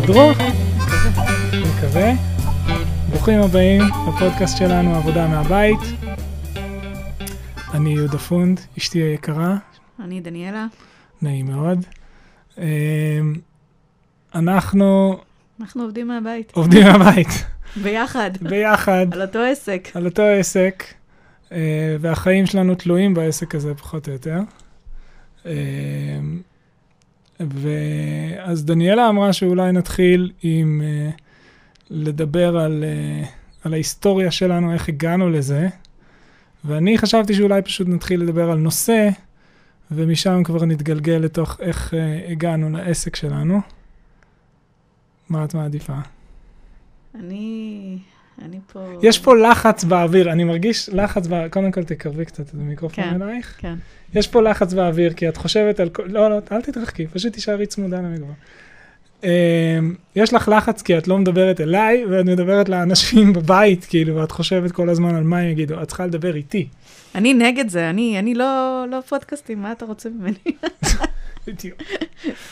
הסתדרו? אני מקווה. ברוכים הבאים לפודקאסט שלנו, עבודה מהבית. אני יהודה פונד, אשתי היקרה, אני דניאלה. נעים מאוד. אמ, אנחנו אנחנו עובדים מהבית. עובדים מהבית, ביחד. ביחד, על אותו עסק. על אותו עסק, אה, והחיים שלנו תלויים בעסק הזה פחות או יותר. ואז דניאלה אמרה שאולי נתחיל עם אה, לדבר על, אה, על ההיסטוריה שלנו, איך הגענו לזה, ואני חשבתי שאולי פשוט נתחיל לדבר על נושא, ומשם כבר נתגלגל לתוך איך אה, הגענו לעסק שלנו. מה את מעדיפה? אני... אני פה... יש פה לחץ באוויר, אני מרגיש לחץ באוויר, קודם כל תקרבי קצת את המיקרופון כן. אלייך. כן. יש פה לחץ באוויר, כי את חושבת על כל... לא, לא, אל תתרחקי, פשוט תישארי צמודה למיקרופון. אמ, יש לך לחץ כי את לא מדברת אליי, ואת מדברת לאנשים בבית, כאילו, ואת חושבת כל הזמן על מה הם יגידו. את צריכה לדבר איתי. אני נגד זה, אני, אני לא, לא פודקאסטים, מה אתה רוצה ממני? בדיוק.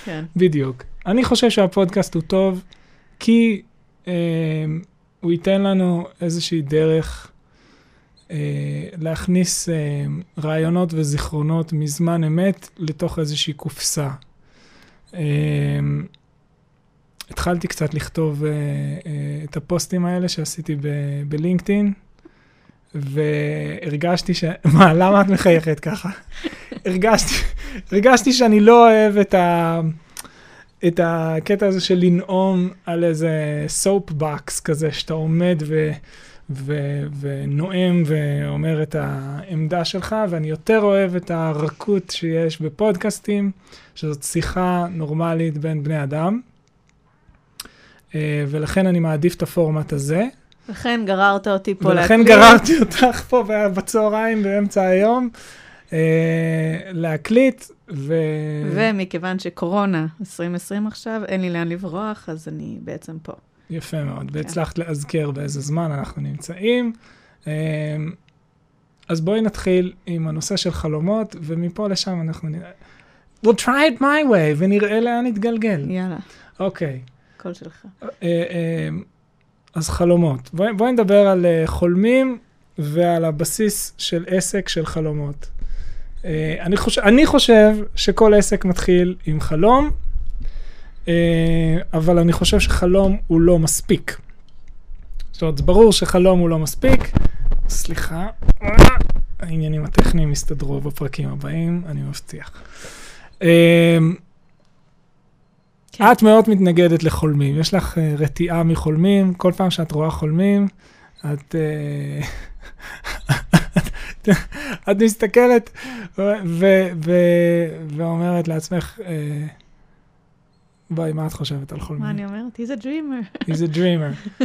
כן. בדיוק. אני חושב שהפודקאסט הוא טוב, כי אה, הוא ייתן לנו איזושהי דרך אה, להכניס אה, רעיונות וזיכרונות מזמן אמת לתוך איזושהי קופסה. אה, התחלתי קצת לכתוב אה, אה, את הפוסטים האלה שעשיתי ב- בלינקדאין, והרגשתי ש... מה, למה את מחייכת ככה? הרגשתי, הרגשתי שאני לא אוהב את ה... את הקטע הזה של לנאום על איזה סופ בקס כזה, שאתה עומד ו, ו, ונואם ואומר את העמדה שלך, ואני יותר אוהב את הרכות שיש בפודקאסטים, שזאת שיחה נורמלית בין בני אדם. אה, ולכן אני מעדיף את הפורמט הזה. לכן גררת אותי פה ולכן להקליט. גררתי אותך פה בצהריים באמצע היום להקליט, ו... ומכיוון שקורונה 2020 עכשיו, אין לי לאן לברוח, אז אני בעצם פה. יפה מאוד, והצלחת לאזכר באיזה זמן אנחנו נמצאים. אמ, אז בואי נתחיל עם הנושא של חלומות, ומפה לשם אנחנו נראה. We'll try it my way, ונראה לאן נתגלגל. יאללה, אוקיי, קול שלך. אה, אה, אז חלומות. בואי, בואי נדבר על אה, חולמים ועל הבסיס של עסק של חלומות. אה, אני, חושב, אני חושב שכל עסק מתחיל עם חלום, אה, אבל אני חושב שחלום הוא לא מספיק. זאת אומרת, ברור שחלום הוא לא מספיק. סליחה, העניינים הטכניים יסתדרו בפרקים הבאים, אני מבטיח. אה, כן. את מאוד מתנגדת לחולמים, יש לך רתיעה מחולמים, כל פעם שאת רואה חולמים, את, את מסתכלת ו- ו- ואומרת לעצמך, אה, בואי, מה את חושבת על חולמים? מה אני אומרת? He's a dreamer. He's a dreamer.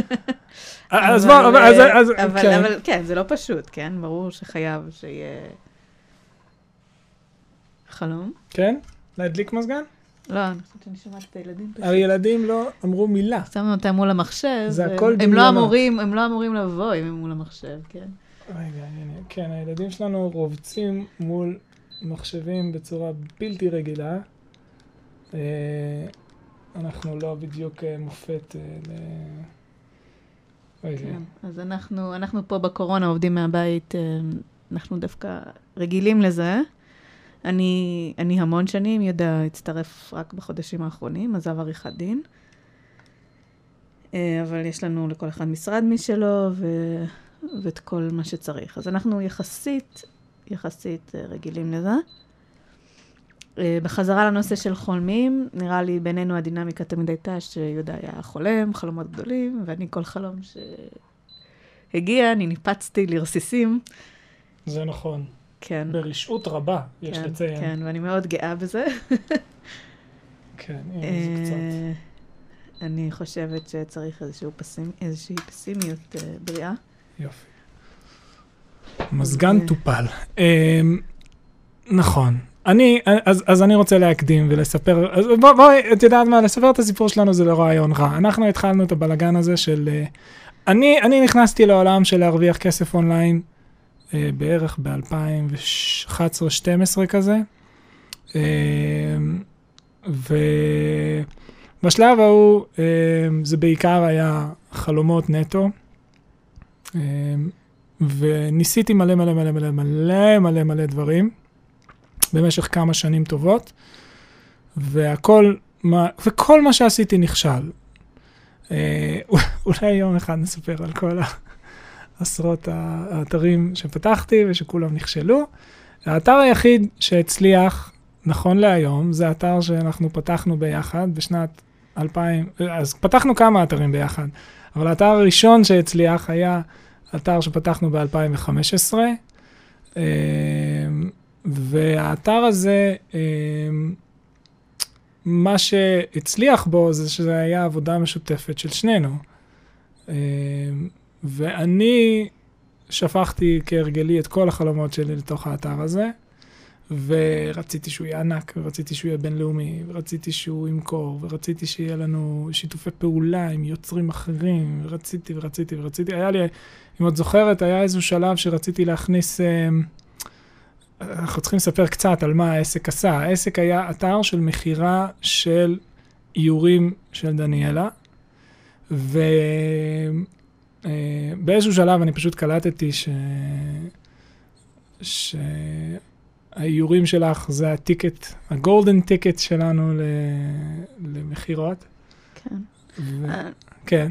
אז אבל, בוא, אז, אה, אבל, כן. אבל כן, זה לא פשוט, כן? ברור שחייב שיהיה חלום. כן? להדליק מזגן? לא, אני חושבת שאני שומעת את הילדים פשוט. הילדים לא אמרו מילה. שמנו אותם מול המחשב. זה הכל הם לא דמיונות. אמורים, הם לא אמורים לבוא אם הם מול המחשב, כן. רגע, הנה, כן, הילדים שלנו רובצים מול מחשבים בצורה בלתי רגילה. אה, אנחנו לא בדיוק אה, מופת אה, ל... כן. אז אנחנו, אנחנו פה בקורונה עובדים מהבית, אנחנו דווקא רגילים לזה. אני, אני המון שנים, יהודה הצטרף רק בחודשים האחרונים, עזב עריכת דין. אבל יש לנו לכל אחד משרד משלו ו, ואת כל מה שצריך. אז אנחנו יחסית, יחסית אה, רגילים לזה. אה, בחזרה לנושא של חולמים, נראה לי בינינו הדינמיקה תמיד הייתה שיהודה היה חולם, חלומות גדולים, ואני כל חלום שהגיע, אני ניפצתי לרסיסים. זה נכון. כן. ברשעות רבה, יש כן, לציין. כן, ואני מאוד גאה בזה. כן, זה קצת. אה, אני חושבת שצריך איזשהו פסימ... איזושהי פסימיות אה, בריאה. יופי. מזגן אה, טופל. אמ, נכון. אני, אז, אז אני רוצה להקדים ולספר, אז בוא, בואי, את יודעת מה, לספר את הסיפור שלנו זה לא רעיון רע. אנחנו התחלנו את הבלגן הזה של... אה, אני, אני נכנסתי לעולם של להרוויח כסף אונליין אה, בערך ב-2011-2012 כזה. אה, ו... בשלב ההוא אה, זה בעיקר היה חלומות נטו, וניסיתי מלא מלא מלא מלא מלא מלא מלא דברים במשך כמה שנים טובות, והכל, מה, וכל מה שעשיתי נכשל. אה, אולי יום אחד נספר על כל העשרות האתרים שפתחתי ושכולם נכשלו. האתר היחיד שהצליח, נכון להיום, זה אתר שאנחנו פתחנו ביחד בשנת 2000, אז פתחנו כמה אתרים ביחד, אבל האתר הראשון שהצליח היה אתר שפתחנו ב-2015, והאתר הזה, מה שהצליח בו זה שזה היה עבודה משותפת של שנינו. ואני שפכתי כהרגלי את כל החלומות שלי לתוך האתר הזה, ורציתי שהוא יהיה ענק, ורציתי שהוא יהיה בינלאומי, ורציתי שהוא ימכור, ורציתי שיהיה לנו שיתופי פעולה עם יוצרים אחרים, ורציתי ורציתי ורציתי. היה לי, אם את זוכרת, היה איזשהו שלב שרציתי להכניס... אה, אנחנו צריכים לספר קצת על מה העסק עשה. העסק היה אתר של מכירה של איורים של דניאלה, ובאיזשהו אה, שלב אני פשוט קלטתי ש... שהאיורים שלך זה ה ticket, ה golden ticket שלנו למכירות. כן. ו... אה, כן.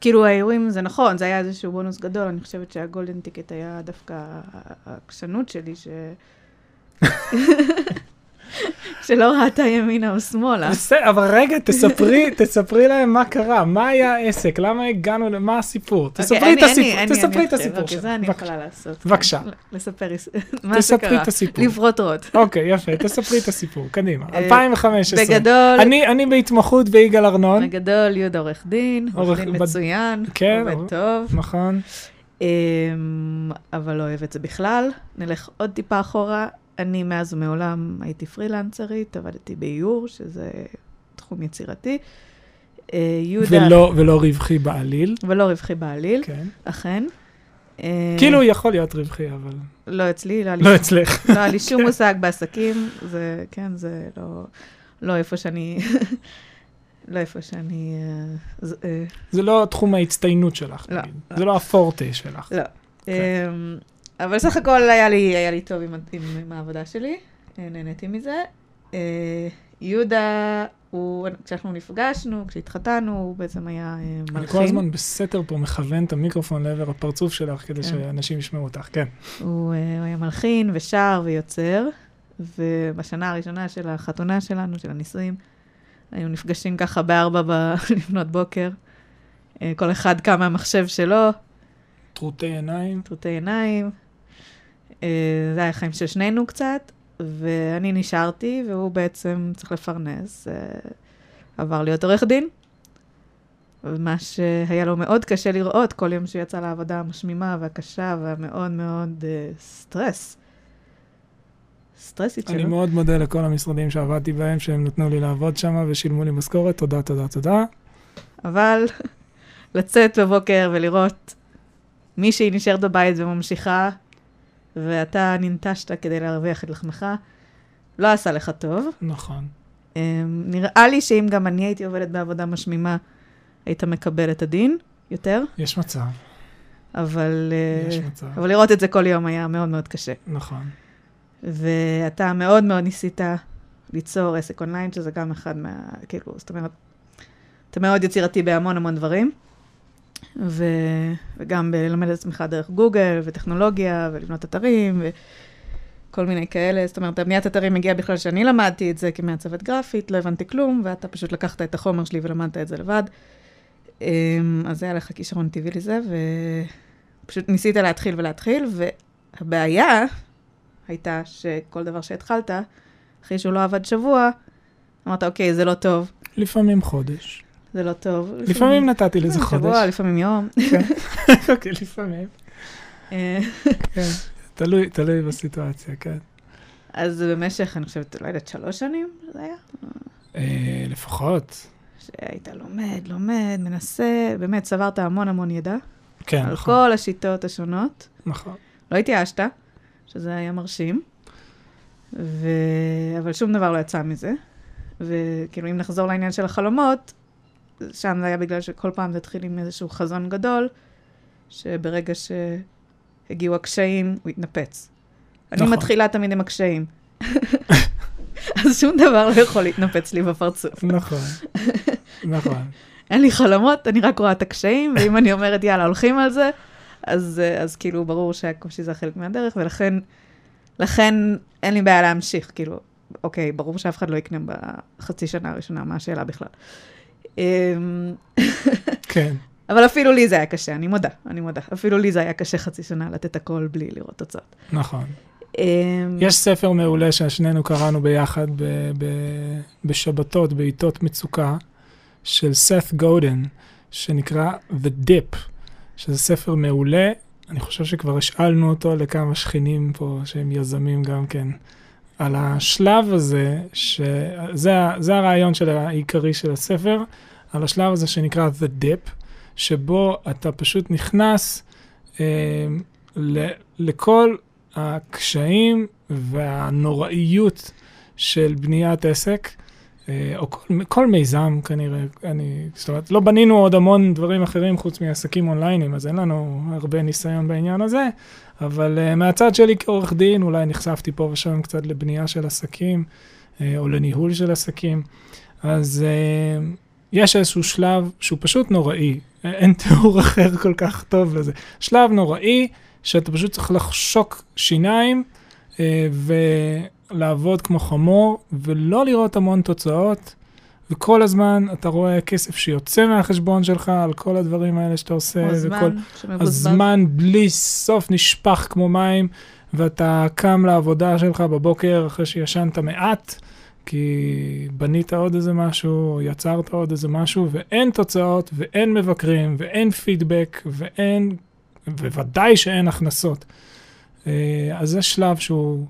כאילו האיורים זה נכון, זה היה איזשהו בונוס גדול, אני חושבת שה golden ticket היה דווקא העקשנות שלי, ש... שלא ראתה ימינה או שמאלה. בסדר, אבל רגע, תספרי, תספרי להם מה קרה, מה היה העסק, למה הגענו, מה הסיפור. אוקיי, תספרי את הסיפור, תספרי את הסיפור אוקיי, זה אני יכולה לעשות. בבקשה. לספר מה שקרה. את הסיפור. לפרוט רוט. אוקיי, יפה, תספרי את הסיפור, קדימה. 2015. אה, בגדול... אני בהתמחות ביגאל ארנון. בגדול, יהודה עורך דין, עורך דין מצוין, כן, עובד טוב. נכון. אמ, אבל לא אוהב את זה בכלל. נלך עוד טיפה אחורה. אני מאז ומעולם הייתי פרילנסרית, עבדתי באיור, שזה תחום יצירתי. אה, יהודה... ולא, ולא רווחי בעליל. ולא רווחי בעליל, כן. אכן. אה, כאילו יכול להיות רווחי, אבל... לא אצלי, לא היה לי... לא אצלך. לא היה לי שום מושג בעסקים, זה, כן, זה לא, לא איפה שאני... לא איפה שאני... אה, זה לא תחום ההצטיינות שלך, לא, נגיד. לא. זה לא הפורטה שלך. לא. כן. אבל סך הכל היה לי, היה לי טוב עם, עם, עם העבודה שלי, אה, נהניתי מזה. אה, יהודה, הוא, כשאנחנו נפגשנו, כשהתחתנו, הוא בעצם היה אה, מלחין. אני כל הזמן בסתר פה מכוון את המיקרופון לעבר הפרצוף שלך, כדי כן. שאנשים ישמעו אותך, כן. הוא, הוא היה מלחין ושר ויוצר, ובשנה הראשונה של החתונה שלנו, של הנישואים, היינו נפגשים ככה בארבע ב... לפנות בוקר. כל אחד קם מהמחשב שלו. טרוטי עיניים. טרוטי עיניים. אה, זה היה חיים של שנינו קצת, ואני נשארתי, והוא בעצם צריך לפרנס. אה, עבר להיות עורך דין, ומה שהיה לו מאוד קשה לראות כל יום שהוא יצא לעבודה המשמימה והקשה והמאוד מאוד uh, סטרס. סטרסית שלו. אני מאוד מודה לכל המשרדים שעבדתי בהם, שהם נתנו לי לעבוד שם ושילמו לי משכורת, תודה, תודה, תודה. אבל לצאת בבוקר ולראות מישהי נשארת בבית וממשיכה ואתה ננטשת כדי להרוויח את לחמך, לא עשה לך טוב. נכון. Um, נראה לי שאם גם אני הייתי עובדת בעבודה משמימה, היית מקבל את הדין יותר. יש מצב. אבל, uh, יש מצב. אבל לראות את זה כל יום היה מאוד מאוד קשה. נכון. ואתה מאוד מאוד ניסית ליצור עסק אונליין, שזה גם אחד מה... כאילו, זאת אומרת, אתה מאוד יצירתי בהמון המון דברים. ו... וגם ללמד את עצמך דרך גוגל, וטכנולוגיה, ולבנות אתרים, וכל מיני כאלה. זאת אומרת, הבניית אתרים הגיעה בכלל שאני למדתי את זה כמעצבת גרפית, לא הבנתי כלום, ואתה פשוט לקחת את החומר שלי ולמדת את זה לבד. אמ, אז היה לך כישרון טבעי לזה, ופשוט ניסית להתחיל ולהתחיל, והבעיה הייתה שכל דבר שהתחלת, אחרי שהוא לא עבד שבוע, אמרת, אוקיי, זה לא טוב. לפעמים חודש. זה לא טוב. לפעמים נתתי לזה חודש. שבוע, לפעמים יום. כן, אוקיי, לפעמים. אה. כן, תלוי, תלוי בסיטואציה, כן. אז במשך, אני חושבת, לא יודעת, שלוש שנים זה היה? אה, לפחות. שהיית לומד, לומד, מנסה, באמת צברת המון המון ידע. כן, נכון. על כל השיטות השונות. נכון. לא התייאשת, שזה היה מרשים, ו... אבל שום דבר לא יצא מזה. וכאילו, אם נחזור לעניין של החלומות, שם זה היה בגלל שכל פעם זה התחיל עם איזשהו חזון גדול, שברגע שהגיעו הקשיים, הוא התנפץ. אני נכון. מתחילה תמיד עם הקשיים. אז שום דבר לא יכול להתנפץ לי בפרצוף. נכון, נכון. אין לי חלומות, אני רק רואה את הקשיים, ואם אני אומרת, יאללה, הולכים על זה, אז, אז כאילו, ברור שהקושי זה חלק מהדרך, ולכן לכן אין לי בעיה להמשיך, כאילו, אוקיי, ברור שאף אחד לא יקנה בחצי שנה הראשונה, מה השאלה בכלל. אמ, כן, אבל אפילו לי זה היה קשה, אני מודה, אני מודה. אפילו לי זה היה קשה חצי שנה לתת הכל בלי לראות תוצאות. נכון. אמ, יש ספר מעולה ששנינו קראנו ביחד ב- ב- בשבתות, בעיתות מצוקה, של סת' גודן, שנקרא The Dip, שזה ספר מעולה. אני חושב שכבר השאלנו אותו לכמה שכנים פה, שהם יזמים גם כן, על השלב הזה, שזה זה הרעיון של העיקרי של הספר, על השלב הזה שנקרא The Dip, שבו אתה פשוט נכנס אה, ל- לכל הקשיים והנוראיות של בניית עסק, או כל, כל מיזם כנראה, אני, זאת אומרת, לא בנינו עוד המון דברים אחרים חוץ מעסקים אונליינים, אז אין לנו הרבה ניסיון בעניין הזה, אבל uh, מהצד שלי כעורך דין, אולי נחשפתי פה ושם קצת לבנייה של עסקים, uh, או לניהול של עסקים, אז uh, יש איזשהו שלב שהוא פשוט נוראי, אין תיאור אחר כל כך טוב לזה. שלב נוראי, שאתה פשוט צריך לחשוק שיניים אה, ולעבוד כמו חמור, ולא לראות המון תוצאות, וכל הזמן אתה רואה כסף שיוצא מהחשבון שלך על כל הדברים האלה שאתה עושה. כמו וכל... שמבוזבז. הזמן בלי סוף נשפך כמו מים, ואתה קם לעבודה שלך בבוקר אחרי שישנת מעט, כי בנית עוד איזה משהו, יצרת עוד איזה משהו, ואין תוצאות, ואין מבקרים, ואין פידבק, ואין, וודאי שאין הכנסות. אה, אז זה שלב שהוא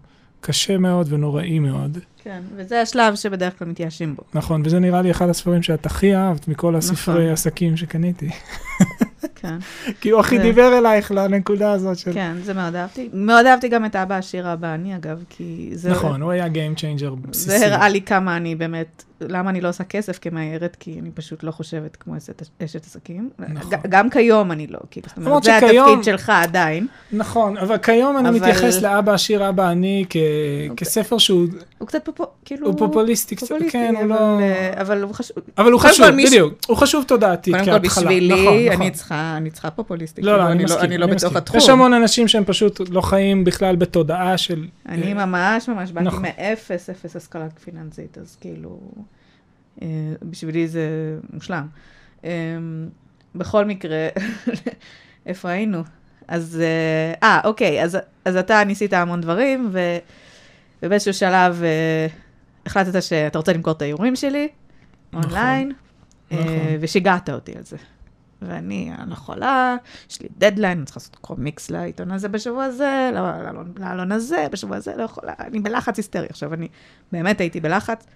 קשה מאוד ונוראי מאוד. כן, וזה השלב שבדרך כלל מתייאשים בו. נכון, וזה נראה לי אחד הספרים שאת הכי אהבת מכל הספרי נכון. עסקים שקניתי. כן, כי הוא הכי זה- דיבר אלייך לנקודה הזאת של... כן, זה מאוד אהבתי. מאוד אהבתי גם את האבא עשיר האבא אני, אגב, כי זה... נכון, הוא היה Game Changer בסיסי. זה הראה לי כמה אני באמת, למה אני לא עושה כסף כמאיירת, כי אני פשוט לא חושבת כמו אשת, עסקים. נכון. גם כיום אני לא, כאילו, זאת אומרת, זה שכיום- התפקיד שלך עדיין. נכון, אבל כיום אני אבל- מתייחס לאבא עשיר, אבא אני, כ... כספר שהוא הוא קצת פופו, כאילו... הוא פופוליסטי קצת, פופוליסטי, כן, הוא אבל, לא... אה, אבל הוא חשוב. אבל הוא קודם חשוב, כל, מי ש- בדיוק, הוא חשוב תודעתית קודם כהתחלה. כל, בשבילי, נכון, נכון. אני צריכה, אני צריכה פופוליסטי. לא, כאילו, לא, אני לא- מסכים, אני לא אני בתוך. התחום. יש המון אנשים שהם פשוט לא חיים בכלל בתודעה של... אני אה, ממש ממש באתי נכון. מאפס, אפס השכלה פיננסית, אז כאילו, בשבילי זה מושלם. אה, בכל מקרה, איפה היינו? אז, אה, אה, אוקיי, אז, אז אתה ניסית המון דברים, ו, ובאיזשהו שלב אה, החלטת שאתה רוצה למכור את האיורים שלי, נכון, אונליין, אה, נכון. ושיגעת אותי על זה. ואני, אני לא יכולה, יש לי דדליין, אני צריכה לעשות קומיקס לעיתון הזה בשבוע הזה, לא- לעלון הזה, בשבוע הזה, לא יכולה, אני בלחץ היסטרי. עכשיו, אני באמת הייתי בלחץ,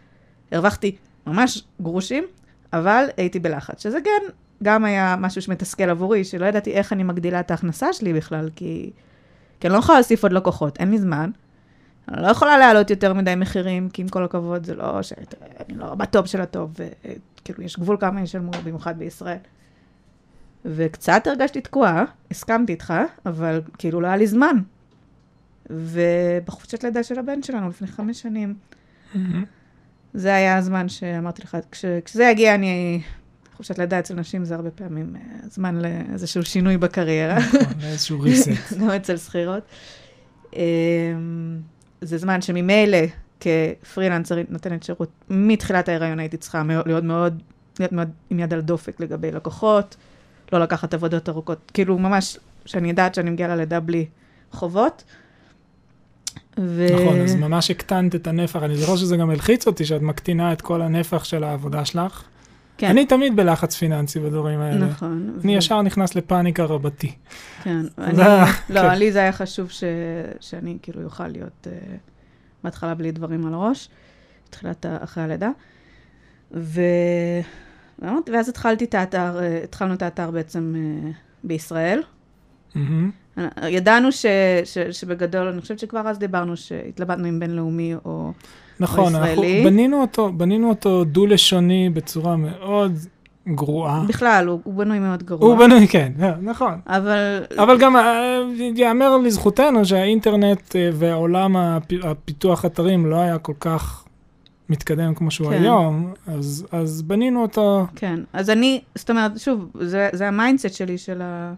הרווחתי ממש גרושים, אבל הייתי בלחץ, שזה כן, גם היה משהו שמתסכל עבורי, שלא ידעתי איך אני מגדילה את ההכנסה שלי בכלל, כי, כי אני לא יכולה להוסיף עוד לקוחות, אין לי זמן. אני לא יכולה להעלות יותר מדי מחירים, כי עם כל הכבוד, זה לא ש... אני לא ב top של ה top, וכאילו, יש גבול כמה ישלמו, במיוחד בישראל. וקצת הרגשתי תקועה, הסכמתי איתך, אבל כאילו לא היה לי זמן. ובחופשת לידה של הבן שלנו לפני חמש שנים. זה היה הזמן שאמרתי לך, כש, כשזה יגיע, אני... חופשת לידה אצל נשים זה הרבה פעמים אה, זמן לאיזשהו שינוי בקריירה, נכון, איזשהו reset. גם אצל שכירות. אמ, זה זמן שממילא כפרילנסרית נותנת שירות, מתחילת ההיריון הייתי צריכה להיות מאוד, להיות מאוד עם יד על דופק לגבי לקוחות, לא לקחת עבודות ארוכות, כאילו ממש, שאני יודעת שאני מגיעה ללידה בלי חובות. ו... נכון, אז ממש הקטנת את הנפח. אני זוכר שזה גם הלחיץ אותי שאת מקטינה את כל הנפח של העבודה שלך. כן, אני תמיד בלחץ פיננסי בדברים האלה. נכון. אני ו- ישר נכנס לפאניקה רבתי. כן, אני, לא, כן. לי זה היה חשוב ש, שאני כאילו יוכל להיות uh, בהתחלה בלי דברים על הראש, תחילת אחרי הלידה. ו... ואז התחלתי את האתר, אה, התחלנו את האתר בעצם uh, בישראל. מהמם. ידענו ש, ש, שבגדול, אני חושבת שכבר אז דיברנו שהתלבטנו עם בינלאומי או, נכון, או אנחנו ישראלי. בנינו אותו, בנינו אותו דו-לשוני בצורה מאוד גרועה. בכלל, הוא, הוא בנוי מאוד גרוע. הוא בנוי, כן, אה, נכון. אבל, אבל גם אה, ייאמר לזכותנו שהאינטרנט אה, והעולם הפ- הפיתוח אתרים לא היה כל כך מתקדם כמו שהוא כן. היום, אז, אז בנינו אותו, כן. אז אני, זאת אומרת, שוב, זה, זה ה mindset שלי של, ה,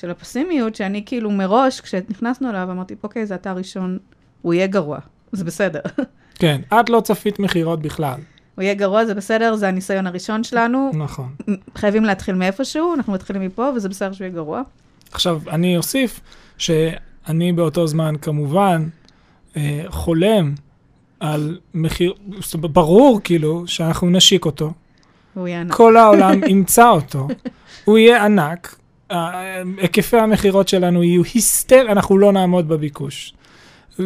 של הפסימיות, שאני כאילו מראש, כשנכנסנו אליו, אמרתי, אוקיי, זה אתר ראשון, הוא יהיה גרוע, זה בסדר. כן, את לא צפית מכירות בכלל, הוא יהיה גרוע, זה בסדר, זה הניסיון הראשון שלנו, נכון. חייבים להתחיל מאיפשהו, אנחנו מתחילים מפה, וזה בסדר שהוא יהיה גרוע. עכשיו, אני אוסיף שאני באותו זמן כמובן אה, חולם על מחיר, ברור כאילו שאנחנו נשיק אותו, והוא יהיה ענק. כל העולם ימצא אותו, הוא יהיה ענק, היקפי המכירות שלנו יהיו היסטר, אנחנו לא נעמוד בביקוש.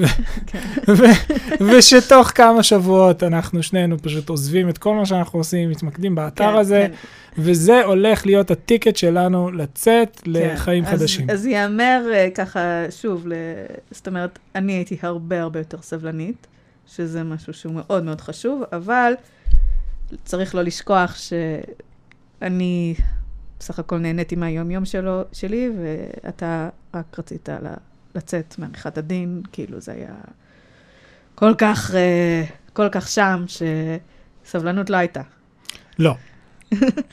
ושתוך כמה שבועות אנחנו שנינו פשוט עוזבים את כל מה שאנחנו עושים, מתמקדים באתר כן, הזה, כן. וזה הולך להיות הטיקט שלנו לצאת כן. לחיים אז- חדשים. אז ייאמר אה, ככה, שוב, ל... זאת אומרת, אני הייתי הרבה הרבה יותר סבלנית, שזה משהו שהוא מאוד מאוד חשוב, אבל צריך לא לשכוח שאני בסך הכל נהניתי מהיום-יום שלו, שלי, ואתה רק רצית לצאת מעריכת הדין, כאילו זה היה כל כך, אה, כל כך שם, שסבלנות לא הייתה. לא.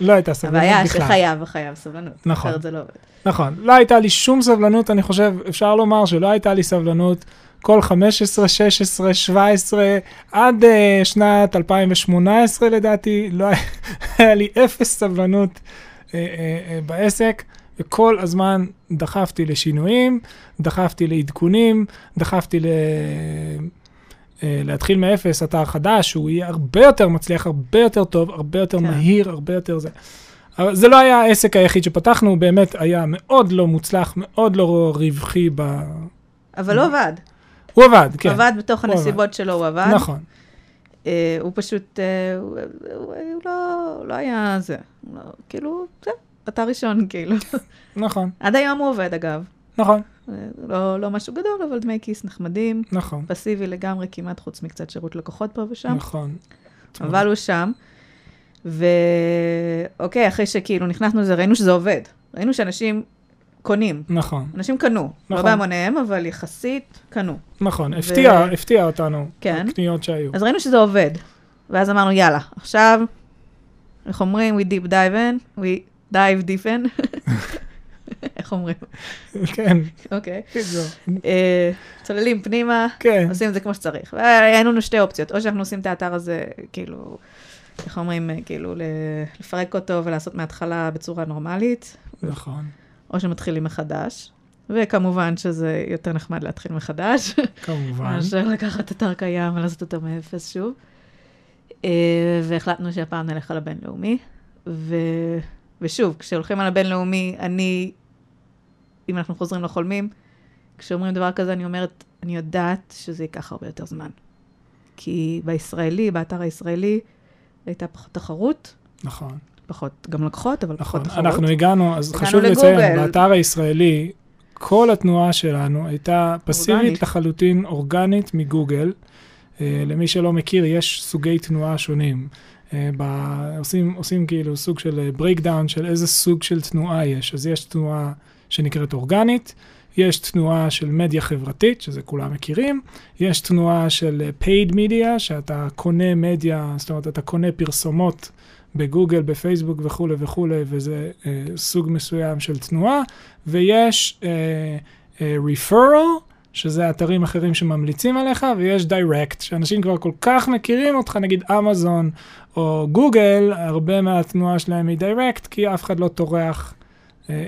לא הייתה סבלנות הבעיה בכלל. שחייב, חייב סבלנות. נכון. אחרת זה לא עובד. נכון. לא הייתה לי שום סבלנות, אני חושב, אפשר לומר שלא הייתה לי סבלנות כל 15, 16, 17, עד uh, שנת 2018 לדעתי, לא היה לי אפס סבלנות uh, uh, uh, בעסק, וכל הזמן דחפתי לשינויים, דחפתי לעדכונים, דחפתי ל... אה, להתחיל מאפס, אתר חדש, שהוא יהיה הרבה יותר מצליח, הרבה יותר טוב, הרבה יותר כן. מהיר, הרבה יותר זה. אבל זה לא היה העסק היחיד שפתחנו, הוא באמת היה מאוד לא מוצלח, מאוד לא רווחי ב... אבל לא עבד. הוא עבד, כן. עבד בתוך הוא הנסיבות שלו, הוא עבד. נכון, אה, הוא פשוט, אה, הוא, הוא, לא, לא היה זה. לא, כאילו, זה, אתר ראשון, כאילו. נכון, עד היום הוא עובד, אגב. נכון, אה, לא, לא משהו גדול, אבל דמי כיס נחמדים. נכון, פסיבי לגמרי, כמעט חוץ מקצת שירות לקוחות פה ושם. נכון. אבל הוא שם. ואוקיי, אחרי שכאילו נכנסנו לזה, ראינו שזה עובד. ראינו שאנשים קונים. נכון, אנשים קנו. לא נכון. בהמוניהם, אבל יחסית קנו. נכון, הפתיע, הפתיע אותנו, כן. הקניות שהיו. אז ראינו שזה עובד. ואז אמרנו, יאללה, עכשיו, איך אומרים? We deep dive in, we dive deep in. איך אומרים? כן, אוקיי. אה, צוללים פנימה, כן, עושים את זה כמו שצריך. והיו לנו שתי אופציות, או שאנחנו עושים את האתר הזה, כאילו, איך אומרים, אה, כאילו, לפרק אותו ולעשות מההתחלה בצורה נורמלית, נכון, או שמתחילים מחדש. וכמובן שזה יותר נחמד להתחיל מחדש. כמובן. מאשר לקחת אתר קיים ולעשות אותו מאפס שוב. אה, והחלטנו שהפעם נלך על הבינלאומי. ו... ושוב, כשהולכים על הבינלאומי, אני, אם אנחנו חוזרים לחולמים, כשאומרים דבר כזה, אני אומרת, אני יודעת שזה ייקח הרבה יותר זמן. כי בישראלי, באתר הישראלי, הייתה פחות תחרות, נכון, פחות גם לקוחות, אבל נכון. פחות תחרות. אנחנו הגענו, אז הגענו חשוב לגוגל. לציין, באתר הישראלי, כל התנועה שלנו הייתה פסיבית אורגנית. לחלוטין, אורגנית מגוגל. אה, למי שלא מכיר, יש סוגי תנועה שונים. אה, ב- עושים, עושים כאילו סוג של breakdown של איזה סוג של תנועה יש. אז יש תנועה שנקראת אורגנית, יש תנועה של מדיה חברתית, שזה כולם מכירים, יש תנועה של אה, paid media, שאתה קונה מדיה, זאת אומרת, אתה קונה פרסומות בגוגל, בפייסבוק וכולי וכולי, וזה אה, סוג מסוים של תנועה, ויש אה, אה, referral, שזה אתרים אחרים שממליצים עליך, ויש direct, שאנשים כבר כל כך מכירים אותך, נגיד אמזון או גוגל, הרבה מהתנועה שלהם היא direct, כי אף אחד לא טורח אה, אה,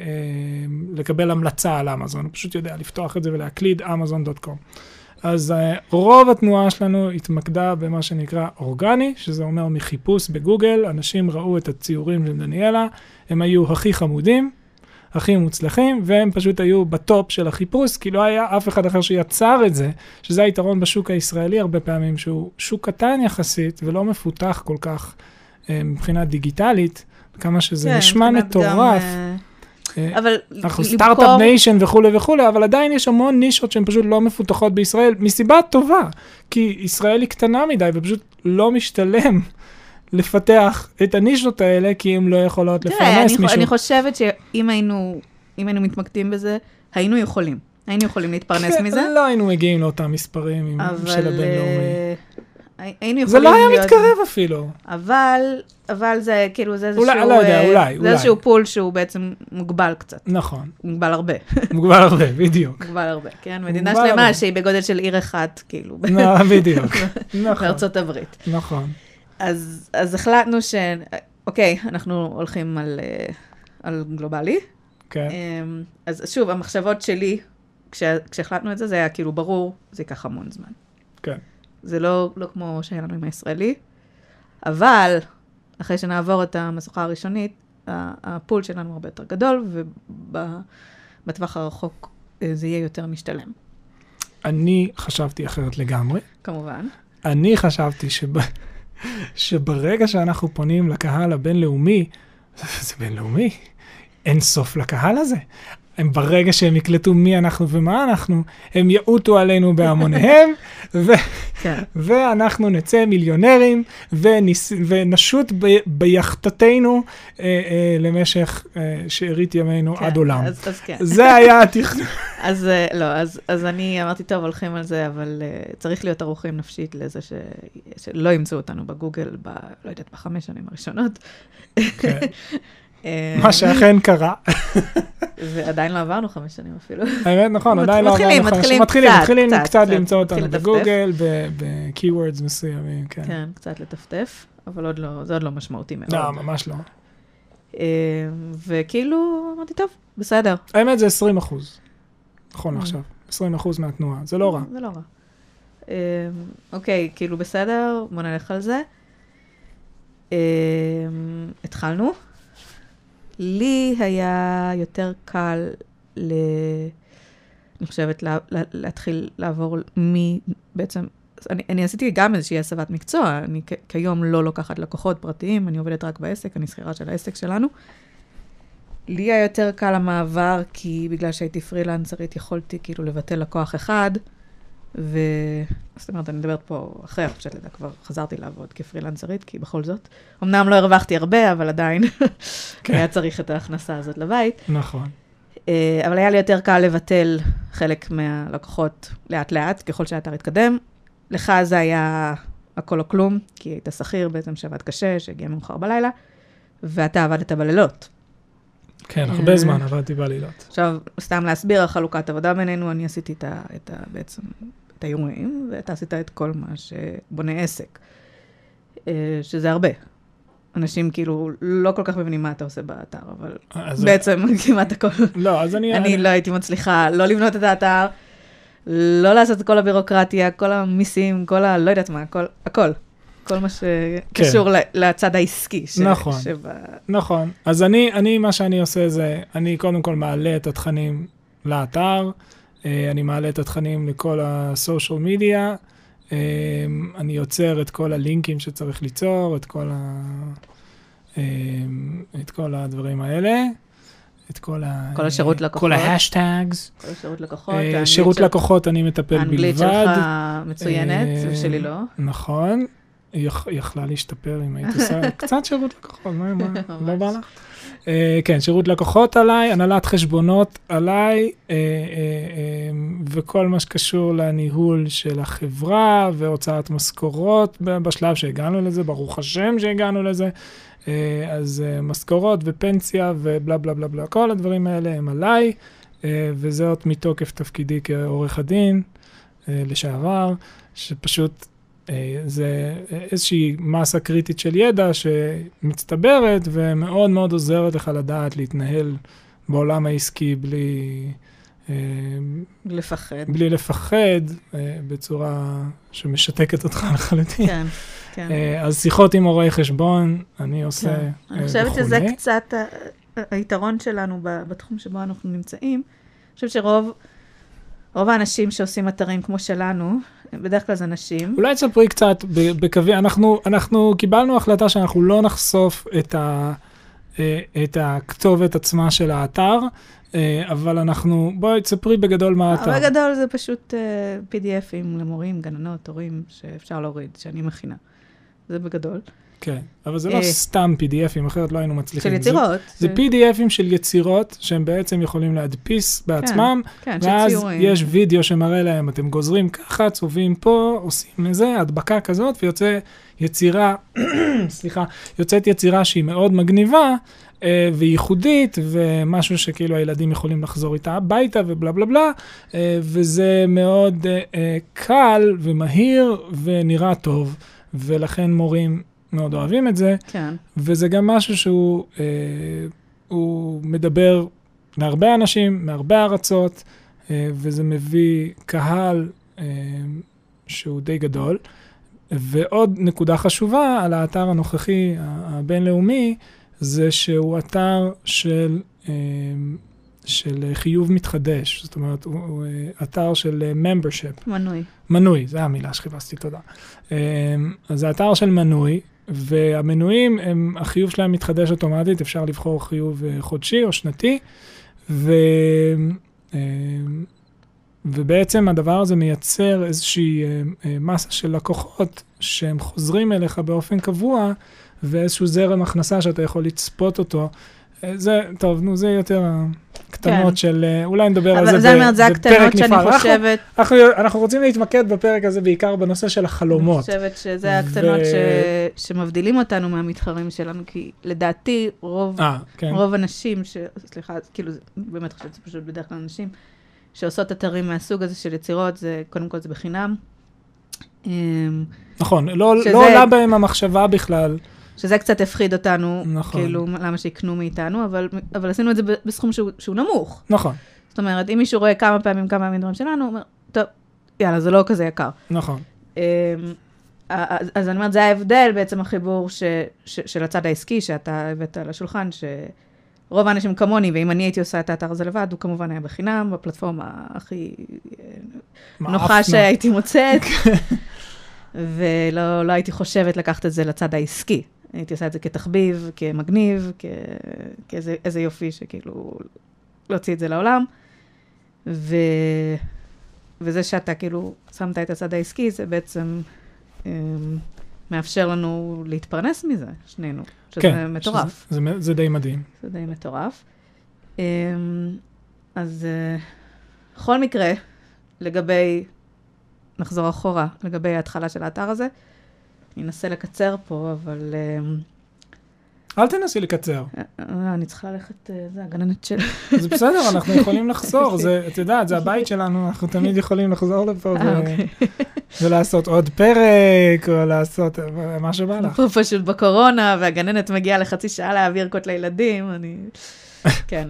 לקבל המלצה על אמזון, הוא פשוט יודע לפתוח את זה ולהקליד amazon.com. אז uh, רוב התנועה שלנו התמקדה במה שנקרא אורגני, שזה אומר מחיפוש בגוגל, אנשים ראו את הציורים של דניאלה, הם היו הכי חמודים, הכי מוצלחים, והם פשוט היו בטופ של החיפוש, כי לא היה אף אחד אחר שיצר את זה, שזה היתרון בשוק הישראלי הרבה פעמים, שהוא שוק קטן יחסית ולא מפותח כל כך uh, מבחינה דיגיטלית, כמה שזה כן, נשמע מבחינת גם, מטורף. אה, אה, אבל אנחנו למכור- start-up nation וכולי וכולי, אבל עדיין יש המון נישות שהן פשוט לא מפותחות בישראל, מסיבה טובה, כי ישראל היא קטנה מדי ופשוט לא משתלם לפתח את הנישות האלה, כי הן לא יכולות תראה, לפרנס אני, מישהו. אני חושבת שאם היינו, אם היינו מתמקדים בזה, היינו יכולים. היינו יכולים להתפרנס כן, מזה, לא היינו מגיעים לאותם מספרים עם- של אבל הבינלאומי. אה, הי- היינו יכולים זה לא היה להיות- מתקרב אפילו. אבל, אבל זה כאילו, זה איזשהו... אולי, לא יודע, אה, אולי, זה אולי. איזשהו פול שהוא בעצם מוגבל קצת. נכון, מוגבל הרבה. מוגבל הרבה, בדיוק. מוגבל הרבה, כן? מדינה שלמה. שהיא בגודל של עיר אחת, כאילו, לא, בדיוק. נכון, בארצות הברית. נכון. אז, אז החלטנו ש... אוקיי, אנחנו הולכים על, אה, על גלובלי. כן, אמ, אז שוב, המחשבות שלי, כש, כשהחלטנו את זה, זה היה כאילו ברור, זה ייקח המון זמן. כן. זה לא, לא כמו שהיה לנו עם הישראלי, אבל אחרי שנעבור את המשוכה הראשונית, הפול שלנו הרבה יותר גדול, ובטווח הרחוק אה, זה יהיה יותר משתלם, אני חשבתי אחרת לגמרי. כמובן. אני חשבתי שב... שברגע שאנחנו פונים לקהל הבינלאומי, זה בינלאומי, אין סוף לקהל הזה. הם ברגע שהם יקלטו מי אנחנו ומה אנחנו, הם יעוטו עלינו בהמוניהם, ו... כן. ואנחנו נצא מיליונרים וניס... ונשוט ב... ביכטתנו אה, אה, למשך אה, שארית ימינו כן, עד עולם. אז, אז כן. זה היה התכנון. אז אה, לא, אז, אז אני אמרתי, טוב, הולכים על זה, אבל uh, צריך להיות ערוכים נפשית לזה ש, שלא ימצאו אותנו בגוגל, ב, לא יודעת, בחמש שנים הראשונות. כן. אה, מה שאכן קרה. ועדיין לא עברנו חמש שנים אפילו. האמת, נכון, עדיין לא עברנו חמש- מתחילים מתחילים, מתחילים קצת, למצוא אותנו. בגוגל, ב-keywords מסוימים, כן. כן, קצת לטפטף, אבל עוד לא, זה עוד לא משמעותי מאוד. לא, ממש לא. אה, וכאילו, אמרתי, טוב, בסדר. האמת זה 20 אחוז, נכון Mm. לעכשיו. 20 אחוז מהתנועה, זה לא רע. זה לא רע. אה, אוקיי, כאילו בסדר, בוא נלך על זה. התחלנו. לי היה יותר קל, ל... אני חושבת, לה, לה, להתחיל לעבור מ... בעצם, אני, אני עשיתי גם איזושהי הסבת מקצוע, אני כ- כיום לא לוקחת לקוחות פרטיים, אני עובדת רק בעסק, אני שכירה של העסק שלנו. לי היה יותר קל המעבר, כי בגלל שהייתי פרילנסרית, יכולתי כאילו לבטל לקוח אחד, ו... זאת אומרת, אני מדברת פה אחרי החופשת לידה, כבר חזרתי לעבוד כפרילנסרית, כי בכל זאת, אמנם לא הרווחתי הרבה, אבל עדיין כן. היה צריך את ההכנסה הזאת לבית. נכון. אה, אבל היה לי יותר קל לבטל חלק מהלקוחות לאט-לאט, ככל שהאתר התקדם. לך זה היה הכל או כלום, כי היית שכיר בעצם שעבד קשה, שהגיע מאוחר בלילה, ואתה עבדת בלילות. כן, אה. הרבה זמן עבדתי בלילות. עכשיו, סתם להסביר על חלוקת עבודה בינינו, אני עשיתי את ה, את ה, בעצם את האירועים, ואתה עשית את כל מה שבונה עסק, אה, שזה הרבה. אנשים כאילו לא כל כך מבינים מה אתה עושה באתר, אבל אז- בעצם כמעט הכל. לא, אז אני... אני לא הייתי מצליחה לא לבנות את האתר, לא לעשות את כל הבירוקרטיה, כל המיסים, כל ה... לא יודעת מה, הכל, הכל. כל מה שקשור ל- לצד העסקי. ש- נכון. שבה... נכון. אז אני, אני, מה שאני עושה זה, אני קודם כל מעלה את התכנים לאתר, אה, אני מעלה את התכנים לכל הסושיאל מדיה, אה, אני יוצר את כל הלינקים שצריך ליצור, את כל, ה, אה, את כל הדברים האלה, את כל ה... כל השירות כל לקוחות. ההשטגס. כל שירות לקוחות, אה, האנגלית שירות של- לקוחות אני מטפל האנגלית בלבד. שלך מצוינת, אה, ושלי לא. נכון. היא יכ- היא יכלה להשתפר אם היית עושה קצת שירות לקוחות, מה, מה, לא. בא לך? אה, כן, שירות לקוחות עליי, הנהלת חשבונות עליי, אה, אה, וכל מה שקשור לניהול של החברה והוצאת משכורות בשלב שהגענו לזה, ברוך השם שהגענו לזה. אז משכורות ופנסיה ובלה בלה בלה בלה, כל הדברים האלה הם עליי, אה, וזאת מתוקף תפקידי כעורך הדין לשעבר, שפשוט זה איזושהי מסה קריטית של ידע שמצטברת ומאוד מאוד עוזרת לך לדעת להתנהל בעולם העסקי בלי, אה, לפחד. בלי לפחד, אה, בצורה שמשתקת אותך לחלוטין. כן, כן. אה, אז שיחות עם עורכי חשבון, אני עושה כן. אני אה, חושבת שזה. קצת היתרון שלנו בתחום שבו אנחנו נמצאים. אני חושבת שרוב רוב האנשים שעושים אתרים כמו שלנו, בדרך כלל זה נשים. אולי תספרי קצת בקווי, אנחנו, אנחנו קיבלנו החלטה שאנחנו לא נחשוף את, ה, אה, את הכתובת עצמה של האתר, אה, אבל אנחנו, בואי תספרי בגדול מה האתר. בגדול זה פשוט uh, PDFים למורים, גננות, הורים, שאפשר להוריד, שאני מכינה. זה בגדול. כן, אבל זה לא אה, סתם PDFים, אחרת לא היינו מצליחים. של יצירות. זה, זה PDFים של יצירות שהם בעצם יכולים להדפיס בעצמם, כן, ואז. יש וידאו שמראה להם, אתם גוזרים ככה, צובעים פה, עושים איזה, הדבקה כזאת, ויוצא יצירה, סליחה, יוצאת יצירה שהיא מאוד מגניבה אה, וייחודית, ומשהו שכאילו הילדים יכולים לחזור איתה הביתה ובלה בלה בלה, אה, וזה מאוד קל ומהיר ונראה טוב, ולכן מורים מאוד אוהבים את זה. כן. וזה גם משהו שהוא אה, מדבר להרבה אנשים, מהרבה ארצות, אה, וזה מביא קהל אה, שהוא די גדול. ועוד נקודה חשובה על האתר הנוכחי הבינלאומי, זה שהוא אתר של, אה, של חיוב מתחדש. זאת אומרת, הוא, הוא אה, אתר של אה, membership. מנוי. מנוי, זו המילה שחיפשתי, תודה. אז זה אתר של מנוי, והמנויים, הם, החיוב שלהם מתחדש אוטומטית, אפשר לבחור חיוב אה, חודשי או שנתי, ו, אמ, ובעצם הדבר הזה מייצר איזושהי אה, אה, מסה של לקוחות שהם חוזרים אליך באופן קבוע, ואיזשהו זרם הכנסה שאתה יכול לצפות אותו. אה, זה, טוב, נו, זה יותר הקטנות כן. של, אה, אולי נדבר על זה אבל זה, ב- אומרת, זה בפרק הקטנות שאני נפרד. אנחנו- חושבת, אנחנו, אנחנו רוצים להתמקד בפרק הזה בעיקר בנושא של אני החלומות. חושבת שזה הקטנות ו- ש... שמבדילים אותנו מהמתחרים שלנו, כי לדעתי רוב, אה, כן. רוב הנשים, ש... סליחה, כאילו, זה- באמת חושבת שזה פשוט בדרך כלל נשים, שעושות אתרים מהסוג הזה של יצירות, זה קודם כל זה בחינם. אמ, נכון, לא, שזה- לא עולה בהם המחשבה בכלל. שזה קצת הפחיד אותנו, נכון. כאילו, למה שיקנו מאיתנו, אבל, אבל עשינו את זה בסכום שהוא, שהוא נמוך. נכון, זאת אומרת, אם מישהו רואה כמה פעמים כמה פעמים דברים שלנו, הוא אומר, טוב, יאללה, זה לא כזה יקר. נכון. אמ, אז, אז אני אומרת, זה ההבדל בעצם החיבור ש, ש, של הצד העסקי שאתה הבאת על השולחן, שרוב האנשים כמוני, ואם אני הייתי עושה את האתר הזה לבד, הוא כמובן היה בחינם, בפלטפורמה הכי אה, נוחה מאפנה. שהייתי מוצאת, ולא לא הייתי חושבת לקחת את זה לצד העסקי. הייתי עושה את זה כתחביב, כמגניב, כ... כאיזה איזה יופי שכאילו להוציא את זה לעולם. ו... וזה שאתה כאילו שמת את הצד העסקי, זה בעצם אמ, מאפשר לנו להתפרנס מזה, שנינו, שזה כן, מטורף. שזה, זה, זה די מדהים. זה די מטורף. אמ, אז אה, בכל מקרה, לגבי, נחזור אחורה, לגבי ההתחלה של האתר הזה, אני אנסה לקצר פה, אבל אמ, אל תנסי לקצר. אה, אה, אני צריכה ללכת, אה, זה הגננת של... זה בסדר, אנחנו יכולים לחזור, זה, את יודעת, זה הבית שלנו, אנחנו תמיד יכולים לחזור לפה אוקיי. ולעשות עוד פרק, או לעשות מה שבא לך. פה פשוט בקורונה, והגננת מגיעה לחצי שעה להעביר קוד לילדים, אני... כן.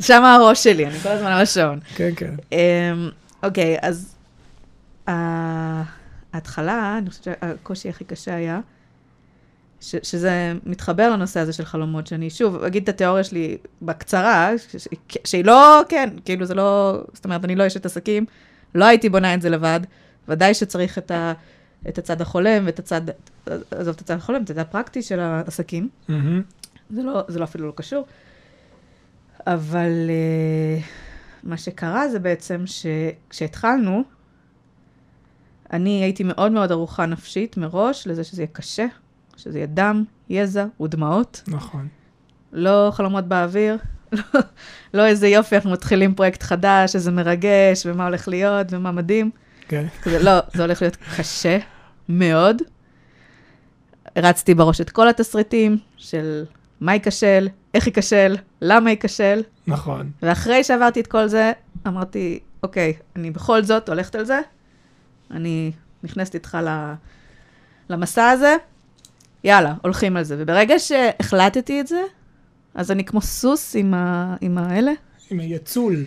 שם הראש שלי, אני כל הזמן על השעון. כן, כן. אמ, אוקיי, אז ההתחלה, אני חושבת שהקושי הכי קשה היה, ש- שזה מתחבר לנושא הזה של חלומות, שאני שוב אגיד את התיאוריה שלי בקצרה, ש- ש- שהיא לא, כן, כאילו זה לא, זאת אומרת, אני לא אשת עסקים, לא הייתי בונה את זה לבד, ודאי שצריך את, ה, את הצד החולם ואת הצד, עזוב את הצד החולם, את הצד הפרקטי של העסקים. מהמם. זה לא, זה לא אפילו לא קשור. אבל uh, מה שקרה זה בעצם שכשהתחלנו, אני הייתי מאוד מאוד ערוכה נפשית מראש לזה שזה יהיה קשה, שזה יהיה דם, יזע ודמעות, נכון. לא חלומות באוויר, לא, לא איזה יופי, אנחנו מתחילים פרויקט חדש, איזה מרגש, ומה הולך להיות, ומה מדהים. כן. כזה, לא, זה הולך להיות קשה מאוד. הרצתי בראש את כל התסריטים של מה ייכשל, איך ייכשל, למה ייכשל, נכון. ואחרי שעברתי את כל זה, אמרתי, אוקיי, אני בכל זאת הולכת על זה, אני נכנסת איתך ל- למסע הזה, יאללה, הולכים על זה. וברגע שהחלטתי את זה, אז אני כמו סוס עם, ה... עם האלה, עם היצול.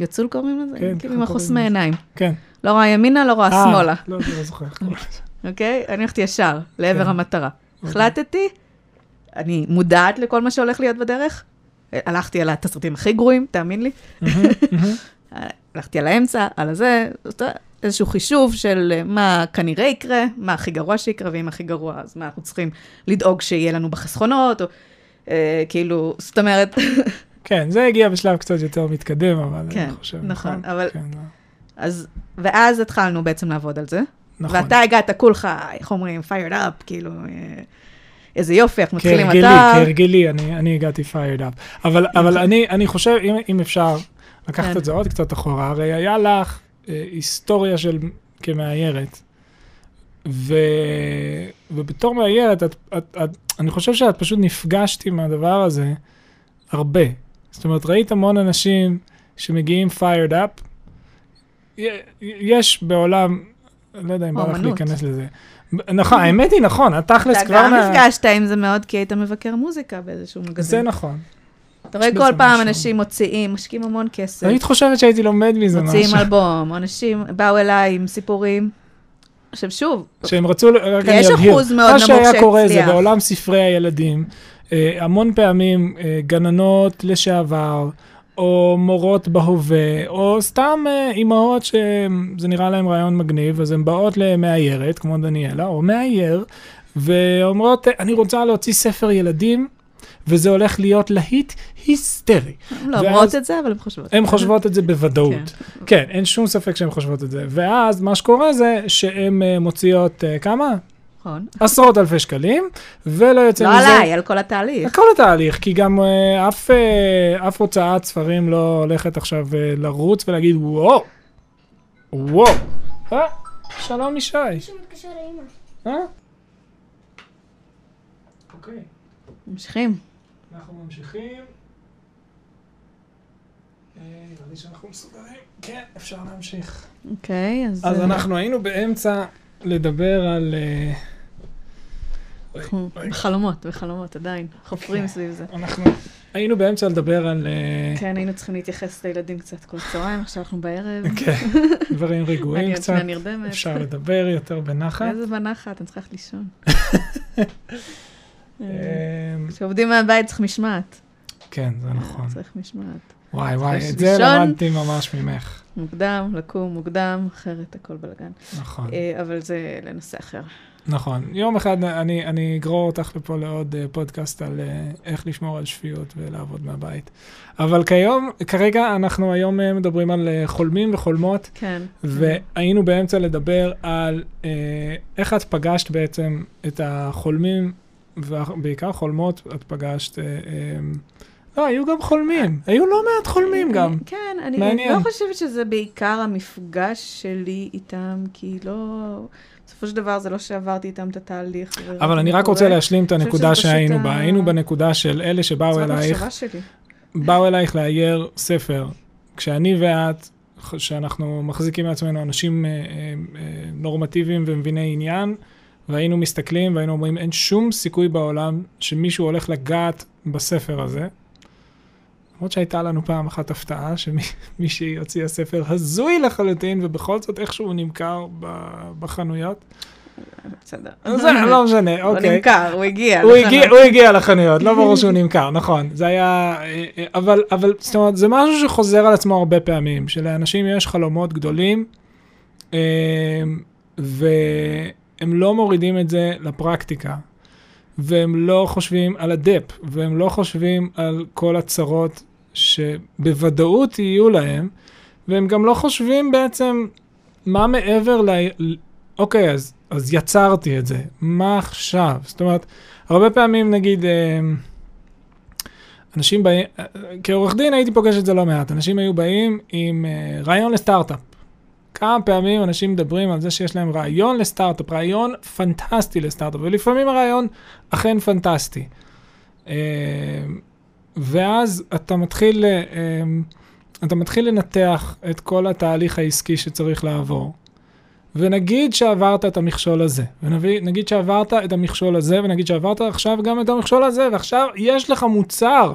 יצול קוראים לזה? כן, כאילו עם החוסמי. עיניים. כן. לא רואה ימינה, לא רואה אה, שמאלה. לא, לא זוכר. איך קוראים לזה. אוקיי? אני הולכת ישר, לעבר כן. המטרה. אוקיי. החלטתי, אני מודעת לכל מה שהולך להיות בדרך. הלכתי על התסריטים הכי גרועים, תאמין לי. הלכתי על האמצע, על הזה, איזשהו חישוב של אה, מה כנראה יקרה, מה הכי גרוע שיקרה, ואם הכי גרוע, אז מה אנחנו צריכים לדאוג שיהיה לנו בחסכונות, או אה, כאילו, זאת אומרת, כן, זה הגיע בשלב קצת יותר מתקדם, אבל כן, אני חושב, נכון, אבל- כן, לא. אז, ואז התחלנו בעצם לעבוד על זה. נכון. ואתה הגעת כולך, איך אומרים, fired up, כאילו, אה, איזה יופי, אנחנו מתחילים כהרגלי, אתה. כהרגלי, אני, אני הגעתי fired up. אבל, אבל אני, אני חושב, אם, אם אפשר לקחת כן. את זה עוד קצת אחורה, הרי היה לך היסטוריה של כמאיירת, ו, ובתור מאיירת, את, את, את, אני חושב שאת פשוט נפגשת עם הדבר הזה הרבה. זאת אומרת, ראית המון אנשים שמגיעים fired up. יש בעולם, לא יודע אם בא לך. להיכנס לזה. נכון, האמת היא נכון, התכלס אתה כבר... גם מה- נפגשת עם זה מאוד, כי היית מבקר מוזיקה באיזשהו זה מגזין. נכון. אתה רואה כל פעם משהו. אנשים מוציאים, משקיעים המון כסף, היית חושבת שהייתי לומד מזה מוציאים משהו. אלבום, אנשים באו אליי עם סיפורים. עכשיו שוב, שהם רצו, רק אני אבהיר. אחוז מאוד מה נמוך שהיה קורה זה שהצליח. בעולם ספרי הילדים, אה, המון פעמים אה, גננות לשעבר, או מורות בהווה, או סתם אה, אימהות שזה נראה להם רעיון מגניב, אז הן באות למאיירת, כמו דניאלה, או מאייר, ואומרות, אני רוצה להוציא ספר ילדים, וזה הולך להיות להיט היסטרי. הן לא ואז- אומרות את זה, אבל הן חושבות. הן חושבות את זה בוודאות. כן. כן, אין שום ספק שהן חושבות את זה. ואז מה שקורה זה שהן אה, מוציאות אה, כמה? נכון. עשרות אלפי שקלים, ולא יוצא לא מזה... עליי, על כל התהליך. על כל התהליך, כי גם אה, אף, אה, אף הוצאת ספרים לא הולכת עכשיו אה, לרוץ ולהגיד וואו, וואו. אה, שלום ישי. מישהו מתקשר לאמא. אה? אוקיי, ממשיכים. ממשיכים. אה, נראה לי שאנחנו מסודרים. כן, אפשר להמשיך. אוקיי, אז... אז אה, אנחנו היינו באמצע לדבר על... אה, אנחנו. בחלומות, בחלומות, עדיין. חופרים כן. סביב זה. אנחנו היינו באמצע לדבר על... כן, היינו צריכים להתייחס לילדים קצת כל צהריים, עכשיו אנחנו בערב. כן, דברים רגועים קצת. אפשר לדבר יותר בנחת. איזה בנחת, אני צריכה ללכת לישון. אה, כשעובדים מהבית צריך משמעת. כן, זה נכון. צריך משמעת. וואי וואי, את זה. למדתי ממש ממך. מוקדם, לקום מוקדם, אחרת הכל בלאגן. נכון, אה, אבל זה לנושא אחר. נכון. יום אחד אני אני אגרור אותך לפה לעוד אה, פודקאסט על אה, איך לשמור על שפיות ולעבוד מהבית. אבל כיום, כרגע אנחנו היום מדברים על חולמים וחולמות. כן. והיינו באמצע לדבר על איך את פגשת בעצם את החולמים, ובעיקר חולמות, את פגשת... אה, אה, לא, היו גם חולמים, היו לא מעט חולמים גם. כן, אני מעניין. לא חושבת שזה בעיקר המפגש שלי איתם, כי לא... בסופו של דבר זה לא שעברתי איתם את התהליך. אבל אני מה רק רוצה. להשלים את הנקודה שהיינו בה. היינו בנקודה של אלה שבאו זאת אלייך, המחשבה שלי. באו אלייך לאייר ספר. כשאני ואת, שאנחנו מחזיקים מעצמנו אנשים אה, נורמטיביים ומביני עניין, והיינו מסתכלים והיינו אומרים, אין שום סיכוי בעולם שמישהו הולך לגעת בספר הזה. למרות שהייתה לנו פעם אחת הפתעה, שמישהי הוציאה ספר הזוי לחלוטין, ובכל זאת איכשהו הוא נמכר בחנויות. בסדר. לא משנה, הוא אוקיי. נמכר, הוא הגיע. הוא. הגיע, הוא הגיע לחנויות, לא ברור שהוא נמכר, נכון. זה היה, אה, אה, אבל, אבל, זאת אומרת, זה משהו שחוזר על עצמו הרבה פעמים, שלאנשים יש חלומות גדולים, אה, והם לא מורידים את זה לפרקטיקה, והם לא חושבים על הדפ, והם לא חושבים על כל הצרות שבוודאות יהיו להם, והם גם לא חושבים בעצם מה מעבר ל... אוקיי, אז, אז יצרתי את זה, מה עכשיו? זאת אומרת, הרבה פעמים נגיד, אה, אנשים באים, אה, כעורך דין הייתי פוגש את זה לא מעט, אנשים היו באים עם אה, רעיון לסטארט-אפ. כמה פעמים אנשים מדברים על זה שיש להם רעיון לסטארט-אפ, רעיון פנטסטי לסטארט-אפ, ולפעמים הרעיון אכן פנטסטי. אה, ואז אתה מתחיל, אה, אתה מתחיל לנתח את כל התהליך העסקי שצריך לעבור. ונגיד שעברת את המכשול הזה, ונגיד שעברת את המכשול הזה, ונגיד שעברת עכשיו גם את המכשול הזה, ועכשיו יש לך מוצר,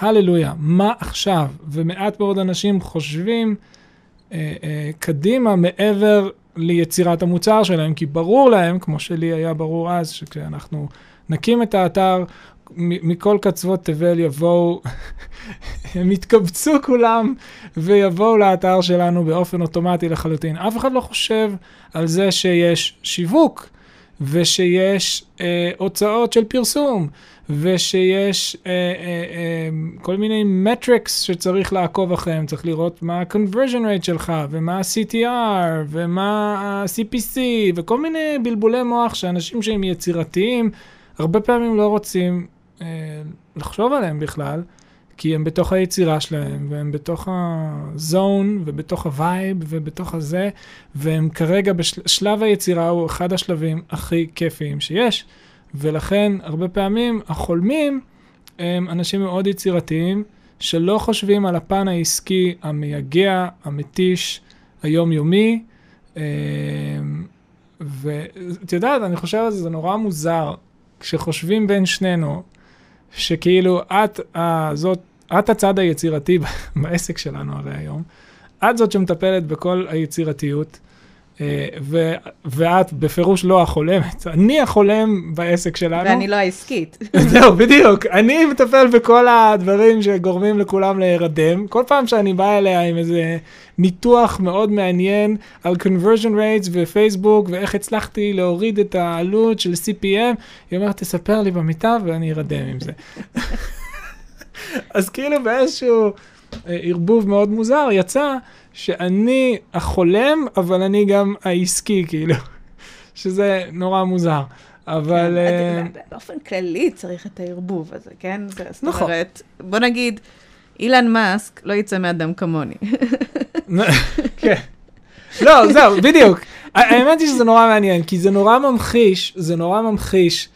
הללויה, מה עכשיו? ומעט מאוד אנשים חושבים אה, אה, קדימה מעבר ליצירת המוצר שלהם, כי ברור להם, כמו שלי היה ברור אז, שכשאנחנו נקים את האתר, מכל קצוות תבל יבואו, הם יתקבצו כולם ויבואו לאתר שלנו באופן אוטומטי לחלוטין. אף אחד לא חושב על זה שיש שיווק, ושיש אה, הוצאות של פרסום, ושיש אה, אה, אה, כל מיני metrics שצריך לעקוב אחריהם, צריך לראות מה ה-conversion rate שלך, ומה ה-CTR, ומה ה-CPC, וכל מיני בלבולי מוח שאנשים שהם יצירתיים, הרבה פעמים לא רוצים אה, לחשוב עליהם בכלל. כי הם בתוך היצירה שלהם, והם בתוך ה zone, ובתוך ה vibe, ובתוך הזה, והם כרגע, בשלב היצירה הוא אחד השלבים הכי כיפיים שיש, ולכן הרבה פעמים החולמים הם אנשים מאוד יצירתיים, שלא חושבים על הפן העסקי המייגע, המתיש, היומיומי, אמ, ואת יודעת, אני חושב על זה, זה נורא מוזר, כשחושבים בין שנינו, שכאילו את הזאת, את הצד היצירתי בעסק שלנו הרי היום, את זאת שמטפלת בכל היצירתיות, אה, ו- ואת בפירוש לא החולמת, אני החולם בעסק שלנו. ואני לא העסקית. זהו, בדיוק. אני מטפל בכל הדברים שגורמים לכולם להירדם. כל פעם שאני בא אליה עם איזה ניתוח מאוד מעניין על conversion rates ופייסבוק, ואיך הצלחתי להוריד את העלות של CPM, היא אומרת, תספר לי במיטה ואני ארדם עם זה. אז כאילו באיזשהו אה, ערבוב מאוד מוזר, יצא שאני החולם, אבל אני גם העסקי, כאילו, שזה נורא מוזר. אבל... כן, uh... באופן כללי צריך את הערבוב הזה, כן? זאת נכון. אומרת, בוא נגיד, אילן מאסק לא יצא מאדם כמוני. כן. לא, זהו, בדיוק. האמת היא שזה נורא מעניין, כי זה נורא ממחיש, זה נורא ממחיש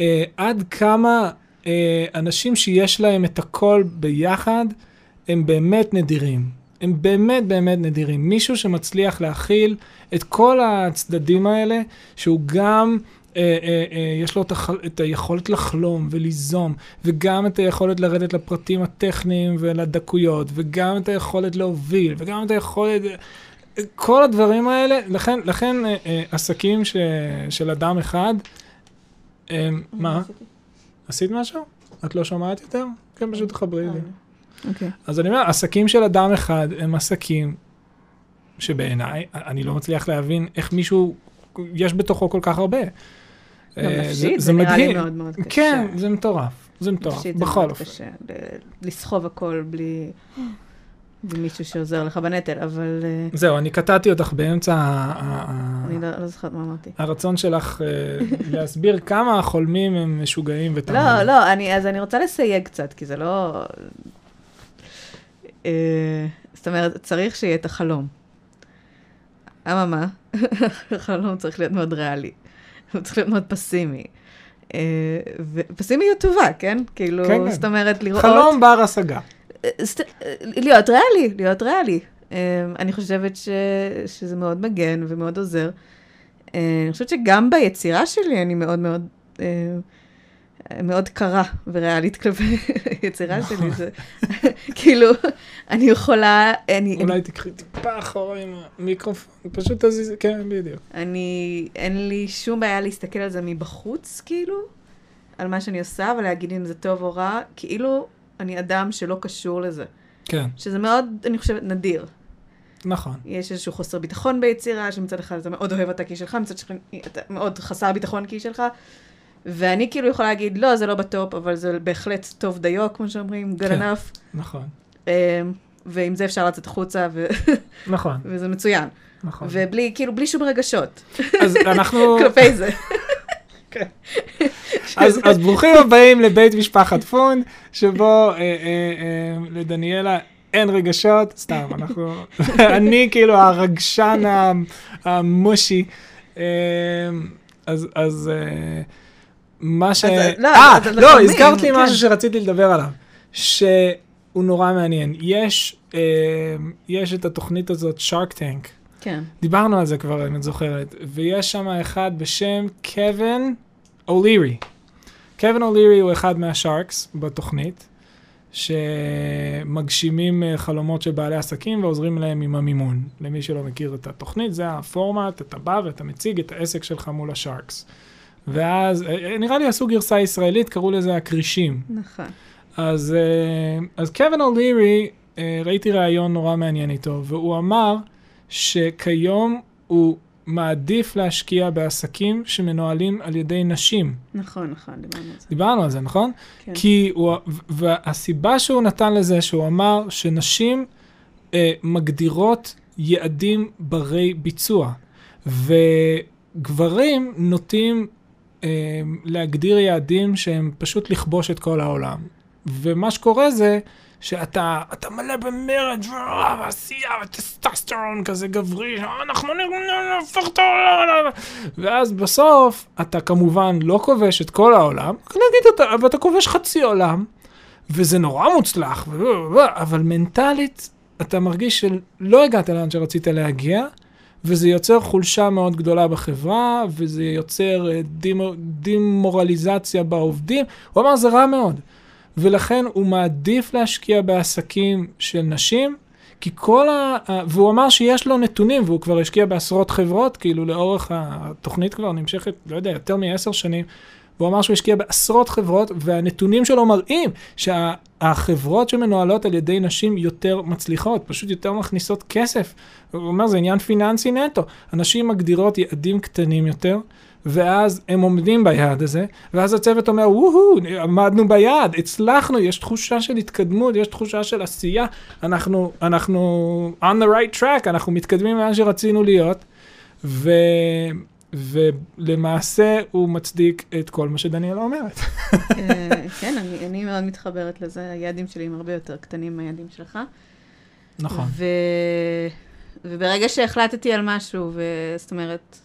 אה, עד כמה אה, אנשים שיש להם את הכל ביחד, הם באמת נדירים. הם באמת באמת נדירים. מישהו שמצליח להכיל את כל הצדדים האלה, שהוא גם... אה, אה, אה, יש לו את, הח... את היכולת לחלום וליזום, וגם את היכולת לרדת לפרטים הטכניים ולדקויות, וגם את היכולת להוביל, וגם את היכולת... כל הדברים האלה, לכן, לכן אה, אה, עסקים ש... של אדם אחד, מה? עשית משהו? את לא שומעת יותר? כן, פשוט תחברי לי. אה. אוקיי. Okay. אז אני אומר, עסקים של אדם אחד הם עסקים שבעיניי, אני לא מצליח להבין איך מישהו, יש בתוכו כל כך הרבה. גם אה, נפשית, זה, זה נראה מדהים. לי מאוד מאוד קשה. כן, זה מטורף, זה מטורף, בכל אופן. נפשית זה מאוד קשה, לסחוב הכל בלי... מישהו שעוזר לך בנטל, אבל... אה, זהו, אני קטעתי אותך באמצע אני לא, לא זוכרת מה אמרתי. הרצון שלך אה, להסביר כמה החולמים הם משוגעים ותמרים. לא, לא, אז אני רוצה לסייג קצת, כי זה לא... אה, זאת אומרת, צריך שיהיה את החלום. אממה, החלום צריך להיות מאוד ריאלי. הוא צריך להיות מאוד פסימי. אה, ופסימיות טובה, כן? כאילו, כן, כן. זאת אומרת, לראות... חלום בר השגה. אה, להיות ריאלי, להיות ריאלי. אני חושבת ש... שזה מאוד מגן ומאוד עוזר. אני חושבת שגם ביצירה שלי אני מאוד מאוד מאוד קרה וריאלית כלפי היצירה שלי. זה כאילו, אני יכולה... אני, אולי אני, תקחי טיפה אחורה עם המיקרופון, פשוט תזיז, כן, בדיוק. אני, אין לי שום בעיה להסתכל על זה מבחוץ, כאילו, על מה שאני עושה, ולהגיד אם זה טוב או רע, כאילו אני אדם שלא קשור לזה. כן. שזה מאוד, אני חושבת, נדיר. נכון. יש איזשהו חוסר ביטחון ביצירה, שמצד אחד אתה מאוד אוהב אותה כי היא שלך, מצד שני אתה מאוד חסר ביטחון כי היא שלך, ואני כאילו יכולה להגיד, לא, זה לא בטופ, אבל זה בהחלט טוב דיו, כמו שאומרים, good כן, enough. נכון. Um, ועם זה אפשר לצאת החוצה, ו... נכון. וזה מצוין. נכון. ובלי, כאילו, בלי שום רגשות. אז אנחנו... כלפי זה. כן. אז, אז ברוכים הבאים לבית משפחת פון, שבו אה, אה, אה, לדניאלה אין רגשות, סתם, אנחנו, אני כאילו הרגשן המושי. אה, אז, אז אה, מה ש... לא, אה, לא, הזכרת לי כן. משהו שרציתי לדבר עליו, שהוא נורא מעניין. יש, אה, יש את התוכנית הזאת, Shark Tank. כן. דיברנו על זה כבר, אם את זוכרת, ויש שם אחד בשם קווין אולירי. קווין אולירי הוא אחד מהשארקס בתוכנית, שמגשימים אה, חלומות של בעלי עסקים ועוזרים להם עם המימון. למי שלא מכיר את התוכנית, זה הפורמט, אתה בא ואתה מציג את העסק שלך מול השארקס. ואז, אה, אה, נראה לי עשו גרסה ישראלית, קראו לזה הכרישים. נכון. אז, אה, אז קווין אולירי, ראיתי ראיון נורא מעניין איתו, והוא אמר שכיום הוא מעדיף להשקיע בעסקים שמנוהלים על ידי נשים. נכון, נכון, דיברנו על זה. דיברנו על זה, נכון? כן. כי הוא, והסיבה שהוא נתן לזה, שהוא אמר שנשים אה, מגדירות יעדים ברי ביצוע, וגברים נוטים להגדיר יעדים שהם פשוט לכבוש את כל העולם. ומה שקורה זה שאתה אתה מלא במרד ועשייה וטסטסטרון כזה גברי, אנחנו נהפוך את העולם, ואז בסוף אתה כמובן לא כובש את כל העולם, נגיד אתה, אבל אתה כובש חצי עולם, וזה נורא מוצלח, אבל מנטלית אתה מרגיש שלא הגעת לאן שרצית להגיע, וזה יוצר חולשה מאוד גדולה בחברה, וזה יוצר דימורליזציה בעובדים. הוא אמר, זה רע מאוד. ולכן הוא מעדיף להשקיע בעסקים של נשים, כי כל ה... והוא אמר שיש לו נתונים, והוא כבר השקיע בעשרות חברות, כאילו לאורך התוכנית כבר נמשכת, לא יודע, יותר מעשר שנים. והוא אמר שהוא השקיע בעשרות חברות, והנתונים שלו מראים שהחברות שמנוהלות על ידי נשים יותר מצליחות, פשוט יותר מכניסות כסף. הוא אומר, זה עניין פיננסי נטו. הנשים מגדירות יעדים קטנים יותר, ואז הם עומדים ביעד הזה, ואז הצוות אומר, וואו, עמדנו ביעד, הצלחנו, יש תחושה של התקדמות, יש תחושה של עשייה, אנחנו, אנחנו on the right track, אנחנו מתקדמים לאן שרצינו להיות, ו... ולמעשה הוא מצדיק את כל מה שדניאלה אומרת. אה, כן, אני, אני מאוד מתחברת לזה, היעדים שלי הם הרבה יותר קטנים מהיעדים שלך. נכון. ו... וברגע שהחלטתי על משהו, זאת אומרת,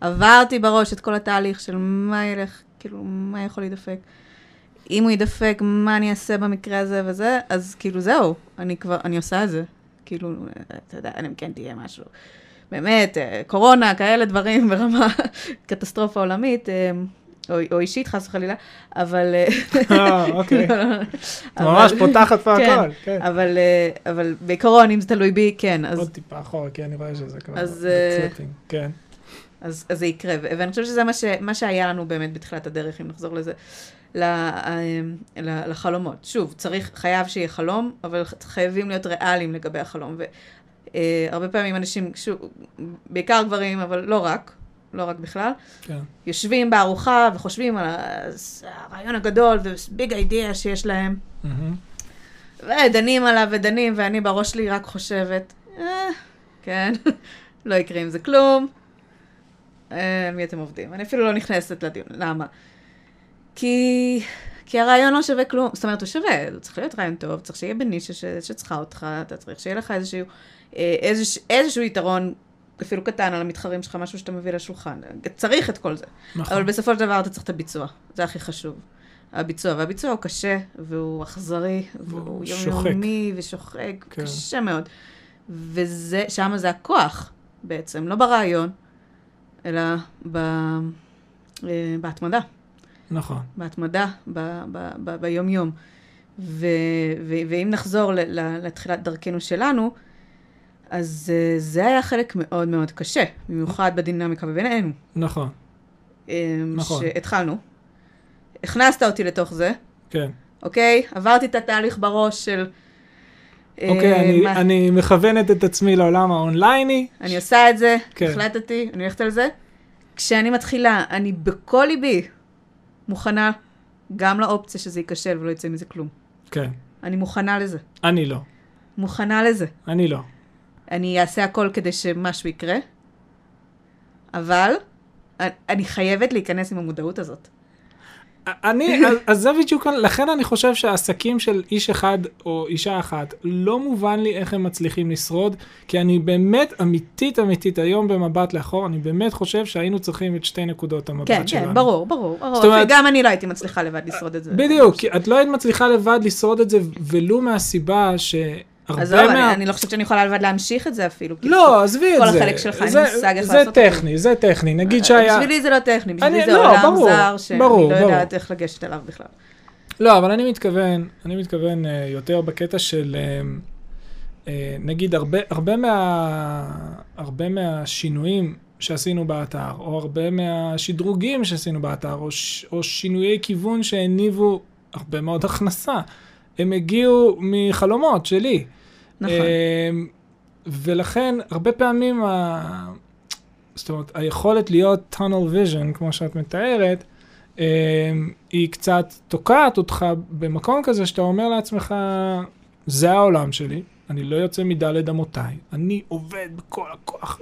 עברתי בראש את כל התהליך של מה ילך, כאילו, מה יכול להידפק. אם הוא ידפק, מה אני אעשה במקרה הזה וזה, אז כאילו זהו, אני כבר, אני עושה את זה. כאילו, אתה יודע, אם כן תהיה משהו. באמת, אה, קורונה, כאלה דברים ברמה קטסטרופה עולמית, אה, או, או אישית, חס וחלילה, אבל... אה, אוקיי. ממש פותחת פה כן, הכל, כן. אבל, אבל בעיקרון, אם זה תלוי בי, כן, אז... עוד טיפה אחורה, כי אני רואה שזה כבר... אז... כן. אז, אז זה יקרה, ואני חושבת שזה מה, ש, מה שהיה לנו באמת בתחילת הדרך, אם נחזור לזה, לחלומות. שוב, צריך, חייב שיהיה חלום, אבל חייבים להיות ריאליים לגבי החלום. והרבה פעמים אנשים, שוב, בעיקר גברים, אבל לא רק, לא רק בכלל, כן. יושבים בארוחה וחושבים על הרעיון הגדול וביג אידיאה שיש להם, mm-hmm. ודנים עליו ודנים, ואני בראש שלי רק חושבת, אה, כן, לא יקרה עם זה כלום. אה, מי אתם עובדים? אני אפילו לא נכנסת לדיון. למה? כי, כי הרעיון לא שווה כלום. זאת אומרת, הוא שווה, הוא צריך להיות רעיון טוב, צריך שיהיה בנישה ש, שצריכה אותך, אתה צריך שיהיה לך איזשהו, איזוש, איזשהו יתרון, אפילו קטן, על המתחרים שלך, משהו שאתה מביא לשולחן. צריך את כל זה. נכון. אבל בסופו של דבר אתה צריך את הביצוע, זה הכי חשוב. הביצוע, והביצוע הוא קשה, והוא אכזרי, והוא יומיומי ושוחק, כן. קשה מאוד. וזה, שם זה הכוח בעצם, לא ברעיון. אלא ב, אה, בהתמדה. נכון. בהתמדה, ב, ב, ב, ביום-יום. ו, ו, ואם נחזור ל, ל, לתחילת דרכנו שלנו, אז uh, זה היה חלק מאוד מאוד קשה, במיוחד בדינמיקה בינינו. נכון. Um, נכון. שהתחלנו. הכנסת אותי לתוך זה. כן. אוקיי? עברתי את התהליך בראש של... אוקיי, okay, אני, מה... אני מכוונת את עצמי לעולם האונלייני. אני עושה את זה, כן. החלטתי, אני הולכת על זה. כשאני מתחילה, אני בכל ליבי מוכנה גם לאופציה שזה ייכשל ולא יצא מזה כלום. כן. אני מוכנה לזה. אני לא. מוכנה לזה. אני לא. אני אעשה הכל כדי שמשהו יקרה, אבל אני חייבת להיכנס עם המודעות הזאת. אני, אז זה בדיוק, לכן אני חושב שהעסקים של איש אחד או אישה אחת, לא מובן לי איך הם מצליחים לשרוד, כי אני באמת, אמיתית, אמיתית, היום במבט לאחור, אני באמת חושב שהיינו צריכים את שתי נקודות המבט כן, שלנו. כן, כן, ברור, ברור. ברור. אומרת, גם אני לא הייתי מצליחה לבד לשרוד את זה. בדיוק, כי את לא היית מצליחה לבד לשרוד את זה, ולו מהסיבה ש... לא, מה... אני לא חושבת שאני יכולה לבד להמשיך את זה אפילו. לא, עזבי את זה. כל החלק שלך, אין מושג איך לעשות את זה. זה טכני, זה טכני. נגיד שהיה... בשבילי זה לא טכני, בשבילי זה לא, עולם ברור, זר, שאני ברור, לא יודעת איך לגשת אליו בכלל. לא, אבל אני מתכוון, אני מתכוון uh, יותר בקטע של, uh, uh, נגיד, הרבה, הרבה, מה, הרבה מהשינויים שעשינו באתר, או הרבה מהשדרוגים שעשינו באתר, או, ש, או שינויי כיוון שהניבו הרבה מאוד הכנסה, הם הגיעו מחלומות שלי. נכון. אמ, ולכן, הרבה פעמים ה... זאת אומרת, היכולת להיות tunnel vision, כמו שאת מתארת, אה, היא קצת תוקעת אותך במקום כזה שאתה אומר לעצמך, זה העולם שלי, אני לא יוצא מדלת אמותיי, אני עובד בכל הכוח,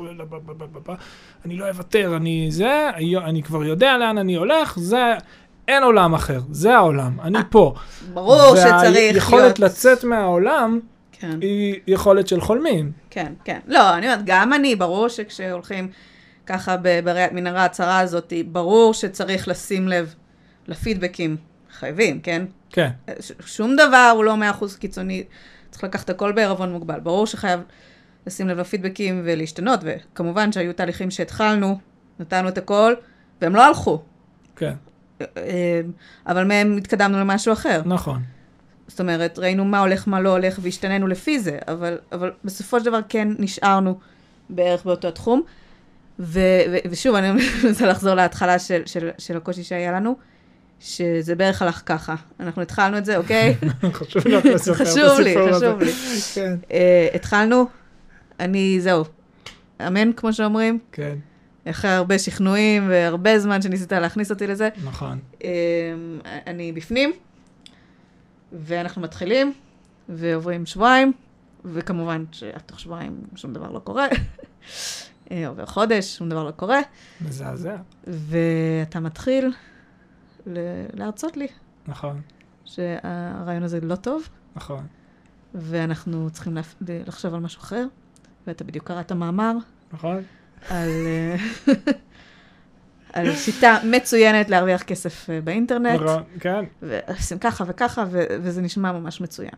אני לא אוותר, אני זה, אני כבר יודע לאן אני הולך, זה, אין עולם אחר, זה העולם, אני פה. ברור שצריך להיות... והיכולת לצאת מהעולם, כן. היא יכולת של חולמים. כן, כן. לא, אני אומרת, גם אני, ברור שכשהולכים ככה בראיית מנהרה הצרה הזאת, ברור שצריך לשים לב לפידבקים. חייבים, כן? כן. ש- שום דבר הוא לא מאה אחוז קיצוני, צריך לקחת הכל בערבון מוגבל. ברור שחייב לשים לב לפידבקים ולהשתנות, וכמובן שהיו תהליכים שהתחלנו, נתנו את הכל, והם לא הלכו. כן, אה, אבל מהם התקדמנו למשהו אחר. נכון. זאת אומרת, ראינו מה הולך, מה לא הולך, והשתננו לפי זה, אבל, אבל בסופו של דבר כן נשארנו בערך באותו תחום. ו, ו, ושוב, אני רוצה לחזור להתחלה של, של, של הקושי שהיה לנו, שזה בערך הלך ככה. אנחנו התחלנו את זה, אוקיי? חשוב לך לספר את חשוב לי, הסיפור הזה. חשוב לי. כן, uh, התחלנו, אני, זהו, אמן, כמו שאומרים, כן, אחרי הרבה שכנועים והרבה זמן שניסית להכניס אותי לזה. נכון. אמ, אני בפנים, ואנחנו מתחילים, ועוברים שבועיים, וכמובן שעד תוך שבועיים שום דבר לא קורה. אה, עובר חודש, שום דבר לא קורה, מזעזע, ואתה מתחיל ל- להרצות לי. נכון, שהרעיון הזה לא טוב, נכון, ואנחנו צריכים לחשוב על משהו אחר, ואתה בדיוק קראת מאמר. נכון, על, אה, על שיטה מצוינת להרוויח כסף אה, באינטרנט. נכון, כן, ועושים ככה וככה, ו- וזה נשמע ממש מצוין.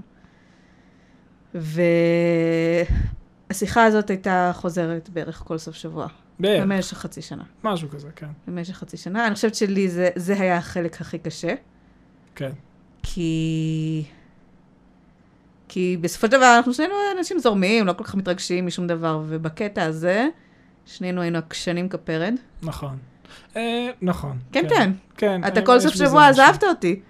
והשיחה הזאת הייתה חוזרת בערך כל סוף שבוע, בערך, במשך חצי שנה. משהו כזה, כן, במשך חצי שנה. אני חושבת שלי זה, זה היה החלק הכי קשה, כן, כי... כי בסופו של דבר אנחנו שנינו אנשים זורמים, לא כל כך מתרגשים משום דבר, ובקטע הזה, שנינו היינו עקשנים כפרד. נכון. אה, נכון. כן, כן. כן. אתה אה, כל סוף שבוע. עזבת אותי.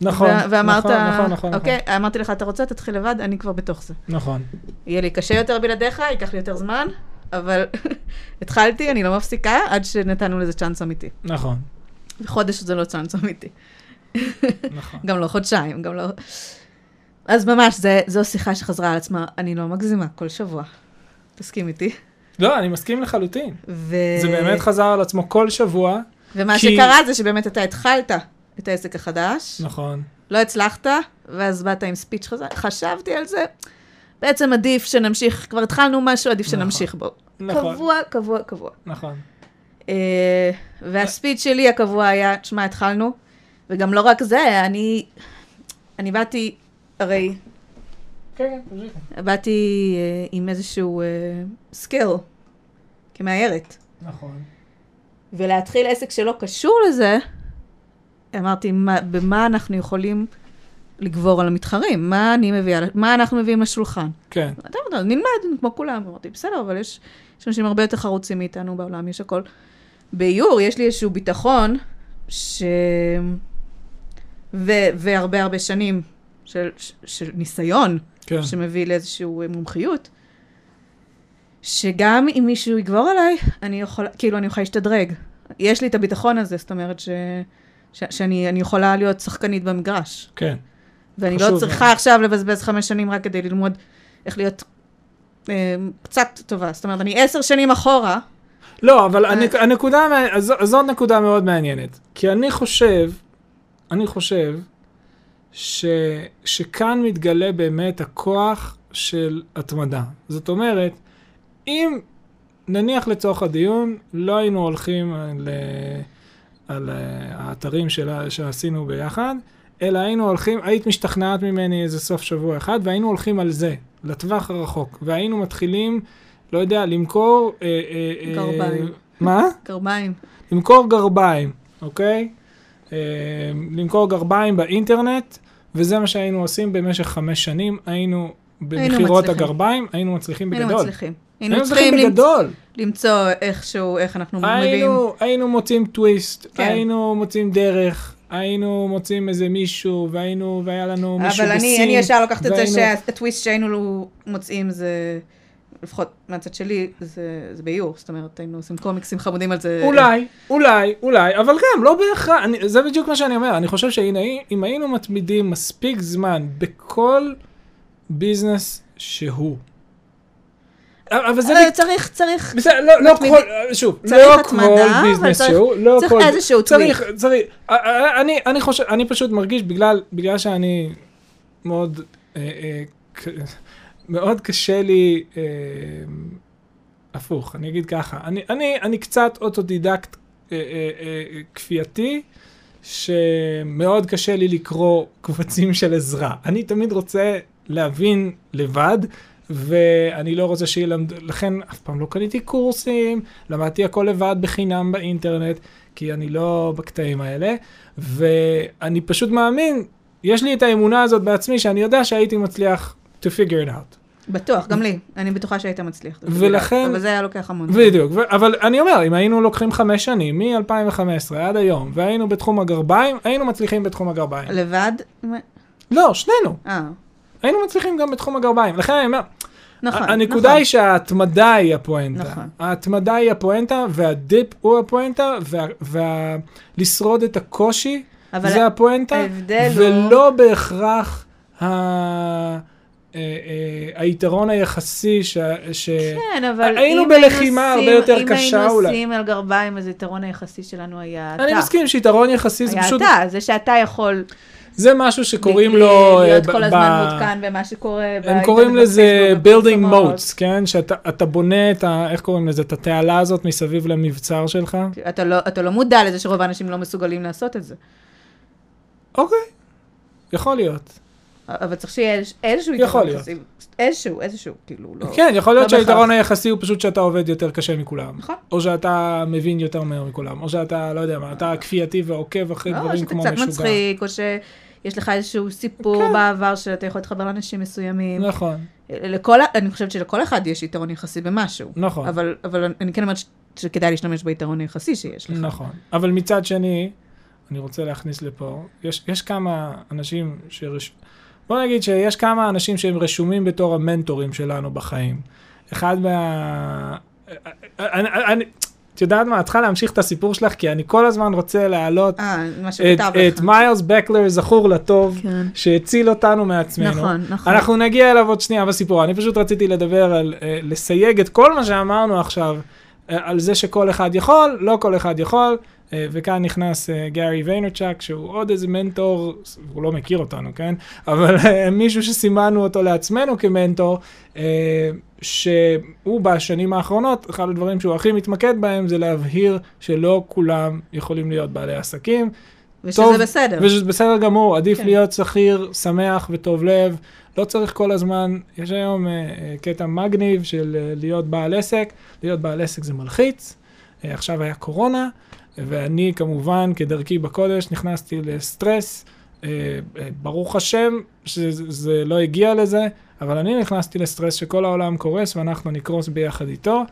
נכון, ו- ואמרת, נכון, נכון, נכון, אוקיי, אמרתי לך, אתה רוצה, תתחיל לבד, אני כבר בתוך זה. נכון, יהיה לי קשה יותר בלעדיך, ייקח לי יותר זמן, אבל התחלתי, אני לא מפסיקה, עד שנתנו לזה צ'אנס אמיתי. נכון, וחודש זה לא צ'אנס אמיתי. נכון. גם לא חודשיים, גם לא... אז ממש, זה, זו שיחה שחזרה על עצמה, אני לא מגזימה, כל שבוע. תסכים איתי. לא, אני מסכים לחלוטין. ו... זה באמת חזר על עצמו כל שבוע. ומה כי- שקרה זה שבאמת אתה התחלת את העסק החדש, נכון. לא הצלחת, ואז באת עם ספיץ' חזק, חשבתי על זה. בעצם עדיף שנמשיך, כבר התחלנו משהו, עדיף נכון. שנמשיך בו. נכון, קבוע, קבוע, קבוע. נכון. אה, והספיץ' שלי הקבוע היה, תשמע, התחלנו, וגם לא רק זה, אני, אני באתי, הרי כן, כן, באתי אה, עם איזשהו skill, כמאיירת, נכון. ולהתחיל עסק שלא קשור לזה, אמרתי, מה, במה אנחנו יכולים לגבור על המתחרים? מה אני מביאה, מה אנחנו מביאים לשולחן? כן, אתה יודע, נלמד כמו כולם. אמרתי, בסדר, אבל יש, יש אנשים הרבה יותר חרוצים מאיתנו בעולם, יש הכל. באיור יש לי איזשהו ביטחון, ש... ו... והרבה הרבה שנים של, של, של ניסיון, כן. שמביא לאיזושהי מומחיות, שגם אם מישהו יגבור עליי, אני יכולה, כאילו, אני יכולה להשתדרג. יש לי את הביטחון הזה, זאת אומרת ש... ש... שאני אני יכולה להיות שחקנית במגרש. כן. ואני לא צריכה מאוד. עכשיו לבזבז חמש שנים רק כדי ללמוד איך להיות אה, קצת טובה. זאת אומרת, אני עשר שנים אחורה, לא, אבל אה. הנק, הנקודה, זאת נקודה מאוד מעניינת. כי אני חושב, אני חושב, ש, שכאן מתגלה באמת הכוח של התמדה. זאת אומרת, אם נניח לצורך הדיון, לא היינו הולכים על, אה, על אה, האתרים שלה, שעשינו ביחד, אלא היינו הולכים, היית משתכנעת ממני איזה סוף שבוע אחד, והיינו הולכים על זה, לטווח הרחוק, והיינו מתחילים, לא יודע, למכור... אה, אה, אה, גרביים. מה? קרביים. למכור גרביים, אוקיי? אה, למכור גרביים באינטרנט, וזה מה שהיינו עושים במשך חמש שנים. היינו במכירות. הגרביים, היינו מצליחים היינו בגדול. מצליחים. היינו היינו מצליחים צריכים למצ- בגדול. למצוא איכשהו, איך אנחנו מביאים. היינו, היינו מוצאים טוויסט, כן. היינו מוצאים דרך, היינו מוצאים איזה מישהו, והיינו, והיה לנו מישהו אבל בסין. אני, אני ישר לוקחת את זה והיינו- שהטוויסט שהיינו מוצאים זה לפחות מהצד שלי, זה, זה באיור, זאת אומרת, היינו עושים קומיקסים חמודים על זה. אולי, אולי, אולי, אבל גם, לא בהכרח, זה בדיוק מה שאני אומר, אני חושב שאם היינו מתמידים מספיק זמן בכל business שהוא, אבל זה... אה, צריך, צריך, בסדר, לא, לא כל, שוב, צריך לא כל business צריך- שהוא, לא צריך כל, איזשהו צריך, צריך, אה, אה, אני, אני חושב, אני פשוט מרגיש בגלל, בגלל שאני מאוד, אה, אה, מאוד קשה לי, אה, הפוך, אני אגיד ככה, אני, אני, אני קצת אוטודידקט אה, אה, אה, כפייתי, שמאוד קשה לי לקרוא קבצים של עזרה. אני תמיד רוצה להבין לבד, ואני לא רוצה שילמדו, לכן אף פעם לא קניתי קורסים, למדתי הכל לבד בחינם באינטרנט, כי אני לא בקטעים האלה, ואני פשוט מאמין, יש לי את האמונה הזאת בעצמי, שאני יודע שהייתי מצליח to figure it out. בטוח, גם לי. אני בטוחה שהיית מצליח. ולכן- אבל זה היה לוקח המון. בדיוק, ו- אבל אני אומר, אם היינו לוקחים חמש שנים, מ-2015 עד היום, והיינו בתחום הגרביים, היינו מצליחים בתחום הגרביים. לבד? לא, שנינו. אה, היינו מצליחים גם בתחום הגרביים. לכן אני אומר, נכון. הנקודה נכון. היא שההתמדה היא הפואנטה. נכון. ההתמדה היא הפואנטה, והדיפ הוא הפואנטה, ולשרוד את הקושי זה הפואנטה, ההבדל הוא- ולא בהכרח ה- אה, אה, היתרון היחסי ש... ש... כן, אבל היינו בלחימה הרבה יותר קשה אם היינו אולי. עושים על גרביים, אז היתרון היחסי שלנו היה אתה. אני מסכים שיתרון יחסי זה היה פשוט, אתה, זה שאתה יכול זה משהו שקוראים לו, להיות אה, כל ב- הזמן מעודכן במה שקורה. הם קוראים לזה building moats, כן? שאתה אתה בונה את ה... איך קוראים לזה? את התעלה הזאת מסביב למבצר שלך. אתה לא, אתה לא מודע לזה שרוב האנשים לא מסוגלים לעשות את זה. אוקיי, יכול להיות. אבל צריך שיהיה איז- איזשהו יתרון. יחסי. איזשהו, איזשהו, כאילו, לא... כן, יכול להיות לא שהיתרון בהכרח. היחסי הוא פשוט שאתה עובד יותר קשה מכולם. נכון. או שאתה מבין יותר מהר מכולם, או שאתה, לא יודע מה, אתה כפייתי ועוקב אחרי לא, דברים שאתה כמו קצת משוגע. מצחיק, או שיש לך איזשהו סיפור כן. בעבר שאתה יכול להתחבר לאנשים מסוימים. נכון, לכל, אני חושבת שלכל אחד יש יתרון יחסי במשהו. נכון, אבל, אבל אני כן אומרת שכדאי להשתמש ביתרון היחסי שיש לך. נכון. אבל מצד שני, אני רוצה להכניס לפה, יש, יש כמה אנשים שרש... בוא נגיד שיש כמה אנשים שהם רשומים בתור המנטורים שלנו בחיים. אחד מה... אני, אני, את יודעת מה, את צריכה להמשיך את הסיפור שלך, כי אני כל הזמן רוצה להעלות אה, מה את, את. מיילס בקלר, זכור לטוב, כן. שהציל אותנו מעצמנו. נכון, נכון. אנחנו נגיע אליו עוד שנייה בסיפור. אני פשוט רציתי לדבר על, אה, לסייג את כל מה שאמרנו עכשיו, אה, על זה שכל אחד יכול, לא כל אחד יכול, אה, וכאן נכנס אה, גארי ויינרצ'אק, שהוא עוד איזה מנטור, הוא לא מכיר אותנו, כן? אבל אה, מישהו שסימנו אותו לעצמנו כמנטור, אה, שהוא בשנים האחרונות, אחד הדברים שהוא הכי מתמקד בהם זה להבהיר שלא כולם יכולים להיות בעלי עסקים. ושזה טוב, בסדר. וזה בסדר גמור, עדיף כן. להיות שכיר, שמח וטוב לב. לא צריך כל הזמן, יש היום אה, אה, קטע מגניב של אה, להיות בעל עסק. להיות בעל עסק זה מלחיץ. אה, עכשיו היה קורונה, ואני כמובן, כדרכי בקודש, נכנסתי לסטרס. אה, אה, ברוך השם שזה זה לא הגיע לזה, אבל אני נכנסתי לסטרס שכל העולם קורס ואנחנו נקרוס ביחד איתו,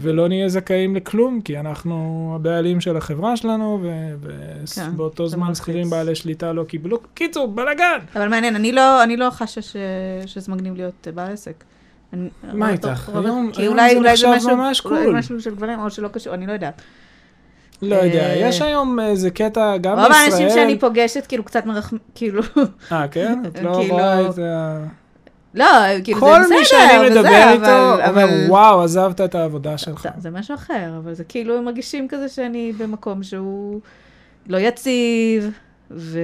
ולא נהיה זכאים לכלום, כי אנחנו הבעלים של החברה שלנו, כן, ובאותו זה זמן. שכירים בעלי שליטה לא קיבלו. קיצור, בלאגן. אבל מעניין, אני לא, אני לא חשה ש, שזה מגניב להיות אה, בעל עסק. אני- מה רוב- איתך? רוב- היום- היום אולי, זה אולי נחשב משהו, ממש אולי קול. משהו של גברים, או שלא קשור, אני לא יודעת. לא יודע, אה, יש היום איזה קטע גם רוב בישראל. האנשים שאני פוגשת, כאילו, קצת מרחמ... כאילו... אה, כן? את לא כאילו- רואה את ה... לא, כאילו, כל זה בסדר, מי שאני וזה, מדבר איתו אבל- אומר, אבל- וואו, עזבת את העבודה שלך. זה- זה משהו אחר, אבל זה כאילו, הם מרגישים כזה שאני במקום שהוא לא יציב, ואני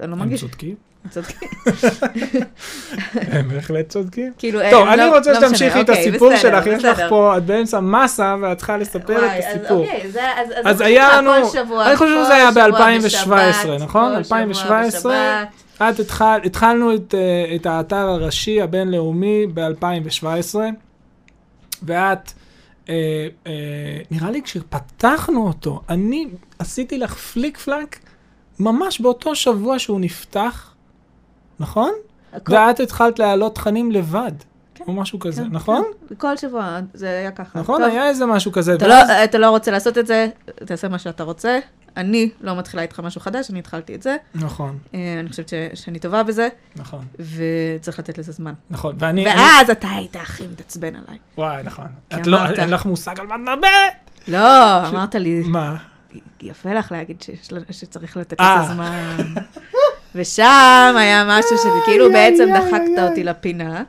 לא הם מרגיש... צודקים, צודקים. הם בהחלט צודקים. כאילו, טוב, הם אני לא- רוצה לא שתמשיכי את אוקיי, הסיפור שלך, יש לך. פה, את באמצע מסה ואת צריכה לספר את הסיפור. אוקיי, אז- היה לנו- כל אני חושב כל שזה היה שבוע ב-2017, בשבת, נכון? כל שבוע 2017. את התחל, התחלנו את, אה, את האתר הראשי הבינלאומי ב-2017, ואת, אה, אה, נראה לי כשפתחנו אותו, אני עשיתי לך פליק פלאק ממש באותו שבוע שהוא נפתח, נכון? הכל- ואת התחלת להעלות תכנים לבד, כן. או משהו כזה, כן, נכון? כן, כל שבוע, זה היה ככה. נכון? טוב, היה איזה משהו כזה. אתה ואז- לא- אתה לא רוצה לעשות את זה, תעשה מה שאתה רוצה. אני לא מתחילה איתך משהו חדש, אני התחלתי את זה. נכון, אה, אני חושבת ש, שאני טובה בזה, נכון, וצריך לתת לזה זמן. נכון. ואני... אני- ואז אתה היית הכי מתעצבן עליי. וואי, נכון. את לא, אמרת- אין לך מושג על מה מדברת. לא, אמרת לי, מה? יפה לך להגיד שיש, שצריך לתת אה. לזה זמן. ושם היה משהו שכאילו בעצם דחקת. אותי לפינה,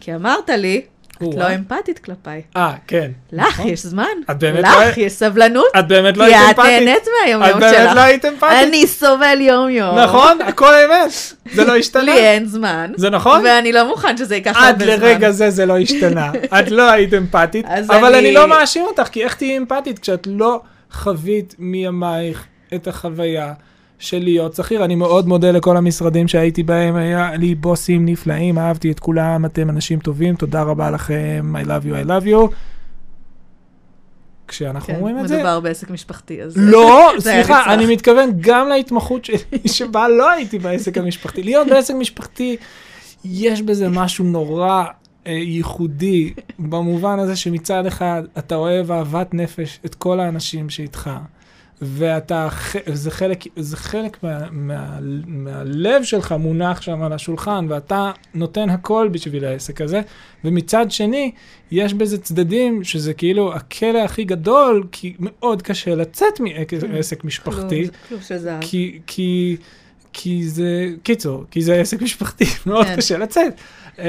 כי אמרת לי, את. לא אמפתית כלפיי. אה, כן. לך נכון. יש זמן, את באמת לך לא- יש סבלנות, את באמת לא כי היית את אמפתית. נהנית מהיום את יום באמת שלך. לא היית אמפתית. אני סובל יום יום. נכון? הכל אמת. זה לא השתנה. לי אין זמן. זה נכון? ואני לא מוכן שזה ייקח עד הרבה זמן. לרגע זה זה לא השתנה. את לא היית אמפתית, אבל אני לא מאשים אותך, כי איך תהיי אמפתית כשאת לא חווית מימייך את החוויה של להיות שכיר? אני מאוד מודה לכל המשרדים שהייתי בהם, היה לי בוסים נפלאים, אהבתי את כולם, אתם אנשים טובים, תודה רבה לכם, I love you, I love you. כשאנחנו כן, אומרים את זה, מדובר בעסק משפחתי, אז... לא, סליחה. אני מתכוון גם להתמחות שלי, שבה לא הייתי בעסק המשפחתי. להיות בעסק משפחתי, יש בזה משהו נורא אה, ייחודי, במובן הזה שמצד אחד אתה אוהב אהבת נפש את כל האנשים שאיתך, ואתה, זה חלק, זה חלק מה, מה, מהלב שלך מונח שם על השולחן, ואתה נותן הכל בשביל העסק הזה, ומצד שני, יש בזה צדדים שזה כאילו הכלא הכי גדול, כי מאוד קשה לצאת מעסק משפחתי. של זהב. כי, כי, כי זה, קיצור, כי זה עסק משפחתי, מאוד כן. קשה לצאת. אמ,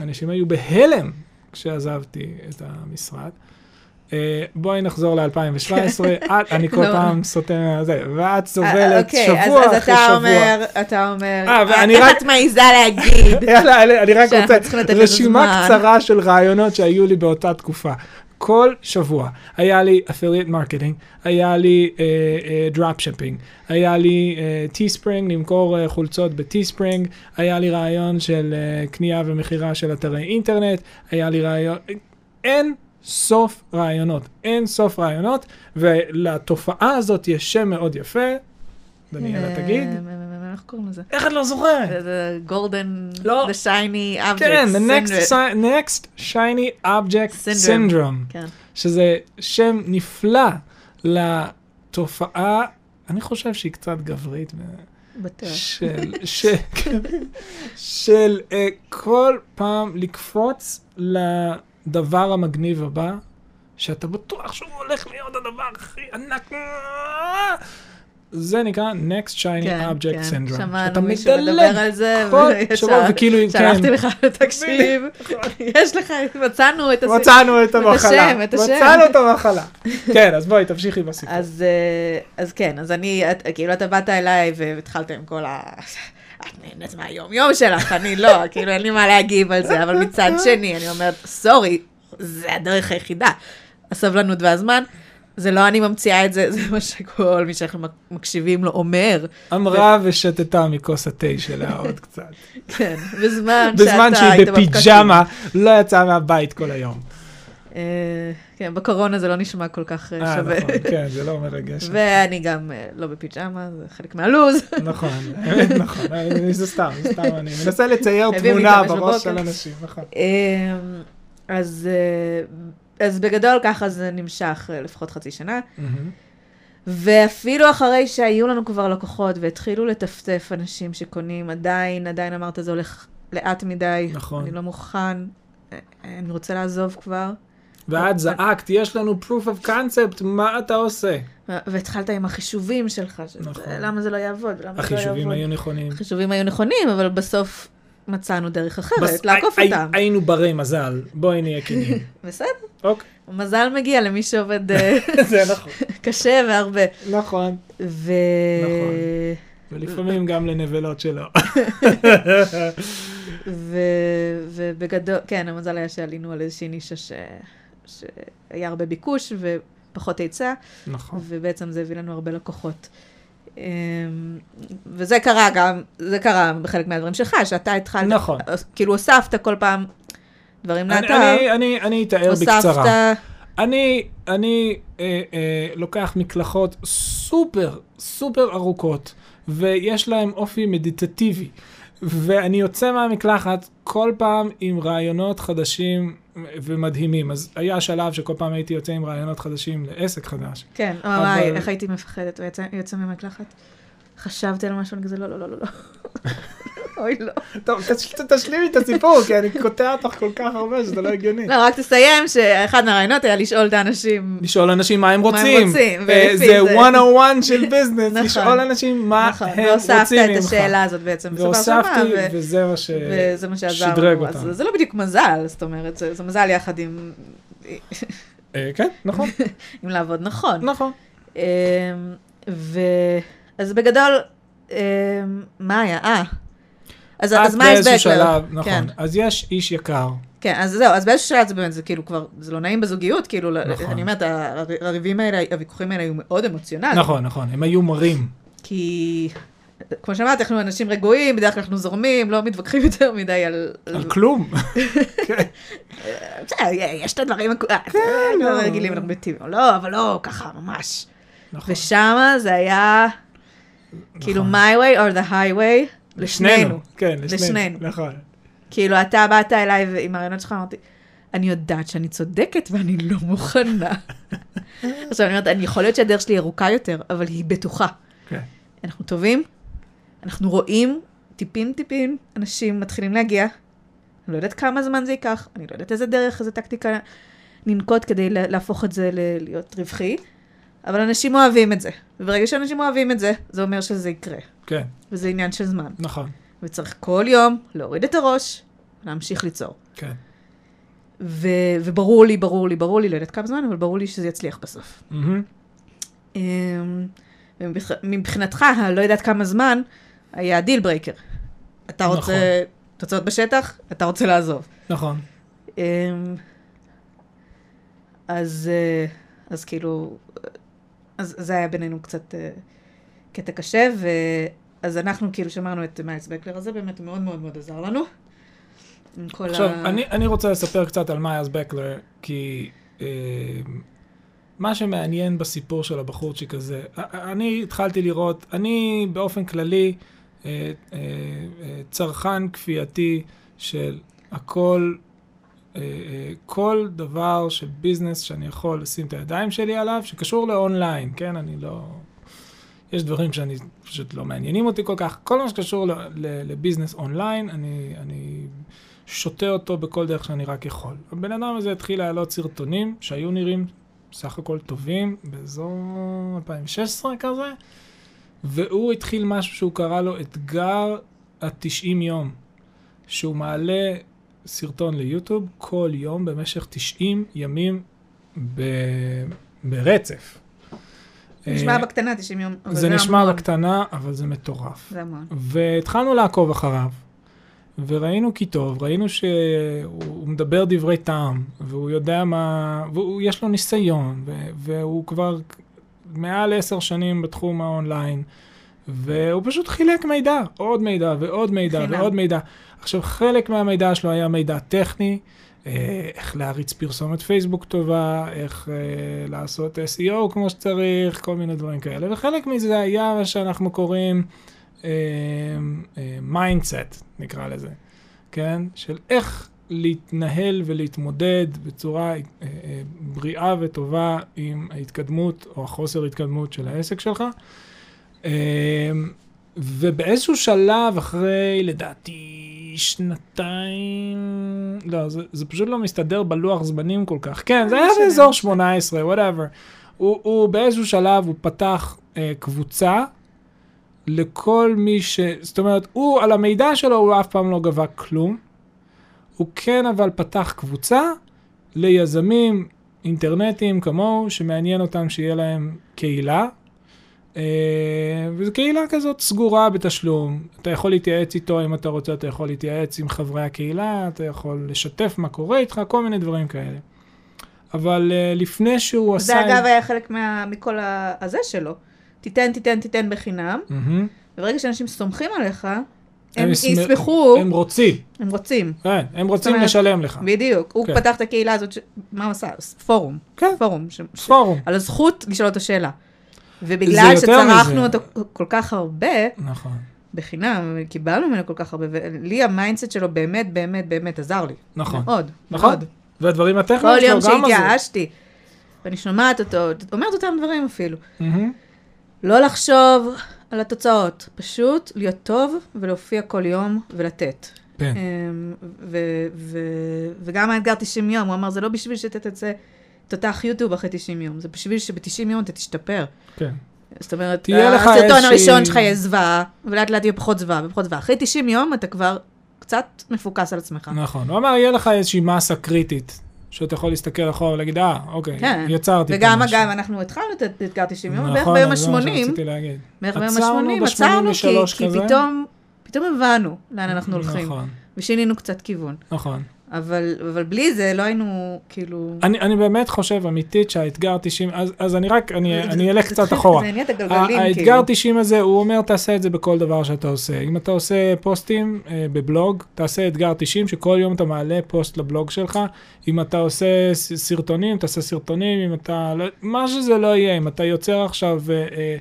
אנשים היו בהלם כשעזבתי את המשרד. אה, בואי נחזור ל-2017, אני כל לא. פעם מהזה, ואת אה, סובלת אוקיי, אז- שבוע אז אחרי אתה שבוע. אומר, אתה אומר, אה, איך רק- את מעיזה להגיד? יאללה, אני- רק רוצה רשימה. קצרה של רעיונות שהיו לי באותה תקופה. כל שבוע היה לי affiliate marketing, היה לי drop shipping, היה לי Teespring, למכור אה, חולצות ב Teespring, היה לי רעיון של אה, קנייה ומכירה של אתרי אינטרנט, היה לי רעיון, אין סוף רעיונות, אין סוף רעיונות, ולתופעה הזאת יש שם מאוד יפה, דניאלה תגיד, אה, איך קוראים לזה? איך את לא זוכרת? זה golden, לא. the shiny object. כן, the next, syndrome. shiny object Syndrome. syndrome, כן. שזה שם נפלא לתופעה, אני חושב שהיא קצת גברית, בטוח. של, של, של uh, כל פעם לקפוץ לדבר המגניב הבא, שאתה בטוח שהוא הולך להיות הדבר הכי ענק. זה נקרא Next Shiny כן, Object כן. Syndrome. שמענו מישהו מדבר על זה, וישר וכאילו, שלחתי כן. לך, תקשיב, יש לך, מצאנו את הסיפור. מצאנו את המחלה. השם, את השם. מצאנו את המחלה. כן, אז בואי, תמשיכי בסיפור. אז, אה, אז כן, אז אני, את, כאילו אתה באת אליי והתחלת עם כל ה... את נהנית מהיום יום שלך, אני לא, כאילו אין לי מה להגיב על זה, אבל מצד שני, אני אומרת, סורי, זה הדרך היחידה. הסבלנות והזמן, זה לא אני ממציאה את זה, זה מה שכל מי שאנחנו מקשיבים לו אומר. אמרה ושתתה מכוס התה שלה עוד קצת. כן, בזמן בזמן שאתה שהיא היית בפקקים. בפיג'מה, לא יצאה מהבית כל היום. אה, כן, בקורונה זה לא נשמע כל כך אה, אה, שווה. נכון, כן, זה לא מרגש. ואני גם אה, לא בפיג'מה, זה חלק מהלו"ז. נכון, נכון, אה, זה סתם, סתם, אני מנסה לצייר תמונה בראש של. אנשים, נכון. אז, אה, אז בגדול ככה זה נמשך אה, לפחות חצי שנה, מהמם. ואפילו אחרי שהיו לנו כבר לקוחות והתחילו לטפטף אנשים שקונים, עדיין, עדיין אמרת זה הולך לאט מדי, נכון. אני לא מוכן, אה, אני רוצה לעזוב כבר. ואת זעקת, יש לנו proof of concept, מה אתה עושה? והתחלת עם החישובים שלך, נכון. למה זה לא יעבוד, למה זה לא יעבוד. החישובים היו נכונים. החישובים היו נכונים, אבל בסוף מצאנו דרך אחרת, בס- לעקוף הי- אותם. היינו ברי מזל, בואי נהיה כנים. בסדר, אוקיי, מזל מגיע למי שעובד אה, זה נכון. קשה והרבה. נכון. ו... נכון. ולפעמים גם לנבלות שלו. ובגדול, כן, המזל היה שעלינו על איזושהי נישה ש... שהיה הרבה ביקוש ופחות היצע, נכון. ובעצם זה הביא לנו הרבה לקוחות. אמ, וזה קרה גם, זה קרה בחלק מהדברים שלך, שאתה התחלת, נכון. כאילו הוספת כל פעם דברים אני- לאתר, אני- אני אני אתאר בקצרה. הוספת, אני, אני אה, אה, לוקח מקלחות סופר, סופר ארוכות, ויש להם אופי מדיטטיבי. ואני יוצא מהמקלחת כל פעם עם רעיונות חדשים ומדהימים. אז היה שלב שכל פעם הייתי יוצא עם רעיונות חדשים לעסק חדש. כן, אבל- וואי, איך הייתי מפחדת יוצא ממקלחת. חשבתי על משהו, אני כזה, לא, לא, לא, לא, לא. אוי, לא. טוב, תש- תשלימי את הסיפור, כי אני קוטע אותך כל כך הרבה שזה לא הגיוני. לא, רק תסיים שאחד מהרעיונות היה לשאול את האנשים. לשאול אנשים מה הם מה הם רוצים. רוצים, אה, זה זה. 101 של ביזנס, נכון. לשאול אנשים מה נכון, הם והוספת רוצים את ממך. השאלה הזאת בעצם והוספתי, וזה מה ש... וזה מה שעזר שדרג לנו. אז אותם. זה לא בדיוק מזל, זאת אומרת, זה מזל יחד עם אה, כן, נכון, עם לעבוד נכון. נכון. אמ. אז בגדול, מה היה? אה. אז אז את מה יש באיזשהו בקלר? כן. נכון. אז יש איש יקר, כן, אז זהו, אז באיזשהו שלב זה באמת, זה כאילו כבר, זה לא נעים בזוגיות, כאילו, נכון. אני אומרת, הר- הריבים האלה, הוויכוחים האלה היו מאוד אמוציונליים. נכון, נכון, הם היו מרים. כי, כמו שאמרתי, אנחנו אנשים רגועים, בדרך כלל אנחנו זורמים, לא מתווכחים יותר מדי על... על כלום. כן, בסדר, יש את הדברים אה, כן, לא לא. רגילים, אנחנו בטבעי, לא, אבל לא, ככה, ממש. נכון. ושמה זה היה, כאילו, my way or the highway, לשנינו. כן, לשנינו. נכון. כאילו, אתה באת אליי עם הרעיונות שלך, אמרתי, אני יודעת שאני צודקת ואני לא מוכנה. עכשיו, אני אומרת, אני יכול להיות שהדרך שלי ארוכה יותר, אבל היא בטוחה. כן. אנחנו טובים, אנחנו רואים טיפין-טיפין, אנשים מתחילים להגיע. אני לא יודעת כמה זמן זה ייקח, אני לא יודעת איזה דרך, איזה טקטיקה ננקוט כדי לה- להפוך את זה להיות רווחי, אבל אנשים אוהבים את זה. וברגע שאנשים אוהבים את זה, זה אומר שזה יקרה. כן, וזה עניין של זמן. נכון. וצריך כל יום להוריד את הראש, להמשיך ליצור. כן. ו- וברור לי, ברור לי, ברור לי, לא יודעת כמה זמן, אבל ברור לי שזה יצליח בסוף. מהמם. אמ, ומבח- מבחינתך, הלא יודעת כמה זמן, היה deal breaker. אתה נכון. רוצה תוצאות בשטח, אתה רוצה לעזוב. נכון. אמ, אז, אה, אז כאילו, אז זה היה בינינו קצת אה, קטע קשה, ואז אנחנו כאילו שמרנו את מיילס בקלר הזה, באמת מאוד מאוד מאוד עזר לנו. עכשיו, ה... אני, אני רוצה לספר קצת על מיילס בקלר, כי אה, מה שמעניין בסיפור של הבחורצ'יק הזה, אני התחלתי לראות, אני באופן כללי אה, אה, אה, צרכן כפייתי של הכל, כל דבר של ביזנס שאני יכול לשים את הידיים שלי עליו, שקשור לאונליין, כן? אני לא... יש דברים שאני פשוט לא מעניינים אותי כל כך. כל מה שקשור לביזנס אונליין, אני, אני שותה אותו בכל דרך שאני רק יכול. הבן אדם הזה התחיל להעלות סרטונים שהיו נראים סך הכל טובים, באזור 2016 כזה, והוא התחיל משהו שהוא קרא לו אתגר ה-90 יום, שהוא מעלה סרטון ליוטיוב כל יום במשך 90 ימים ב... ברצף. נשמע אה, בקטנה 90 יום, אבל זה נשמע המון. בקטנה, אבל זה מטורף. זה המון. והתחלנו לעקוב אחריו, וראינו כי טוב, ראינו שהוא מדבר דברי טעם, והוא יודע מה, ויש לו ניסיון, והוא כבר מעל עשר שנים בתחום האונליין, והוא פשוט חילק מידע, עוד מידע ועוד מידע חינם. ועוד מידע. עכשיו, חלק מהמידע שלו היה מידע טכני, אה, איך להריץ פרסומת פייסבוק טובה, איך אה, לעשות SEO כמו שצריך, כל מיני דברים כאלה, וחלק מזה היה מה שאנחנו קוראים mindset, נקרא לזה, כן? של איך להתנהל ולהתמודד בצורה אה, אה, בריאה וטובה עם ההתקדמות או החוסר התקדמות של העסק שלך. אה, ובאיזשהו שלב אחרי, לדעתי, שנתיים, לא, זה, זה פשוט לא מסתדר בלוח זמנים כל כך. כן, זה לא היה משנה. באזור 18, whatever. הוא, הוא באיזשהו שלב, הוא פתח אה, קבוצה לכל מי ש... זאת אומרת, הוא, על המידע שלו הוא אף פעם לא גבה כלום. הוא כן אבל פתח קבוצה ליזמים אינטרנטיים כמוהו, שמעניין אותם שיהיה להם קהילה. אה, וזו קהילה כזאת סגורה בתשלום. אתה יכול להתייעץ איתו אם אתה רוצה, אתה יכול להתייעץ עם חברי הקהילה, אתה יכול לשתף מה קורה איתך, כל מיני דברים כאלה. אבל אה, לפני שהוא עשה... זה אגב היה חלק מה- מכל הזה שלו. תיתן, תיתן, תיתן בחינם, מהמם. וברגע שאנשים סומכים עליך, הם יסמכו, הם רוצים, הם רוצים. כן, הם רוצים אומרת, לשלם לך. בדיוק. הוא כן. פתח את הקהילה הזאת, ש- מה הוא עשה? פורום. כן. פורום. ש- ש- פורום. על הזכות לשאול אותו שאלה. ובגלל שצרכנו מזה. אותו כל כך הרבה, נכון. בחינם, קיבלנו ממנו כל כך הרבה, ולי ה mindset שלו באמת, באמת, באמת עזר לי. נכון. מאוד. נכון. מאוד. והדברים הטכניים כל שלו יום גם עזרו. שהתייאשתי, ואני שומעת אותו, אומרת אותם דברים אפילו. מהמם. לא לחשוב על התוצאות, פשוט להיות טוב ולהופיע כל יום ולתת. כן. אמ, ו- ו- וגם האתגר 90 יום, הוא אמר, זה לא בשביל שתצא תותח יוטיוב אחרי 90 יום, זה בשביל שב-90 יום אתה תשתפר. כן. זאת אומרת, הסרטון איזושהי- הראשון שלך יהיה זוועה, ולאט לאט יהיה פחות זוועה ופחות זוועה. אחרי 90 יום אתה כבר קצת מפוקס על עצמך. נכון. הוא אמר, יהיה לך איזושהי מסה קריטית, שאתה יכול להסתכל אחורה ולהגיד, אה, אוקיי, כן. יצרתי וגם, משהו." אגב, אנחנו התחלנו את אתגר 90 יום, בערך נכון, ביום אז זה מה ה-80, שרציתי להגיד. בערך ביום עצרנו ה-80, ב- עצרנו, כי, 83 כי כזה. פתאום, פתאום הבנו לאן אנחנו הולכים, נכון, ושינינו קצת כיוון. נכון. אבל, אבל בלי זה לא היינו, כאילו... אני, אני באמת חושב אמיתית שהאתגר 90, אז, אז אני רק, אני, אני אלך קצת אחורה. זה הניע את הגלגלים, האתגר כאילו. 90 הזה, הוא אומר, תעשה את זה בכל דבר שאתה עושה. אם אתה עושה פוסטים אה, בבלוג, תעשה אתגר 90, שכל יום אתה מעלה פוסט לבלוג שלך. אם אתה עושה סרטונים, תעשה סרטונים. אם אתה, לא, מה שזה לא יהיה, אם אתה יוצר עכשיו אה, אה,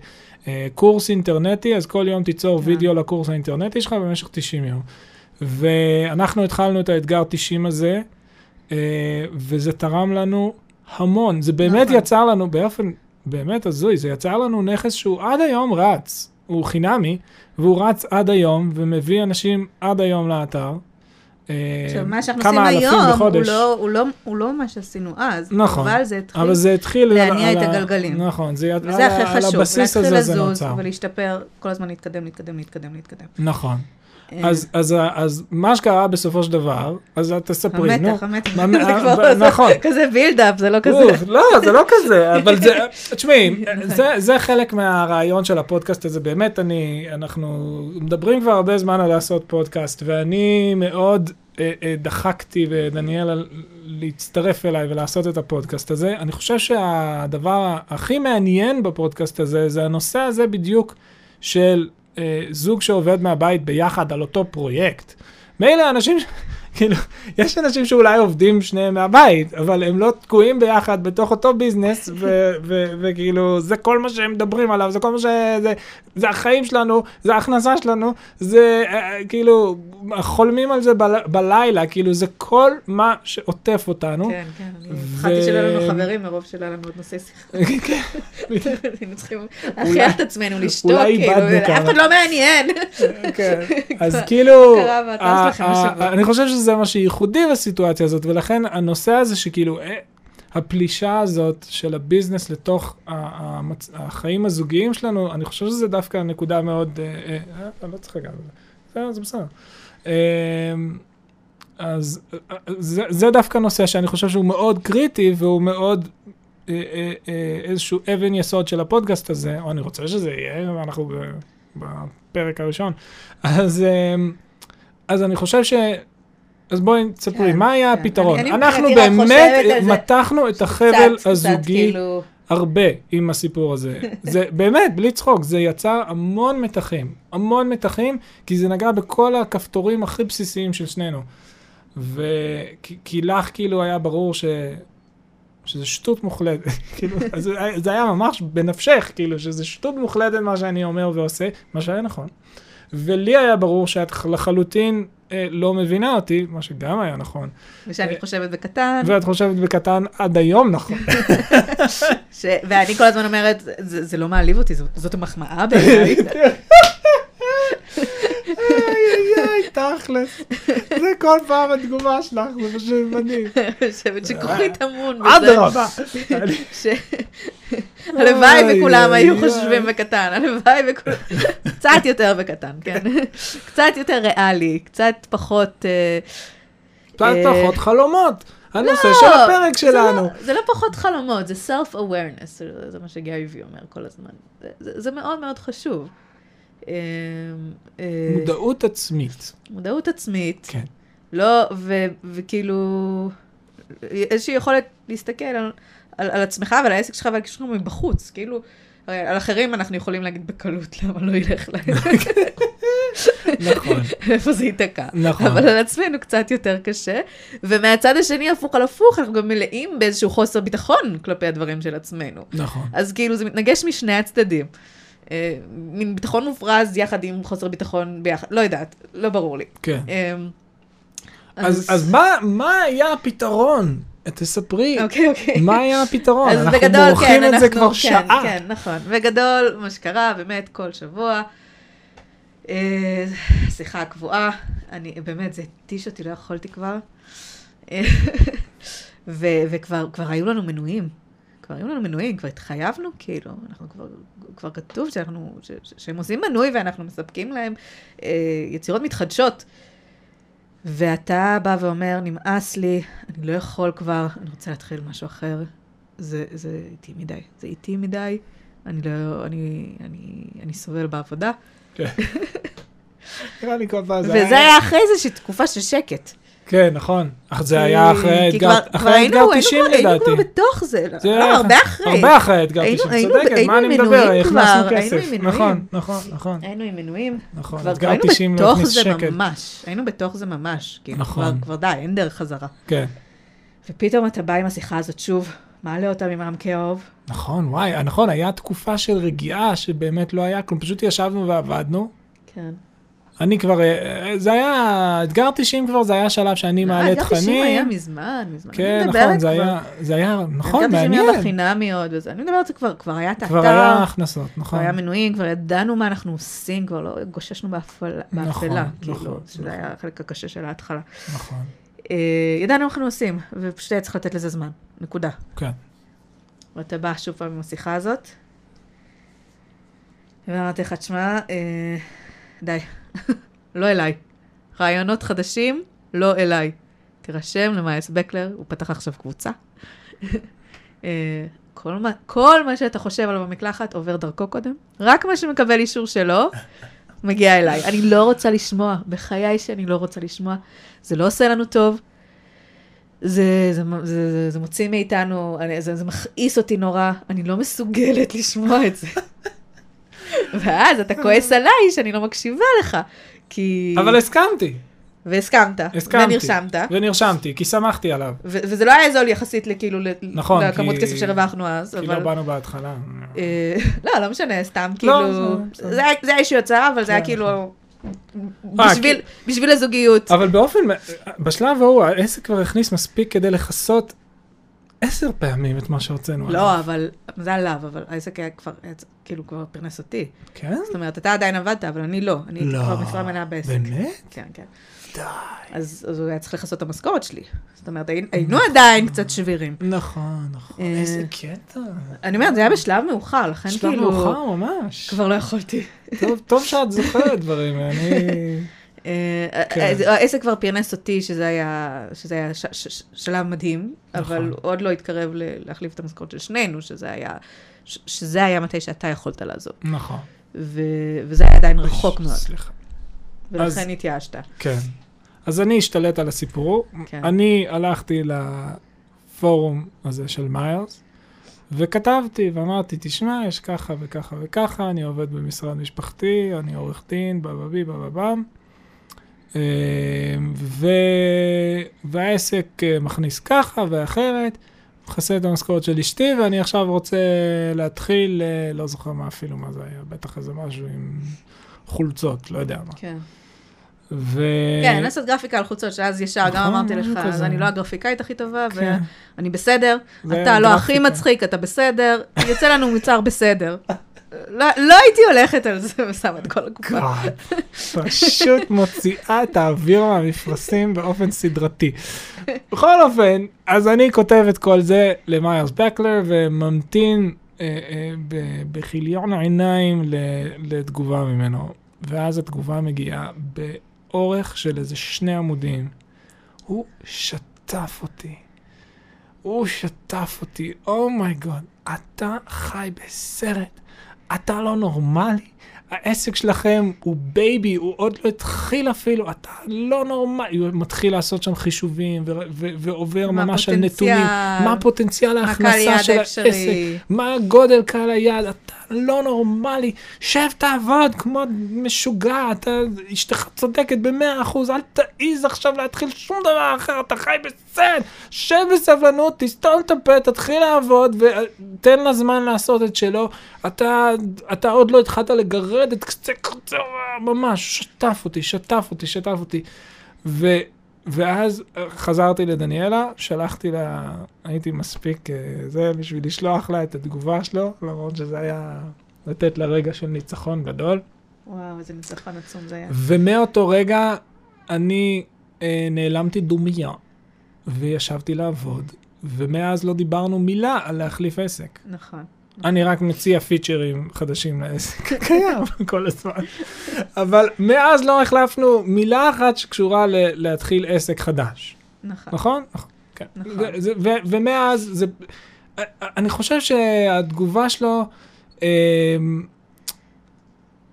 אה, קורס אינטרנטי, אז כל יום תיצור כן. וידאו לקורס האינטרנטי שלך במשך 90 יום. ואנחנו התחלנו את האתגר 90 הזה, אה, וזה תרם לנו המון. זה באמת נכון. יצר לנו באופן באמת הזוי, זה יצר לנו נכס שהוא עד היום רץ. הוא חינמי, והוא רץ עד היום, ומביא אנשים עד היום לאתר. אה, עכשיו, מה שאנחנו עושים היום, הוא. לא, הוא, לא, הוא לא מה שעשינו אז, נכון. אבל זה התחיל, אבל זה התחיל... על- להניע על את הגלגלים. נכון, זה על וזה הכי ה- על חשוב, הבסיס להתחיל הזה זה לזוז נוצר. ולהשתפר, כל הזמן להתקדם, להתקדם, להתקדם, להתקדם. נכון. אה, אז, אז, אז מה שקרה בסופו של דבר, אז תספרי, נו. המתח, המתח, זה כבר נכון. כזה build-up, זה לא כזה. אוף, לא, זה לא כזה, אבל זה, תשמעי, זה, זה חלק מהרעיון של הפודקאסט הזה, באמת, אני, אנחנו מדברים כבר הרבה זמן על לעשות פודקאסט, ואני מאוד אה, אה, דחקתי ודניאל להצטרף אליי ולעשות את הפודקאסט הזה. אני חושב שהדבר הכי מעניין בפודקאסט הזה, זה הנושא הזה בדיוק של זוג שעובד מהבית ביחד על אותו פרויקט. מילא אנשים, כאילו, יש אנשים שאולי עובדים שניהם מהבית, אבל הם לא תקועים ביחד בתוך אותו ביזנס, וכאילו, זה כל מה שהם מדברים עליו, זה כל מה ש... זה, זה החיים שלנו, זה ההכנסה שלנו, זה אה, כאילו, חולמים על זה בל- בלילה, כאילו, זה כל מה שעוטף אותנו. כן, כן, אני פחדתי שלא היו לנו חברים מרוב שלא היה לנו עוד נושא שיחה. כן, היינו צריכים להכריח את עצמנו לשתוק, כאילו, אף. אחד לא מעניין. כן. אז כאילו? אני חושב שזה מה שייחודי בסיטואציה הזאת, ולכן הנושא הזה שכאילו, אה, הפלישה הזאת של הביזנס לתוך המצ- החיים הזוגיים שלנו, אני חושב שזה דווקא נקודה מאוד, אה, אה, אה, לא צריך לגעת בזה, זה בסדר. אה, אז אה, זה, זה דווקא נושא שאני חושב שהוא מאוד קריטי והוא מאוד איזשהו אבן יסוד של הפודקאסט הזה, או אני רוצה שזה יהיה, אנחנו בפרק הראשון. אז, אה, אז אני חושב ש... אז בואי תספרי, כן, מה היה כן. הפתרון? אנחנו באמת מתחנו את החבל הזוגי כאילו, הרבה עם הסיפור הזה. זה באמת, בלי צחוק, זה יצר המון מתחים. המון מתחים, כי זה נגע בכל הכפתורים הכי בסיסיים של שנינו. וכי כי לך כאילו היה ברור ש... שזה שטות מוחלטת, כאילו, זה, זה היה ממש בנפשך, כאילו, שזה שטות מוחלטת מה שאני אומר ועושה, מה שהיה נכון. ולי היה ברור שאת לחלוטין לא מבינה אותי, מה שגם היה נכון. ושאני חושבת בקטן, ואת חושבת בקטן עד היום נכון. ש- ואני כל הזמן אומרת, זה זה לא מעליב אותי, זאת- זאת המחמאה בעיניי. תכלס. זה כל פעם התגובה שלך, זה פשוט מדהים. אני חושבת שכוחי טמון בזה. אדרבה. הלוואי וכולם היו חושבים. בקטן, הלוואי וכולם, קצת יותר בקטן, כן. קצת יותר ריאלי, קצת פחות... אה, קצת אה, פחות חלומות. הנושא לא, של הפרק זה לא- שלנו. זה לא פחות חלומות, זה self-awareness, זה- זה מה שגיא וי אומר כל הזמן. זה מאוד מאוד חשוב. אה, אה, מודעות עצמית. מודעות עצמית, כן. לא, ו- וכאילו, איזושהי יכולת להסתכל על, על, על עצמך ועל העסק שלך ועל הקשר מבחוץ, כאילו, הרי על אחרים אנחנו יכולים להגיד בקלות למה לא ילך להם, נכון. איפה זה ייתקע. נכון. אבל על עצמנו קצת יותר קשה, ומהצד השני, הפוך על הפוך, אנחנו גם מלאים באיזשהו חוסר ביטחון כלפי הדברים של עצמנו. נכון. אז כאילו זה מתנגש משני הצדדים. אה, מין ביטחון מופרז יחד עם חוסר ביטחון ביחד, לא יודעת, לא ברור לי. כן. אה, אז, אז מה, מה היה הפתרון תספרי, אוקיי, אוקיי. מה היה הפתרון? אז אנחנו בגדול, מורחים כן, את זה אנחנו- כבר כן, שעה. כן, נכון. בגדול, מה שקרה, באמת, כל שבוע, אה, שיחה קבועה, אני, באמת, זה התיש אותי, לא יכולתי כבר. אה, וכבר כבר היו לנו מנויים. כבר היו לנו מנויים, כבר התחייבנו, כאילו, אנחנו כבר, כבר כתוב שאנחנו, ש, ש, שהם עושים מנוי ואנחנו מספקים להם אה, יצירות מתחדשות. ואתה בא ואומר, נמאס לי, אני לא יכול כבר, אני רוצה להתחיל משהו אחר. זה, זה איטי מדי, זה איטי מדי, אני לא, אני, אני, אני סובל בעבודה. כן. נראה לי כל פעם זה וזה היה אחרי איזושהי תקופה של שקט. כן, נכון. אך זה היה אחרי כי האתגר, אחרי היינו- האתגר היינו 90 כבר- היינו לדעתי. כבר בתוך זה, לא, זה לא, הרבה אחרי. הרבה אחרי האתגר היינו- 90, היינו- צודקת, היינו מה אני מדבר? הכנסנו היינו כסף. נכון, נכון, נכון. היינו עם מנויים, נכון, אתגר כבר היינו 90 בתוך להכניס זה שקט. ממש, היינו בתוך זה ממש, כאילו, נכון. כבר די, אין דרך חזרה. כן. ופתאום אתה בא עם השיחה הזאת שוב, מעלה אותה ממעמקי האוב, נכון, וואי, נכון, היה תקופה של רגיעה שבאמת לא היה כלום, פשוט ישבנו ועבדנו. כן. אני כבר, אה, זה היה, אתגר 90 כבר, זה היה שלב שאני מעלה אגב, 90 היה תכנים. מזמן, מזמן. כן, נכון, זה כבר- היה, זה היה, נכון, אתגר 90 היה מעניין. בחינמיות וזה, אני מדברת, כבר כבר היה את כבר היה האתר, הכנסות, כבר נכון. היה מנויים, כבר ידענו מה אנחנו עושים, כבר לא גוששנו באפלה, נכון, נכון, כאילו, שזה נכון. היה החלק הקשה של ההתחלה. נכון, אה, ידענו מה אנחנו עושים, ופשוט היה צריך לתת לזה זמן, נקודה. כן. ואתה בא שוב פעם עם השיחה הזאת, ואמרתי לך, תשמע, אה, די, לא אליי. רעיונות חדשים, לא אליי. תירשם למאייס בקלר, הוא פתח עכשיו קבוצה. אה, כל מה, כל מה שאתה חושב עליו במקלחת עובר דרכו קודם, רק מה שמקבל אישור שלו, מגיע אליי. אני לא רוצה לשמוע, בחיי שאני לא רוצה לשמוע. זה לא עושה לנו טוב. זה, זה, זה, זה, זה מוציא מאיתנו, אני, זה, זה מכעיס אותי נורא, אני לא מסוגלת לשמוע את זה. ואז אתה כועס עליי שאני לא מקשיבה לך, כי... אבל הסכמתי, והסכמת, הסכמתי. ונרשמת, ונרשמתי, כי שמחתי עליו. ו- וזה לא היה זול יחסית לכאילו, נכון, לכמות כי- כסף שהרווחנו אז, כי לא אבל... באנו בהתחלה. אה, לא, לא משנה, סתם לא, כאילו, זה- בסדר. זה היה- איזושהי הצעה, אבל זה היה כן, כאילו, אה, בשביל- בשביל הזוגיות. אבל באופן, בשלב ההוא העסק כבר הכניס מספיק כדי לכסות עשר פעמים את מה שהוצאנו. לא, אבל זה עליו, אבל העסק היה כבר, כאילו כבר פרנס אותי. כן? זאת אומרת, אתה עדיין עבדת, אבל אני לא. אני הייתי לא. כבר משרה מלאה בעסק. באמת? כן, כן. די. אז הוא היה צריך לכסות את המשכורת שלי. זאת אומרת, היינו- עדיין קצת שבירים. נכון, נכון. אה, איזה קטע. אני אומרת, זה היה בשלב מאוחר, לכן שלב כאילו... מאוחר ממש. כבר לא יכולתי. טוב- טוב שאת זוכרת דברים, אני... אה, כן. אז העסק כבר פרנס אותי, שזה היה, שזה היה ש, ש, ש, שלב מדהים, אבל נכון. עוד לא התקרב ל, להחליף את המשכורת של שנינו, שזה היה, ש, שזה היה מתי שאתה יכולת לעזוב. נכון. ו, וזה היה עדיין רחוק מאוד, סליחה. ולכן התייאשת. כן. אז אני אשתלט על הסיפור. כן. אני הלכתי לפורום הזה של מיילס, וכתבתי ואמרתי, תשמע, יש ככה וככה וככה, אני עובד במשרד משפחתי, אני עורך דין, בבבי, בבבם. אה, ו... והעסק אה, מכניס ככה ואחרת, מכסה את המשכורת של אשתי, ואני עכשיו רוצה להתחיל, אה, לא זוכר מה אפילו מה זה היה, בטח איזה משהו עם חולצות, לא יודע מה. כן. ו... כן, לעשות גרפיקה על חוצות, שאז ישר גם נכון, אמרתי משהו לך, אז כזה. אני לא הגרפיקאית הכי טובה, כן. ואני בסדר, אתה לא הכי. מצחיק, אתה בסדר, יוצא לנו מוצר בסדר. לא לא הייתי הולכת על זה ושמה את כל הקופה. פשוט מוציאה את האוויר מהמפרשים באופן סדרתי. בכל אופן, אז אני כותב את כל זה למיירס בקלר וממתין אה, אה, בכיליון העיניים לתגובה ממנו. ואז התגובה מגיעה באורך של איזה שני עמודים. הוא שטף אותי. הוא שטף אותי, oh my god, אתה חי בסרט, אתה לא נורמלי. העסק שלכם הוא baby, הוא עוד לא התחיל אפילו, אתה לא נורמלי. הוא מתחיל לעשות שם חישובים ו- ו- ועובר מה ממש על הפוטנציאל? נתונים. מה פוטנציאל מה קהל ההכנסה של האפשרי? העסק? מה גודל קהל היעד? אתה לא נורמלי. שב תעבוד כמו משוגע, אתה, אשתך צודקת במאה אחוז, אל תעז עכשיו להתחיל שום דבר אחר, אתה חי בסרט. שב בסבלנות, תסתום את הפה, תתחיל לעבוד ותן לה זמן לעשות את שלו. אתה, אתה עוד לא התחלת לגרד את קצה קצה, ממש, שטף אותי, שטף אותי, שטף אותי. ו, ואז חזרתי לדניאלה, שלחתי לה, הייתי מספיק אה, זה בשביל לשלוח לה את התגובה שלו, למרות שזה היה לתת לה רגע של ניצחון גדול. וואו, איזה ניצחון עצום זה היה. ומאותו רגע אני אה, נעלמתי דומיה, וישבתי לעבוד, ומאז לא דיברנו מילה על להחליף עסק. נכון. אני רק מציע פיצ'רים חדשים לעסק, קיים כל הזמן. אבל מאז לא החלפנו מילה אחת שקשורה ל- להתחיל עסק חדש, נכון. נכון? נכון. כן. נכון. ו- זה- ו- ומאז זה... אני חושב שהתגובה שלו, אמ,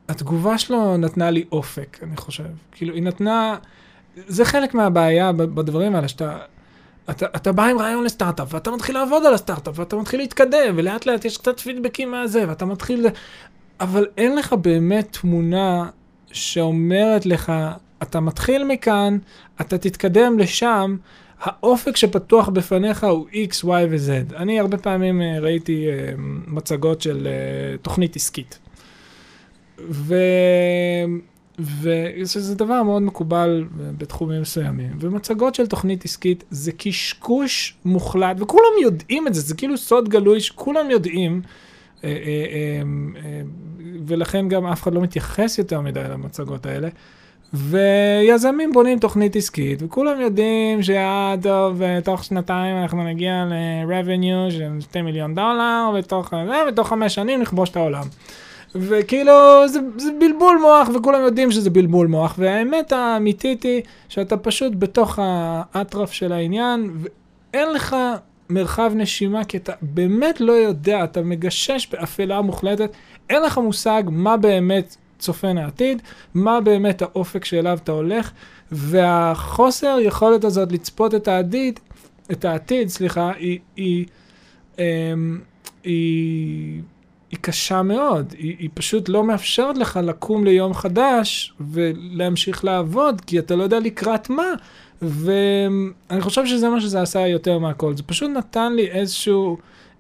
התגובה שלו נתנה לי אופק, אני חושב. כאילו, היא נתנה... זה חלק מהבעיה בדברים האלה, שאתה... אתה, אתה בא עם רעיון לסטארט-אפ, ואתה מתחיל לעבוד על הסטארט-אפ, ואתה מתחיל להתקדם, ולאט לאט יש קצת פידבקים מהזה, ואתה מתחיל... אבל אין לך באמת תמונה שאומרת לך, אתה מתחיל מכאן, אתה תתקדם לשם, האופק שפתוח בפניך הוא X, Y ו-Z. אני הרבה פעמים אה, ראיתי אה, מצגות של אה, תוכנית עסקית. ו... וזה דבר מאוד מקובל בתחומים מסוימים. ומצגות של תוכנית עסקית זה קשקוש מוחלט, וכולם יודעים את זה, זה כאילו סוד גלוי שכולם יודעים, אה, אה, אה, אה, ולכן גם אף אחד לא מתייחס יותר מדי למצגות האלה. ויזמים בונים תוכנית עסקית, וכולם יודעים שאה, טוב, אה, תוך שנתיים אנחנו נגיע ל-revenue של 2 מיליון דולר, ותוך, אה, ותוך חמש שנים נכבוש את העולם. וכאילו, זה, זה בלבול מוח, וכולם יודעים שזה בלבול מוח, והאמת האמיתית היא שאתה פשוט בתוך האטרף של העניין, ואין לך מרחב נשימה, כי אתה באמת לא יודע, אתה מגשש באפלה מוחלטת, אין לך מושג מה באמת צופן העתיד, מה באמת האופק שאליו אתה הולך, והחוסר יכולת הזאת לצפות את העתיד, את העתיד, סליחה, היא, היא, היא, היא, היא קשה מאוד. היא, היא פשוט לא מאפשרת לך לקום ליום חדש ולהמשיך לעבוד, כי אתה לא יודע לקראת מה. ואני חושב שזה מה שזה עשה יותר מהכל. זה פשוט נתן לי איזשהו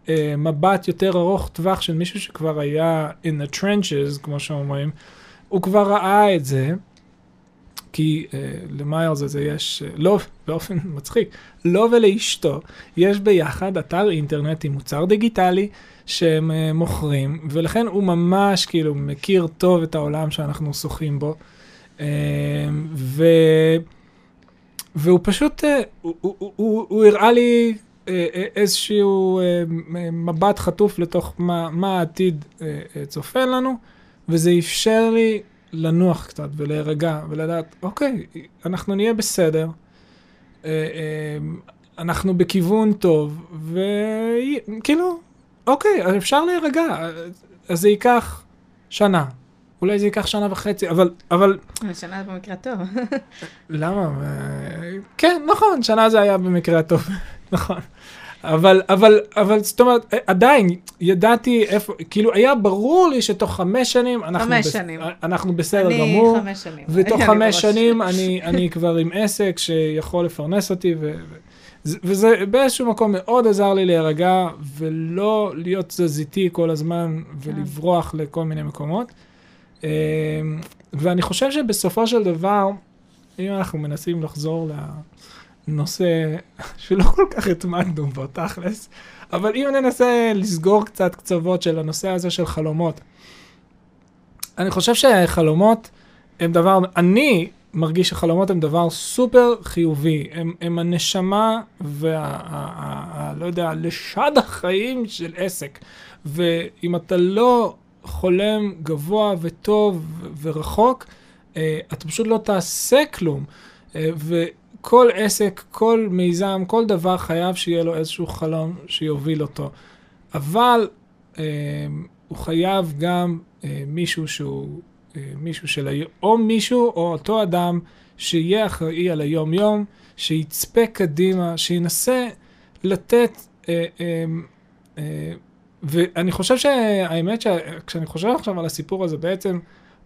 אה, מבט יותר ארוך טווח של מישהו שכבר היה in the trenches, כמו שאומרים. הוא כבר ראה את זה, כי אה, למיילס הזה יש, אה, לא, באופן מצחיק, לא ולאשתו יש ביחד אתר אינטרנט עם מוצר דיגיטלי שהם אה, מוכרים, ולכן הוא ממש כאילו מכיר טוב את העולם שאנחנו שוחים בו. אה, ו... והוא פשוט, אה, הוא, הוא, הוא, הוא, הראה לי איזשהו מבט חטוף לתוך מה, מה העתיד צופן לנו, וזה אפשר לי לנוח קצת ולהירגע ולדעת, אוקיי, אנחנו נהיה בסדר, אנחנו בכיוון טוב, וכאילו, אוקיי, אפשר להירגע, אז זה ייקח שנה. אולי זה ייקח שנה וחצי, אבל, אבל... שנה זה במקרה טוב. למה? כן, נכון, שנה זה היה במקרה הטוב, נכון. אבל, אבל, אבל, זאת אומרת, עדיין, ידעתי איפה, כאילו, היה ברור לי שתוך חמש שנים, אנחנו, חמש בס, שנים. אנחנו בסדר אני גמור, חמש שנים. ותוך אני חמש. שנים אני, אני כבר עם עסק שיכול לפרנס אותי, ו, וזה באיזשהו מקום מאוד עזר לי להירגע, ולא להיות תזזיתי כל הזמן, ולברוח לכל מיני מקומות. אמ, ואני חושב שבסופו של דבר, אם אנחנו מנסים לחזור לנושא שלא כל כך התמדנו בו, תכלס, אבל אם ננסה לסגור קצת קצוות של הנושא הזה של חלומות, אני חושב שחלומות הם דבר, אני מרגיש שחלומות הם דבר סופר חיובי, הם, הם הנשמה וה, לא יודע, לשד החיים של עסק. ואם אתה לא חולם גבוה וטוב ורחוק, אה, אתה פשוט לא תעשה כלום. אה, וכל עסק, כל מיזם, כל דבר חייב שיהיה לו איזשהו חלום שיוביל אותו. אבל אה, הוא חייב גם מישהו שהוא, מישהו של היום, או מישהו או אותו אדם שיהיה אחראי על היום-יום, שיצפה קדימה, שינסה לתת אה, אה, אה, ואני חושב שהאמת שכשאני חושב עכשיו על הסיפור הזה בעצם,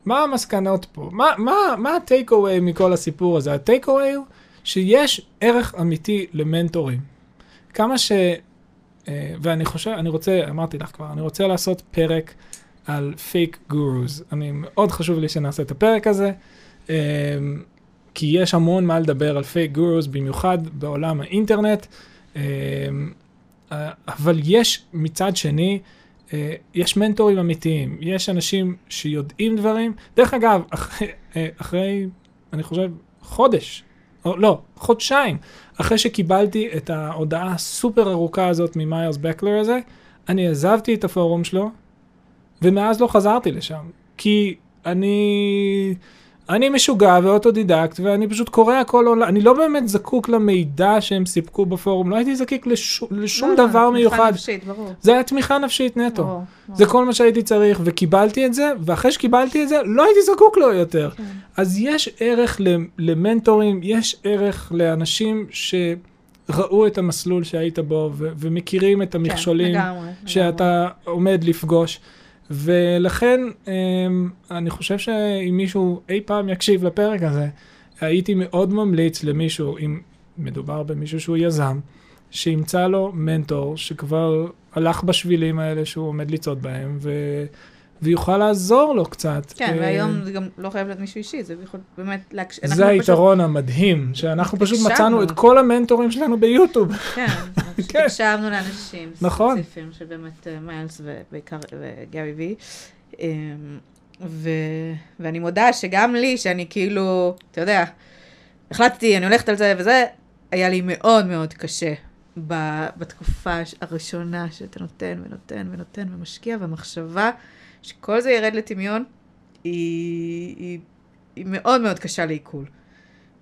מה המסקנות פה? מה, מה, מה הטייק אווי מכל הסיפור הזה? הטייק אווי הוא שיש ערך אמיתי למנטורים. כמה ש... אה, ואני חושב, אני רוצה, אמרתי לך כבר, אני רוצה לעשות פרק על פייק גורוז. אני, מאוד חשוב לי שנעשה את הפרק הזה, אה, כי יש המון מה לדבר על פייק גורוס, במיוחד בעולם האינטרנט, אה, אה, אבל יש מצד שני, אה, יש מנטורים אמיתיים, יש אנשים שיודעים דברים. דרך אגב, אחרי, אה, אחרי אני חושב, חודש, או לא, חודשיים, אחרי שקיבלתי את ההודעה הסופר ארוכה הזאת ממיילס בקלר הזה, אני עזבתי את הפורום שלו, ומאז לא חזרתי לשם. כי אני... אני משוגע ואוטודידקט, ואני פשוט קורא הכל עולם, אני לא באמת זקוק למידע שהם סיפקו בפורום, לא הייתי זקוק לש... לשום לא, דבר לא, מיוחד. תמיכה נפשית, ברור. זה היה תמיכה נפשית נטו. ברור, ברור. זה כל מה שהייתי צריך, וקיבלתי את זה, ואחרי שקיבלתי את זה, לא הייתי זקוק לו יותר. כן. אז יש ערך למנטורים, יש ערך לאנשים שראו את המסלול שהיית בו, ו- ומכירים את המכשולים כן, לגמרי, לגמרי. שאתה עומד לפגוש. ולכן, אמ, אני חושב שאם מישהו אי פעם יקשיב לפרק הזה, הייתי מאוד ממליץ למישהו, אם מדובר במישהו שהוא יזם, שימצא לו מנטור שכבר הלך בשבילים האלה שהוא עומד לצעוד בהם, ו... ויוכל לעזור לו קצת. כן, אה, והיום זה גם לא חייב להיות מישהו אישי, זה יכול באמת להקש... אנחנו זה פשוט- היתרון המדהים, שאנחנו פשוט. מצאנו את כל המנטורים שלנו ביוטיוב. כן, פשוט כן. הקשבנו לאנשים נכון. ספציפיים, שבאמת אה, מיילס ובעיקר וגרי וי. אמ, ו... ואני מודה שגם לי, שאני כאילו, אתה יודע, החלטתי, אני הולכת על זה וזה, היה לי מאוד מאוד קשה. בתקופה הראשונה שאתה נותן ונותן ונותן ומשקיע, והמחשבה שכל זה ירד לטמיון, היא, היא, היא מאוד מאוד קשה לעיכול.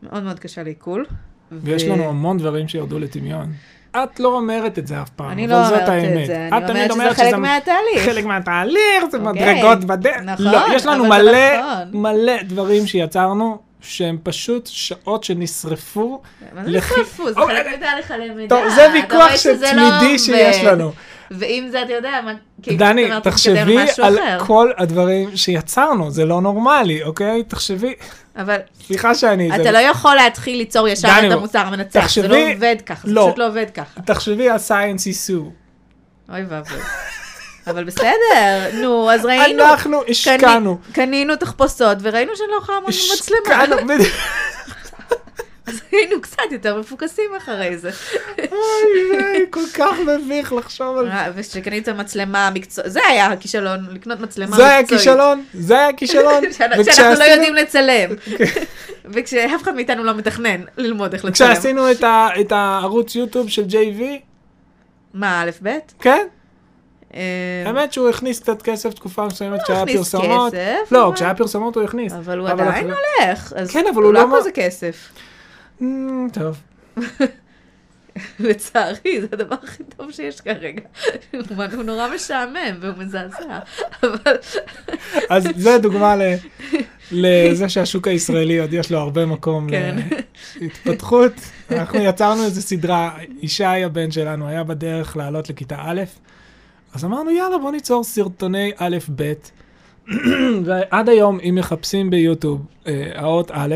מאוד מאוד קשה לעיכול. ויש ו- לנו המון דברים שירדו לטמיון. את לא אומרת את זה אף פעם, אני אבל לא זאת אומרת האמת. את זה, אני אומרת שזה חלק מהתהליך. חלק מהתהליך, זה אוקיי. מדרגות בדרך. נכון, לא, יש לנו מלא, נכון. מלא דברים שיצרנו, שהם פשוט שעות שנשרפו. מה זה נשרפו? זה חלק. מתהליך הלמידה. טוב, זה ויכוח שזה לא. שיש לנו. ואם זה, אתה יודע, מה, כאילו, דני, תחשבי על אחר. כל הדברים שיצרנו, זה לא נורמלי, אוקיי? תחשבי, אבל סליחה שאני... זה- אתה לא יכול להתחיל ליצור ישר דני, את המוצר המנצח, זה תחשבי- לא עובד ככה, זה לא. פשוט לא עובד ככה. תחשבי על סייאנס איסו. אוי ואבוי. אבל בסדר, נו, אז ראינו, אנחנו השקענו. קני- קנינו תחפושות וראינו שאני לא יכולה לעמוד במצלמה. השקענו, בדיוק. אז היינו קצת יותר מפוקסים אחרי זה. אוי ויי, כל כך מביך לחשוב על זה. אה, ושקנית מצלמה מקצועית, זה היה הכישלון, לקנות מצלמה מקצועית. זה היה כישלון, זה היה כישלון. שאנחנו לא יודעים לצלם. וכשאף אחד מאיתנו לא מתכנן ללמוד איך לצלם. כשעשינו את הערוץ יוטיוב של JV, מה, א' ב'? כן, אה, האמת שהוא הכניס קצת כסף תקופה מסוימת כשהיה פרסומות. לא, כשהיה פרסומות הוא הכניס. אבל הוא עדיין הולך. כן, אבל הוא לא לא מה- הכל זה כסף. אמ, טוב. לצערי, זה הדבר הכי טוב שיש כרגע. הוא נורא משעמם והוא מזעזע. אבל אז זה דוגמה לזה שהשוק הישראלי עוד יש לו הרבה מקום כן. להתפתחות. אנחנו יצרנו איזו סדרה, ישי הבן שלנו היה בדרך לעלות לכיתה א', אז אמרנו יאללה בוא ניצור סרטוני א' ב', ועד היום אם מחפשים ביוטיוב אה, האות א',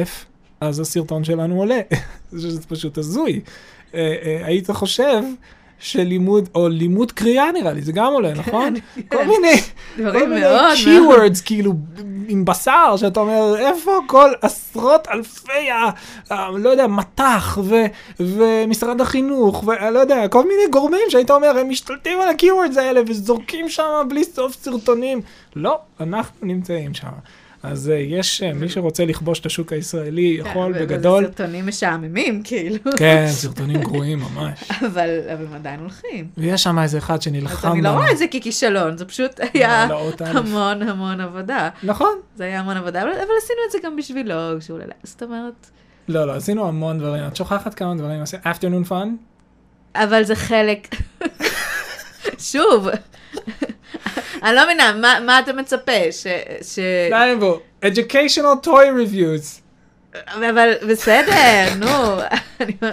אז הסרטון שלנו עולה. זה פשוט הזוי. אה, אה, היית חושב שלימוד, או לימוד קריאה נראה לי, זה גם עולה, נכון? כל מיני, כל מיני keywords, כאילו, עם בשר, שאתה אומר, איפה כל עשרות אלפי, ה, לא יודע, מטח, ומשרד החינוך, ולא יודע, כל מיני גורמים שהיית אומר, הם משתלטים על ה-keywords האלה וזורקים שם בלי סוף סרטונים. לא, אנחנו נמצאים שם. אז uh, יש, uh, מי שרוצה לכבוש את השוק הישראלי, יכול כן, בגדול. וזה סרטונים משעממים, כאילו. כן, סרטונים גרועים ממש. אבל הם עדיין הולכים. ויש שם איזה אחד אז שנלחם אני לא. רואה את זה ככישלון, זה פשוט היה לא, לאות א'. המון המון עבודה. נכון. זה היה המון עבודה, אבל עשינו את זה גם בשבילו, זאת אומרת, לא, לא, עשינו המון דברים. את שוכחת כמה דברים. עשינו afternoon fun? אבל זה חלק, שוב, אני לא מבינה, מה- מה אתה מצפה? ש... ש... די בו. educational toy reviews. אבל בסדר, נו,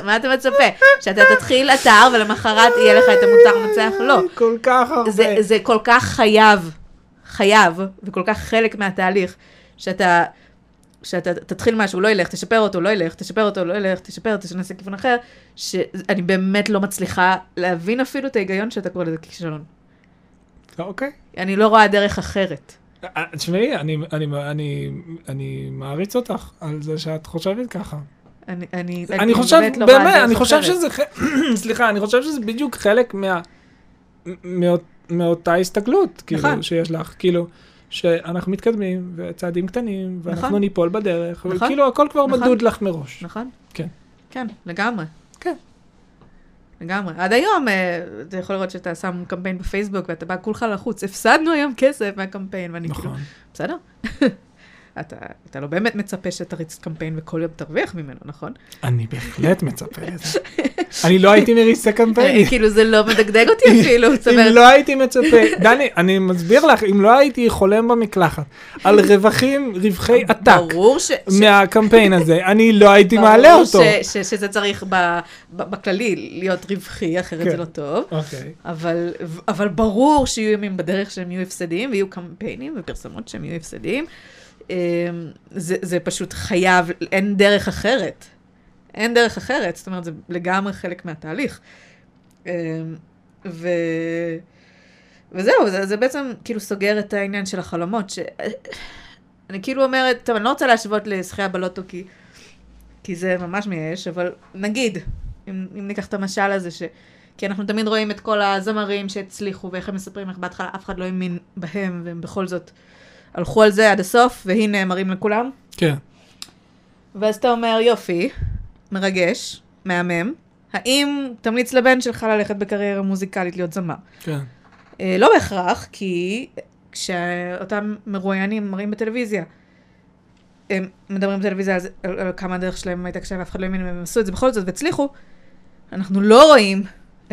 מה אתה מצפה? שאתה תתחיל אתר ולמחרת יהיה לך את המוצר המנצח? לא. כל כך הרבה. זה, זה כל כך חייב, חייב, וכל כך חלק מהתהליך, שאתה, שאתה תתחיל משהו, לא ילך, תשפר אותו, לא ילך, תשפר אותו, לא ילך, תשפר, תנסה כיוון אחר, שאני באמת לא מצליחה להבין אפילו את ההיגיון שאתה קורא לזה כישלון. אוקיי. אני לא רואה דרך אחרת. אה, תשמעי, אני, אני, אני, אני מעריץ אותך על זה שאת חושבת ככה. אני, אני, אני חושב, באמת לא באמת, אני חושב. שזה, סליחה, אני חושב שזה בדיוק חלק מה, מאות, מאותה הסתכלות, כאילו, נכון. שיש לך, כאילו, שאנחנו מתקדמים, וצעדים קטנים, ואנחנו נכון. ניפול בדרך, נכון. כאילו הכל כבר נכון. מדוד לך מראש. נכון? כן. כן, לגמרי. כן. לגמרי. עד היום, אה, אתה יכול לראות שאתה שם קמפיין בפייסבוק ואתה בא כולך לחוץ, הפסדנו היום כסף מהקמפיין, ואני כאילו, נכון. בסדר? אתה, אתה לא באמת מצפה שתריץ קמפיין וכל יום תרוויח ממנו, נכון? אני בהחלט מצפה לזה. אני לא הייתי מריץ את הקמפיין. כאילו זה לא מדגדג אותי אפילו, זאת אם אומרת, לא הייתי מצפה, דני, אני מסביר לך, אם לא הייתי חולם במקלחת על רווחים, רווחי עתק ברור מהקמפיין הזה, אני לא הייתי ברור מעלה אותו. ש, שזה צריך בכללי להיות רווחי, אחרת כן. זה לא טוב. אוקיי. אבל, אבל ברור שיהיו ימים בדרך שהם יהיו הפסדיים, ויהיו קמפיינים ופרסומות שהם יהיו הפסדיים. אמ, זה, זה פשוט חייב, אין דרך אחרת. אין דרך אחרת, זאת אומרת, זה לגמרי חלק מהתהליך. אמ, ו... וזהו, זה, זה בעצם כאילו סוגר את העניין של החלומות, ש... אני כאילו אומרת, טוב, אני לא רוצה להשוות לזכייה בלוטו, כי, כי זה ממש מייאש, אבל נגיד, אם, אם ניקח את המשל הזה, ש... כי אנחנו תמיד רואים את כל הזמרים שהצליחו, ואיך הם מספרים איך בהתחלה אף אחד לא האמין בהם, והם בכל זאת הלכו על זה עד הסוף, והנה מראים לכולם. כן. ואז אתה אומר, יופי, מרגש, מהמם, האם תמליץ לבן שלך ללכת בקריירה מוזיקלית להיות זמר? כן. אה, לא בהכרח, כי כשאותם מרואיינים מראים בטלוויזיה, הם מדברים בטלוויזיה על, זה- על, על כמה הדרך שלהם הייתה קשה ואף אחד לא האמין הם עשו את זה בכל זאת והצליחו, אנחנו לא רואים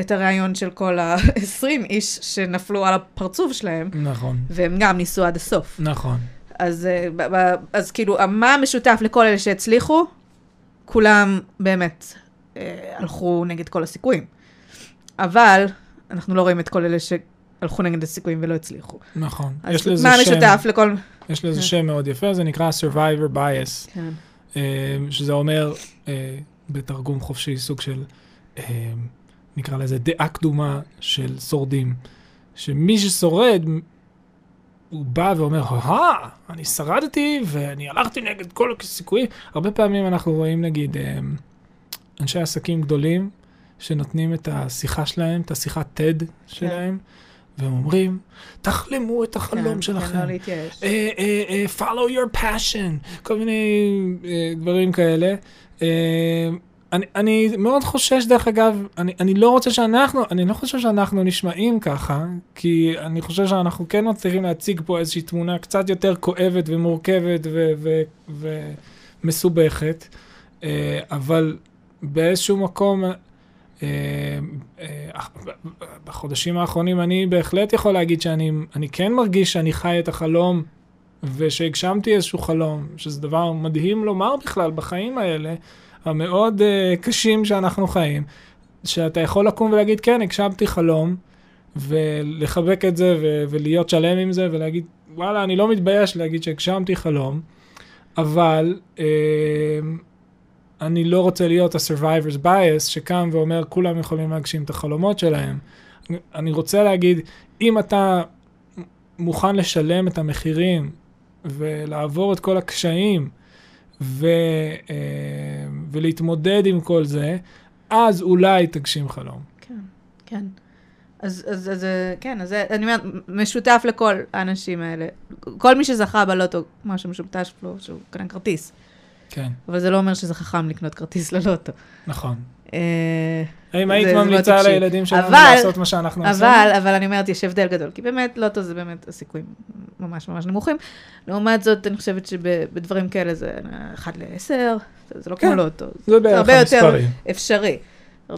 את הריאיון של כל ה-20 איש שנפלו על הפרצוף שלהם, נכון. והם גם ניסו עד הסוף. נכון. אז, אה, אז כאילו, מה המשותף לכל אלה שהצליחו? כולם באמת אה, הלכו נגד כל הסיכויים. אבל אנחנו לא רואים את כל אלה שהלכו נגד הסיכויים ולא הצליחו. נכון. אז יש לזה מה שם, המשותף לכל... יש לזה כן. שם מאוד יפה, זה נקרא Survivor Bias, כן. שזה אומר, בתרגום חופשי, סוג של, נקרא לזה דעה קדומה של שורדים. שמי ששורד, הוא בא ואומר, הא, אני שרדתי ואני הלכתי נגד כל הסיכויים. הרבה פעמים אנחנו רואים, נגיד, אה, אנשי עסקים גדולים, שנותנים את השיחה שלהם, את השיחת TED שלהם, והם אומרים, תחלמו את החלום כן, שלכם. כן, לא להתייאש. אה, אה, אה, follow your passion, כל מיני דברים כאלה. אני, אני מאוד חושש, דרך אגב, אני, אני לא רוצה שאנחנו, אני לא חושב שאנחנו נשמעים ככה, כי אני חושב שאנחנו כן מצליחים להציג פה איזושהי תמונה קצת יותר כואבת ומורכבת ומסובכת, אה, אבל באיזשהו מקום, אה, אה, בחודשים האחרונים אני בהחלט יכול להגיד שאני אני כן מרגיש שאני חי את החלום ושהגשמתי איזשהו חלום, שזה דבר מדהים לומר בכלל בחיים האלה, המאוד uh, קשים שאנחנו חיים, שאתה יכול לקום ולהגיד, כן, הגשמתי חלום, ולחבק את זה ו- ולהיות שלם עם זה ולהגיד, וואלה, אני לא מתבייש להגיד שהגשמתי חלום, אבל uh, אני לא רוצה להיות ה-survivor's bias שקם ואומר, כולם יכולים להגשים את החלומות שלהם. אני רוצה להגיד, אם אתה מוכן לשלם את המחירים ולעבור את כל הקשיים ו, אה, ולהתמודד עם כל זה, אז אולי תגשים חלום. כן, כן. אז, אז, אז אה, כן, אז זה- אני אומרת, משותף לכל האנשים האלה. כל מי שזכה בלוטו, משהו משותף לו, שהוא קנה כרטיס. כן, אבל זה לא אומר שזה חכם לקנות כרטיס ללוטו. נכון. אה, האם היית ממליצה. לילדים שלנו אבל- לעשות מה שאנחנו עושים? אבל, אבל אני אומרת, יש הבדל גדול, כי באמת, לוטו זה באמת הסיכויים ממש ממש נמוכים. לעומת זאת, אני חושבת שבדברים כאלה זה 1 ל-10, זה לא כמו כן, לוטו. זה בערך הרבה יותר המספרים. אפשרי.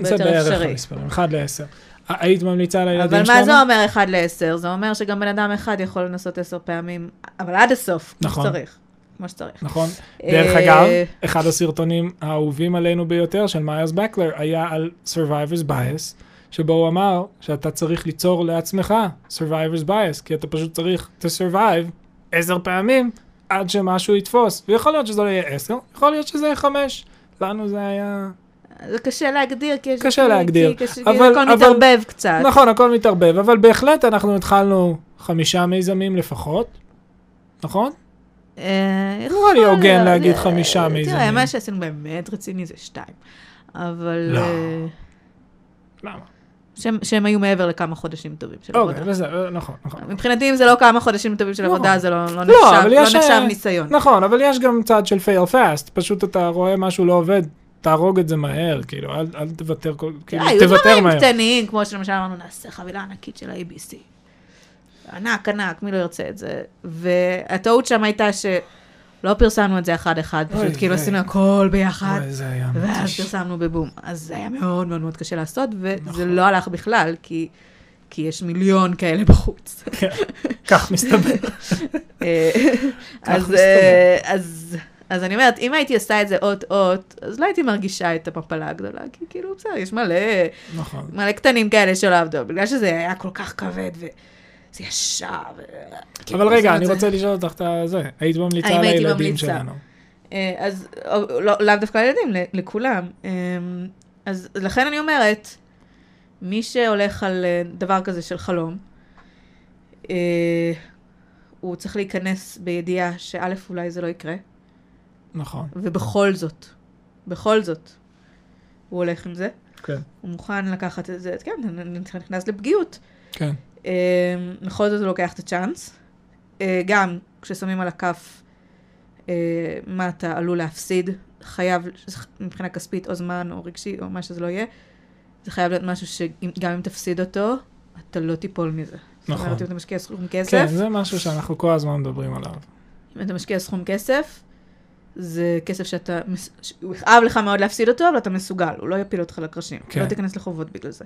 זה בערך. המספרים, 1 ל-10. היית ממליצה לילדים אבל שלנו? מה זה אומר 1 ל-10? זה אומר שגם בן אדם אחד יכול לנסות 10 פעמים, אבל עד הסוף, כמו נכון. שצריך. כמו שצריך. נכון. דרך אה, אגב, אחד הסרטונים האהובים עלינו ביותר של מאיירס בקלר היה על Survivor's Bias, שבו הוא אמר שאתה צריך ליצור לעצמך Survivor's Bias, כי אתה פשוט צריך to survive עשר פעמים עד שמשהו יתפוס. ויכול להיות שזה לא יהיה עשר, יכול להיות שזה יהיה חמש. לנו זה היה... זה קשה להגדיר, כי יש... קשה להגדיר. כי קשה- אבל- הכל אבל- מתערבב קצת. נכון, הכל מתערבב, אבל בהחלט אנחנו התחלנו חמישה מיזמים לפחות, נכון? אה, נראה לי הוגן. להגיד אה, חמישה מיזמים. תראה, מה שעשינו באמת רציני זה שתיים. אבל... לא. אה, למה? שהם, שהם היו מעבר לכמה חודשים טובים של אוקיי, עבודה. בסדר, נכון, נכון. מבחינתי, אם זה לא כמה חודשים טובים של נכון. עבודה, זה לא, לא, לא, נחשב, לא אה, ניסיון. נכון, אבל יש גם צד של fail fast, פשוט אתה רואה משהו לא עובד, תהרוג את זה מהר, כאילו, אל, אל תוותר, כאילו, תראה, היו תוותר דברים מהר. קטנים, כמו שלמשל אמרנו, נעשה חבילה ענקית של ה-ABC. ענק, ענק, מי לא ירצה את זה? והטעות שם הייתה שלא פרסמנו את זה אחד-אחד, פשוט כאילו עשינו הכל ביחד. ואז. פרסמנו בבום. אז זה היה מאוד מאוד מאוד קשה לעשות, וזה נכון. לא הלך בכלל, כי, כי יש מיליון כאלה בחוץ. כן, כך מסתבר. אה, אז, מסתבר. אה, אז, אז אני אומרת, אם הייתי עושה את זה אות-אות, אז לא הייתי מרגישה את המפלה הגדולה, כי כאילו, בסדר, יש מלא, נכון. מלא קטנים כאלה שלא עבדו, בגלל שזה היה כל כך כבד, וזה ישר, ו... כאילו, אבל רגע, אני זה. רוצה לשאול אותך את זה. היית ממליצה לילדים ממליצה? שלנו. אה, אז לא- לאו דווקא לילדים, לכולם. אה, אז לכן אני אומרת, מי שהולך על אה, דבר כזה של חלום, הוא צריך להיכנס בידיעה שא', אולי זה לא יקרה, נכון, ובכל זאת, בכל זאת, הוא הולך עם זה. כן. הוא מוכן לקחת את זה, כן, אתה נכנס לפגיעות. כן, בכל זאת הוא לוקח את הצ'אנס. אה, גם כששמים על הכף אה, מה אתה עלול להפסיד, חייב, מבחינה כספית או זמן או רגשי או מה שזה לא יהיה, זה חייב להיות משהו שגם אם תפסיד אותו, אתה לא תיפול מזה. זאת נכון. אומרת, אם אתה משקיע סכום כן, כסף, זה משהו שאנחנו כל הזמן מדברים עליו. אם אתה משקיע סכום כסף, זה כסף שאתה, הוא יכאב לך מאוד להפסיד אותו, אבל אתה מסוגל, הוא לא יפיל אותך לקרשים. כן. לא תיכנס לחובות בגלל זה.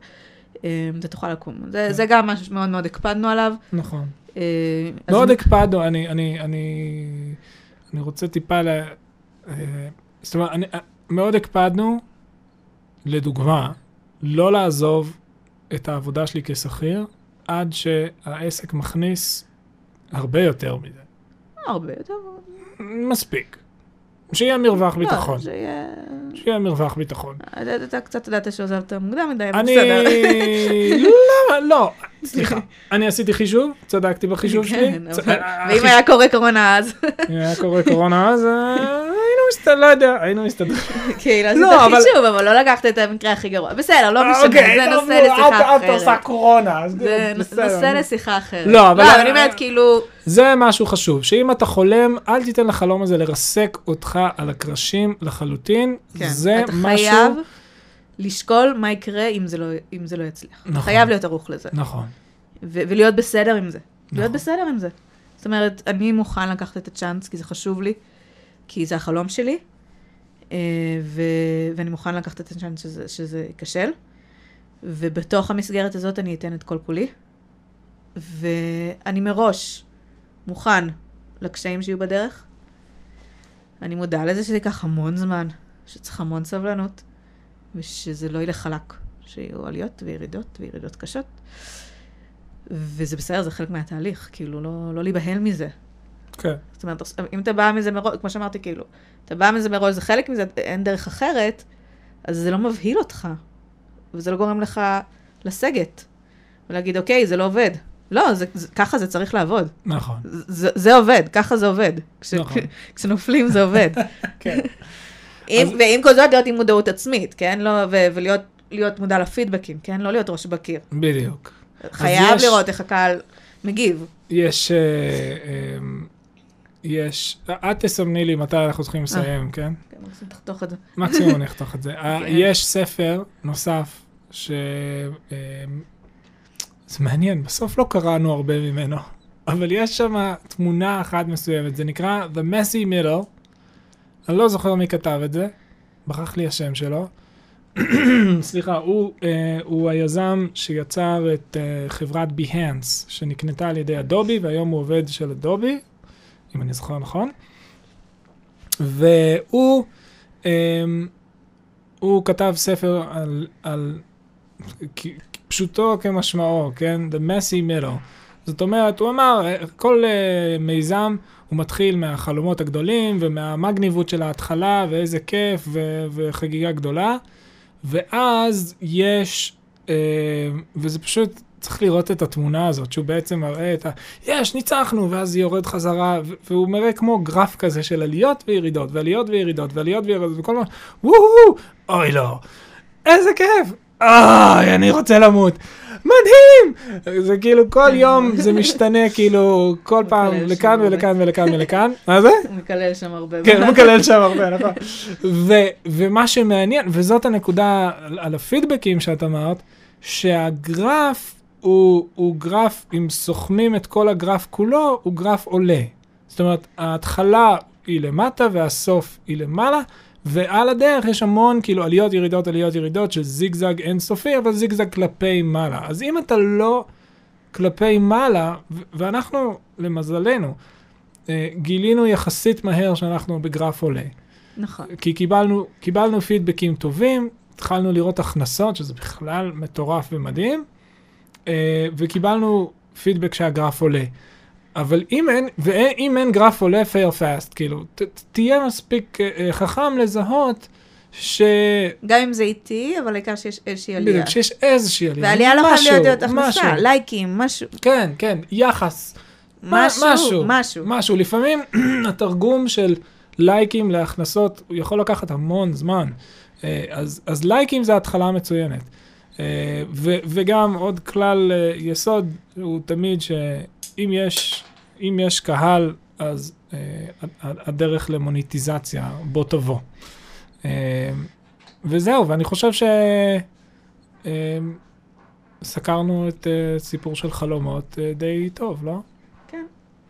אה, אתה תוכל לקום. זה, כן. זה גם משהו שמאוד מאוד הקפדנו עליו. נכון. אה, מאוד הקפדנו, אני, אני, אני, אני רוצה טיפה ל... אה, זאת אומרת, אני, מאוד הקפדנו, לדוגמה, לא לעזוב את העבודה שלי כשכיר עד שהעסק מכניס הרבה יותר מזה. הרבה יותר. מספיק. שיהיה מרווח לא, ביטחון. שיהיה... שיהיה מרווח ביטחון. אתה- קצת ידעת שעזבת מוקדם מדי, אבל אני... בסדר. לא, לא, סליחה. אני עשיתי חישוב, צדקתי בחישוב שלי. כן, צ- אבל- אה, ואם היה קורה קורונה אז, אם היה קורה קורונה אז מסתדרים, לא יודע, היינו מסתדרים. כאילו, עשית לא, אבל- חישוב, אבל לא לקחת את המקרה הכי גרוע. בסדר, לא משנה, אוקיי, זה נושא נו, לשיחה את- את עושה אחרת. קורונה, אז זה בסדר. נושא לשיחה אחרת. לא, אבל- לא, אני אומרת, כאילו, זה משהו חשוב, שאם אתה חולם, אל תיתן לחלום הזה לרסק אותך על הקרשים לחלוטין. כן, זה אתה משהו... חייב לשקול מה יקרה אם זה לא- זה לא יצליח. נכון. חייב להיות ערוך לזה. נכון. ולהיות בסדר עם זה. להיות נכון. בסדר עם זה. זאת אומרת, אני מוכן לקחת את הצ'אנס, כי זה חשוב לי, כי זה החלום שלי, אה, ו- ואני מוכן לקחת את הצ'אנס שזה, שזה ייכשל, ובתוך המסגרת הזאת אני אתן את כל כולי, ואני מראש מוכן לקשיים שיהיו בדרך. אני מודה לזה שזה ייקח המון זמן, שצריך המון סבלנות, ושזה לא ילך חלק, שיהיו עליות וירידות וירידות קשות. וזה בסדר, זה חלק מהתהליך, כאילו, לא, לא להיבהל מזה. כן. זאת אומרת, אם אתה בא מזה מראש, כמו שאמרתי, כאילו, אתה בא מזה מראש, זה חלק מזה, אין דרך אחרת, אז זה לא מבהיל אותך, וזה לא גורם לך לסגת, ולהגיד, אוקיי, זה לא עובד. לא, זה, זה, ככה זה צריך לעבוד. נכון. זה, זה עובד, ככה זה עובד. כש, נכון. כשנופלים זה עובד. כן. עם, אז- ועם כל זאת להיות עם מודעות עצמית, כן? לא, ו, ולהיות להיות מודע לפידבקים, כן? לא להיות ראש בקיר. בדיוק. חייב יש- לראות איך הקהל מגיב. יש... אה, אה, יש... את תסמני לי מתי אנחנו צריכים לסיים, כן? כן, מקסימום תחתוך את זה. מקסימום אני אחתוך את זה. אה, כן. יש ספר נוסף, ש... אה, זה מעניין, בסוף לא קראנו הרבה ממנו, אבל יש שם תמונה אחת מסוימת, זה נקרא The Messy Middle, אני לא זוכר מי כתב את זה, ברח לי השם שלו. סליחה, הוא, אה, הוא היזם שיצר את אה, חברת Behance, שנקנתה על ידי אדובי, והיום הוא עובד של אדובי, אם אני זוכר נכון. והוא, אה, הוא כתב ספר על, על פשוטו כמשמעו, כן? The messy middle. זאת אומרת, הוא אמר, כל uh, מיזם הוא מתחיל מהחלומות הגדולים ומהמגניבות של ההתחלה ואיזה כיף ו- וחגיגה גדולה, ואז יש, uh, וזה פשוט צריך לראות את התמונה הזאת, שהוא בעצם מראה את ה... יש, ניצחנו, ואז יורד חזרה, והוא מראה כמו גרף כזה של עליות וירידות, ועליות וירידות, ועליות וירידות, וכל מה... וואו, אוי לא, איזה כיף, אוי, אני רוצה למות. מדהים! זה כאילו כל יום זה משתנה, כאילו, כל פעם לכאן ולכאן ולכאן ולכאן. מה זה? מקלל שם הרבה. כן, מקלל שם הרבה, נכון. ומה שמעניין, וזאת הנקודה על הפידבקים שאת אמרת, שהגרף הוא, הוא גרף, אם סוכמים את כל הגרף כולו, הוא גרף עולה. זאת אומרת, ההתחלה היא למטה והסוף היא למעלה, ועל הדרך יש המון כאילו עליות, ירידות, עליות, ירידות של זיגזג אינסופי, אבל זיגזג כלפי מעלה. אז אם אתה לא כלפי מעלה, ואנחנו, למזלנו, אה, גילינו יחסית מהר שאנחנו בגרף עולה. נכון. כי קיבלנו, קיבלנו פידבקים טובים, התחלנו לראות הכנסות, שזה בכלל מטורף ומדהים, וקיבלנו פידבק שהגרף עולה. אבל אם אין, ואם אין גרף עולה fail fast, כאילו, ת, תהיה מספיק אה, אה, חכם לזהות ש... גם אם זה איטי, אבל העיקר שיש איזושהי עלייה. בדיוק, שיש איזושהי עלייה. ועלייה לא משהו, חייבת להיות הכנסה, משהו. לייקים, משהו. כן, כן, יחס. מה- משהו, משהו. משהו. לפעמים התרגום של לייקים להכנסות, הוא יכול לקחת המון זמן. אה, אז, אז לייקים זה התחלה מצוינת. אה, ו, וגם עוד כלל אה, יסוד הוא תמיד שאם יש, אם יש קהל, אז אה, הדרך למוניטיזציה בוא תבוא. וזהו, ואני חושב ש... סקרנו את אה, סיפור של חלומות אה, די טוב, לא? כן.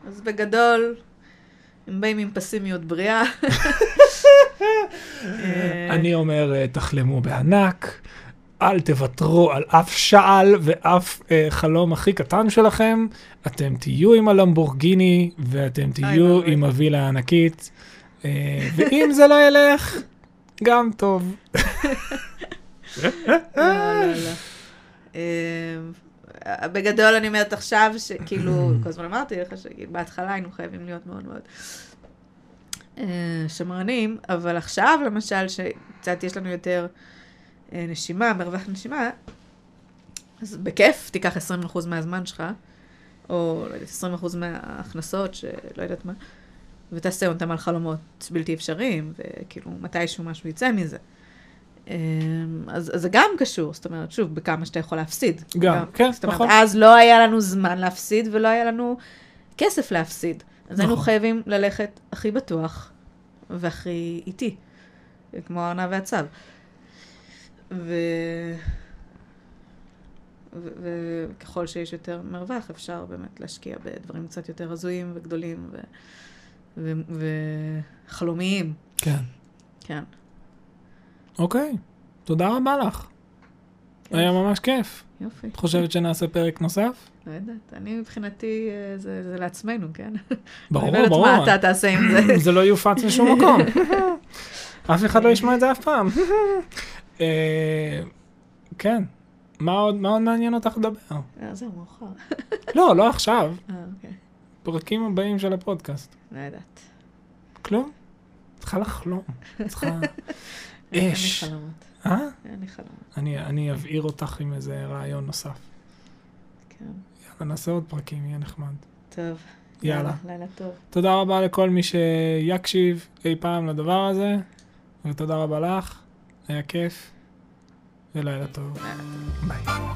אז בגדול, הם באים עם פסימיות בריאה. אה, אני אומר, תחלמו בענק, אל תוותרו על אף שעל ואף אה, חלום הכי קטן שלכם. אתם תהיו עם הלמבורגיני ואתם תהיו ואבוי. עם הווילה הענקית. אה, ואם זה לא ילך, גם טוב. לא, לא, לא. אה, בגדול אני אומרת עכשיו, שכאילו, כל הזמן אמרתי לך שבהתחלה היינו חייבים להיות מאוד מאוד אה, שמרנים, אבל עכשיו למשל, שקצת יש לנו יותר נשימה, מרווח נשימה, אז בכיף תיקח 20% מהזמן שלך, או לא יודעת, 20% מההכנסות, שלא יודעת מה, ותעשה אותם על חלומות בלתי אפשריים, וכאילו מתישהו משהו יצא מזה. אמ, אז, אז זה גם קשור, זאת אומרת, שוב, בכמה שאתה יכול להפסיד. גם, כן, זאת אומרת, נכון. אז לא היה לנו זמן להפסיד ולא היה לנו כסף להפסיד. אז היינו נכון. חייבים ללכת הכי בטוח והכי איטי, כמו הארנב והצו. ו... וככל שיש יותר מרווח, אפשר באמת להשקיע בדברים קצת יותר הזויים וגדולים ו- ו- וחלומיים. כן. כן. אוקיי, תודה רבה לך. כן. היה ממש כיף. יופי. את חושבת שנעשה פרק נוסף? לא יודעת, אני מבחינתי, אה, זה, זה לעצמנו, כן? ברור, אני לא ברור. יודעת מה אתה תעשה עם זה. זה לא יופץ לשום מקום. אף אחד לא ישמע את זה אף פעם. אה, כן. מה עוד מה עוד מעניין אותך לדבר? אה, זהו, מאוחר. לא, לא עכשיו. אה, אוקיי. פרקים הבאים של הפודקאסט. לא יודעת. כלום? צריכה לחלום. צריכה... אין לי אש. חלומות. אה? אין לי חלומות, אני, אני אבעיר אותך עם איזה רעיון נוסף. כן. יאללה, נעשה עוד פרקים, יהיה נחמד. טוב. יאללה. לילה טוב. תודה רבה לכל מי שיקשיב אי פעם לדבר הזה, ותודה רבה לך, היה כיף, ולילה טוב. לילה טוב. ביי.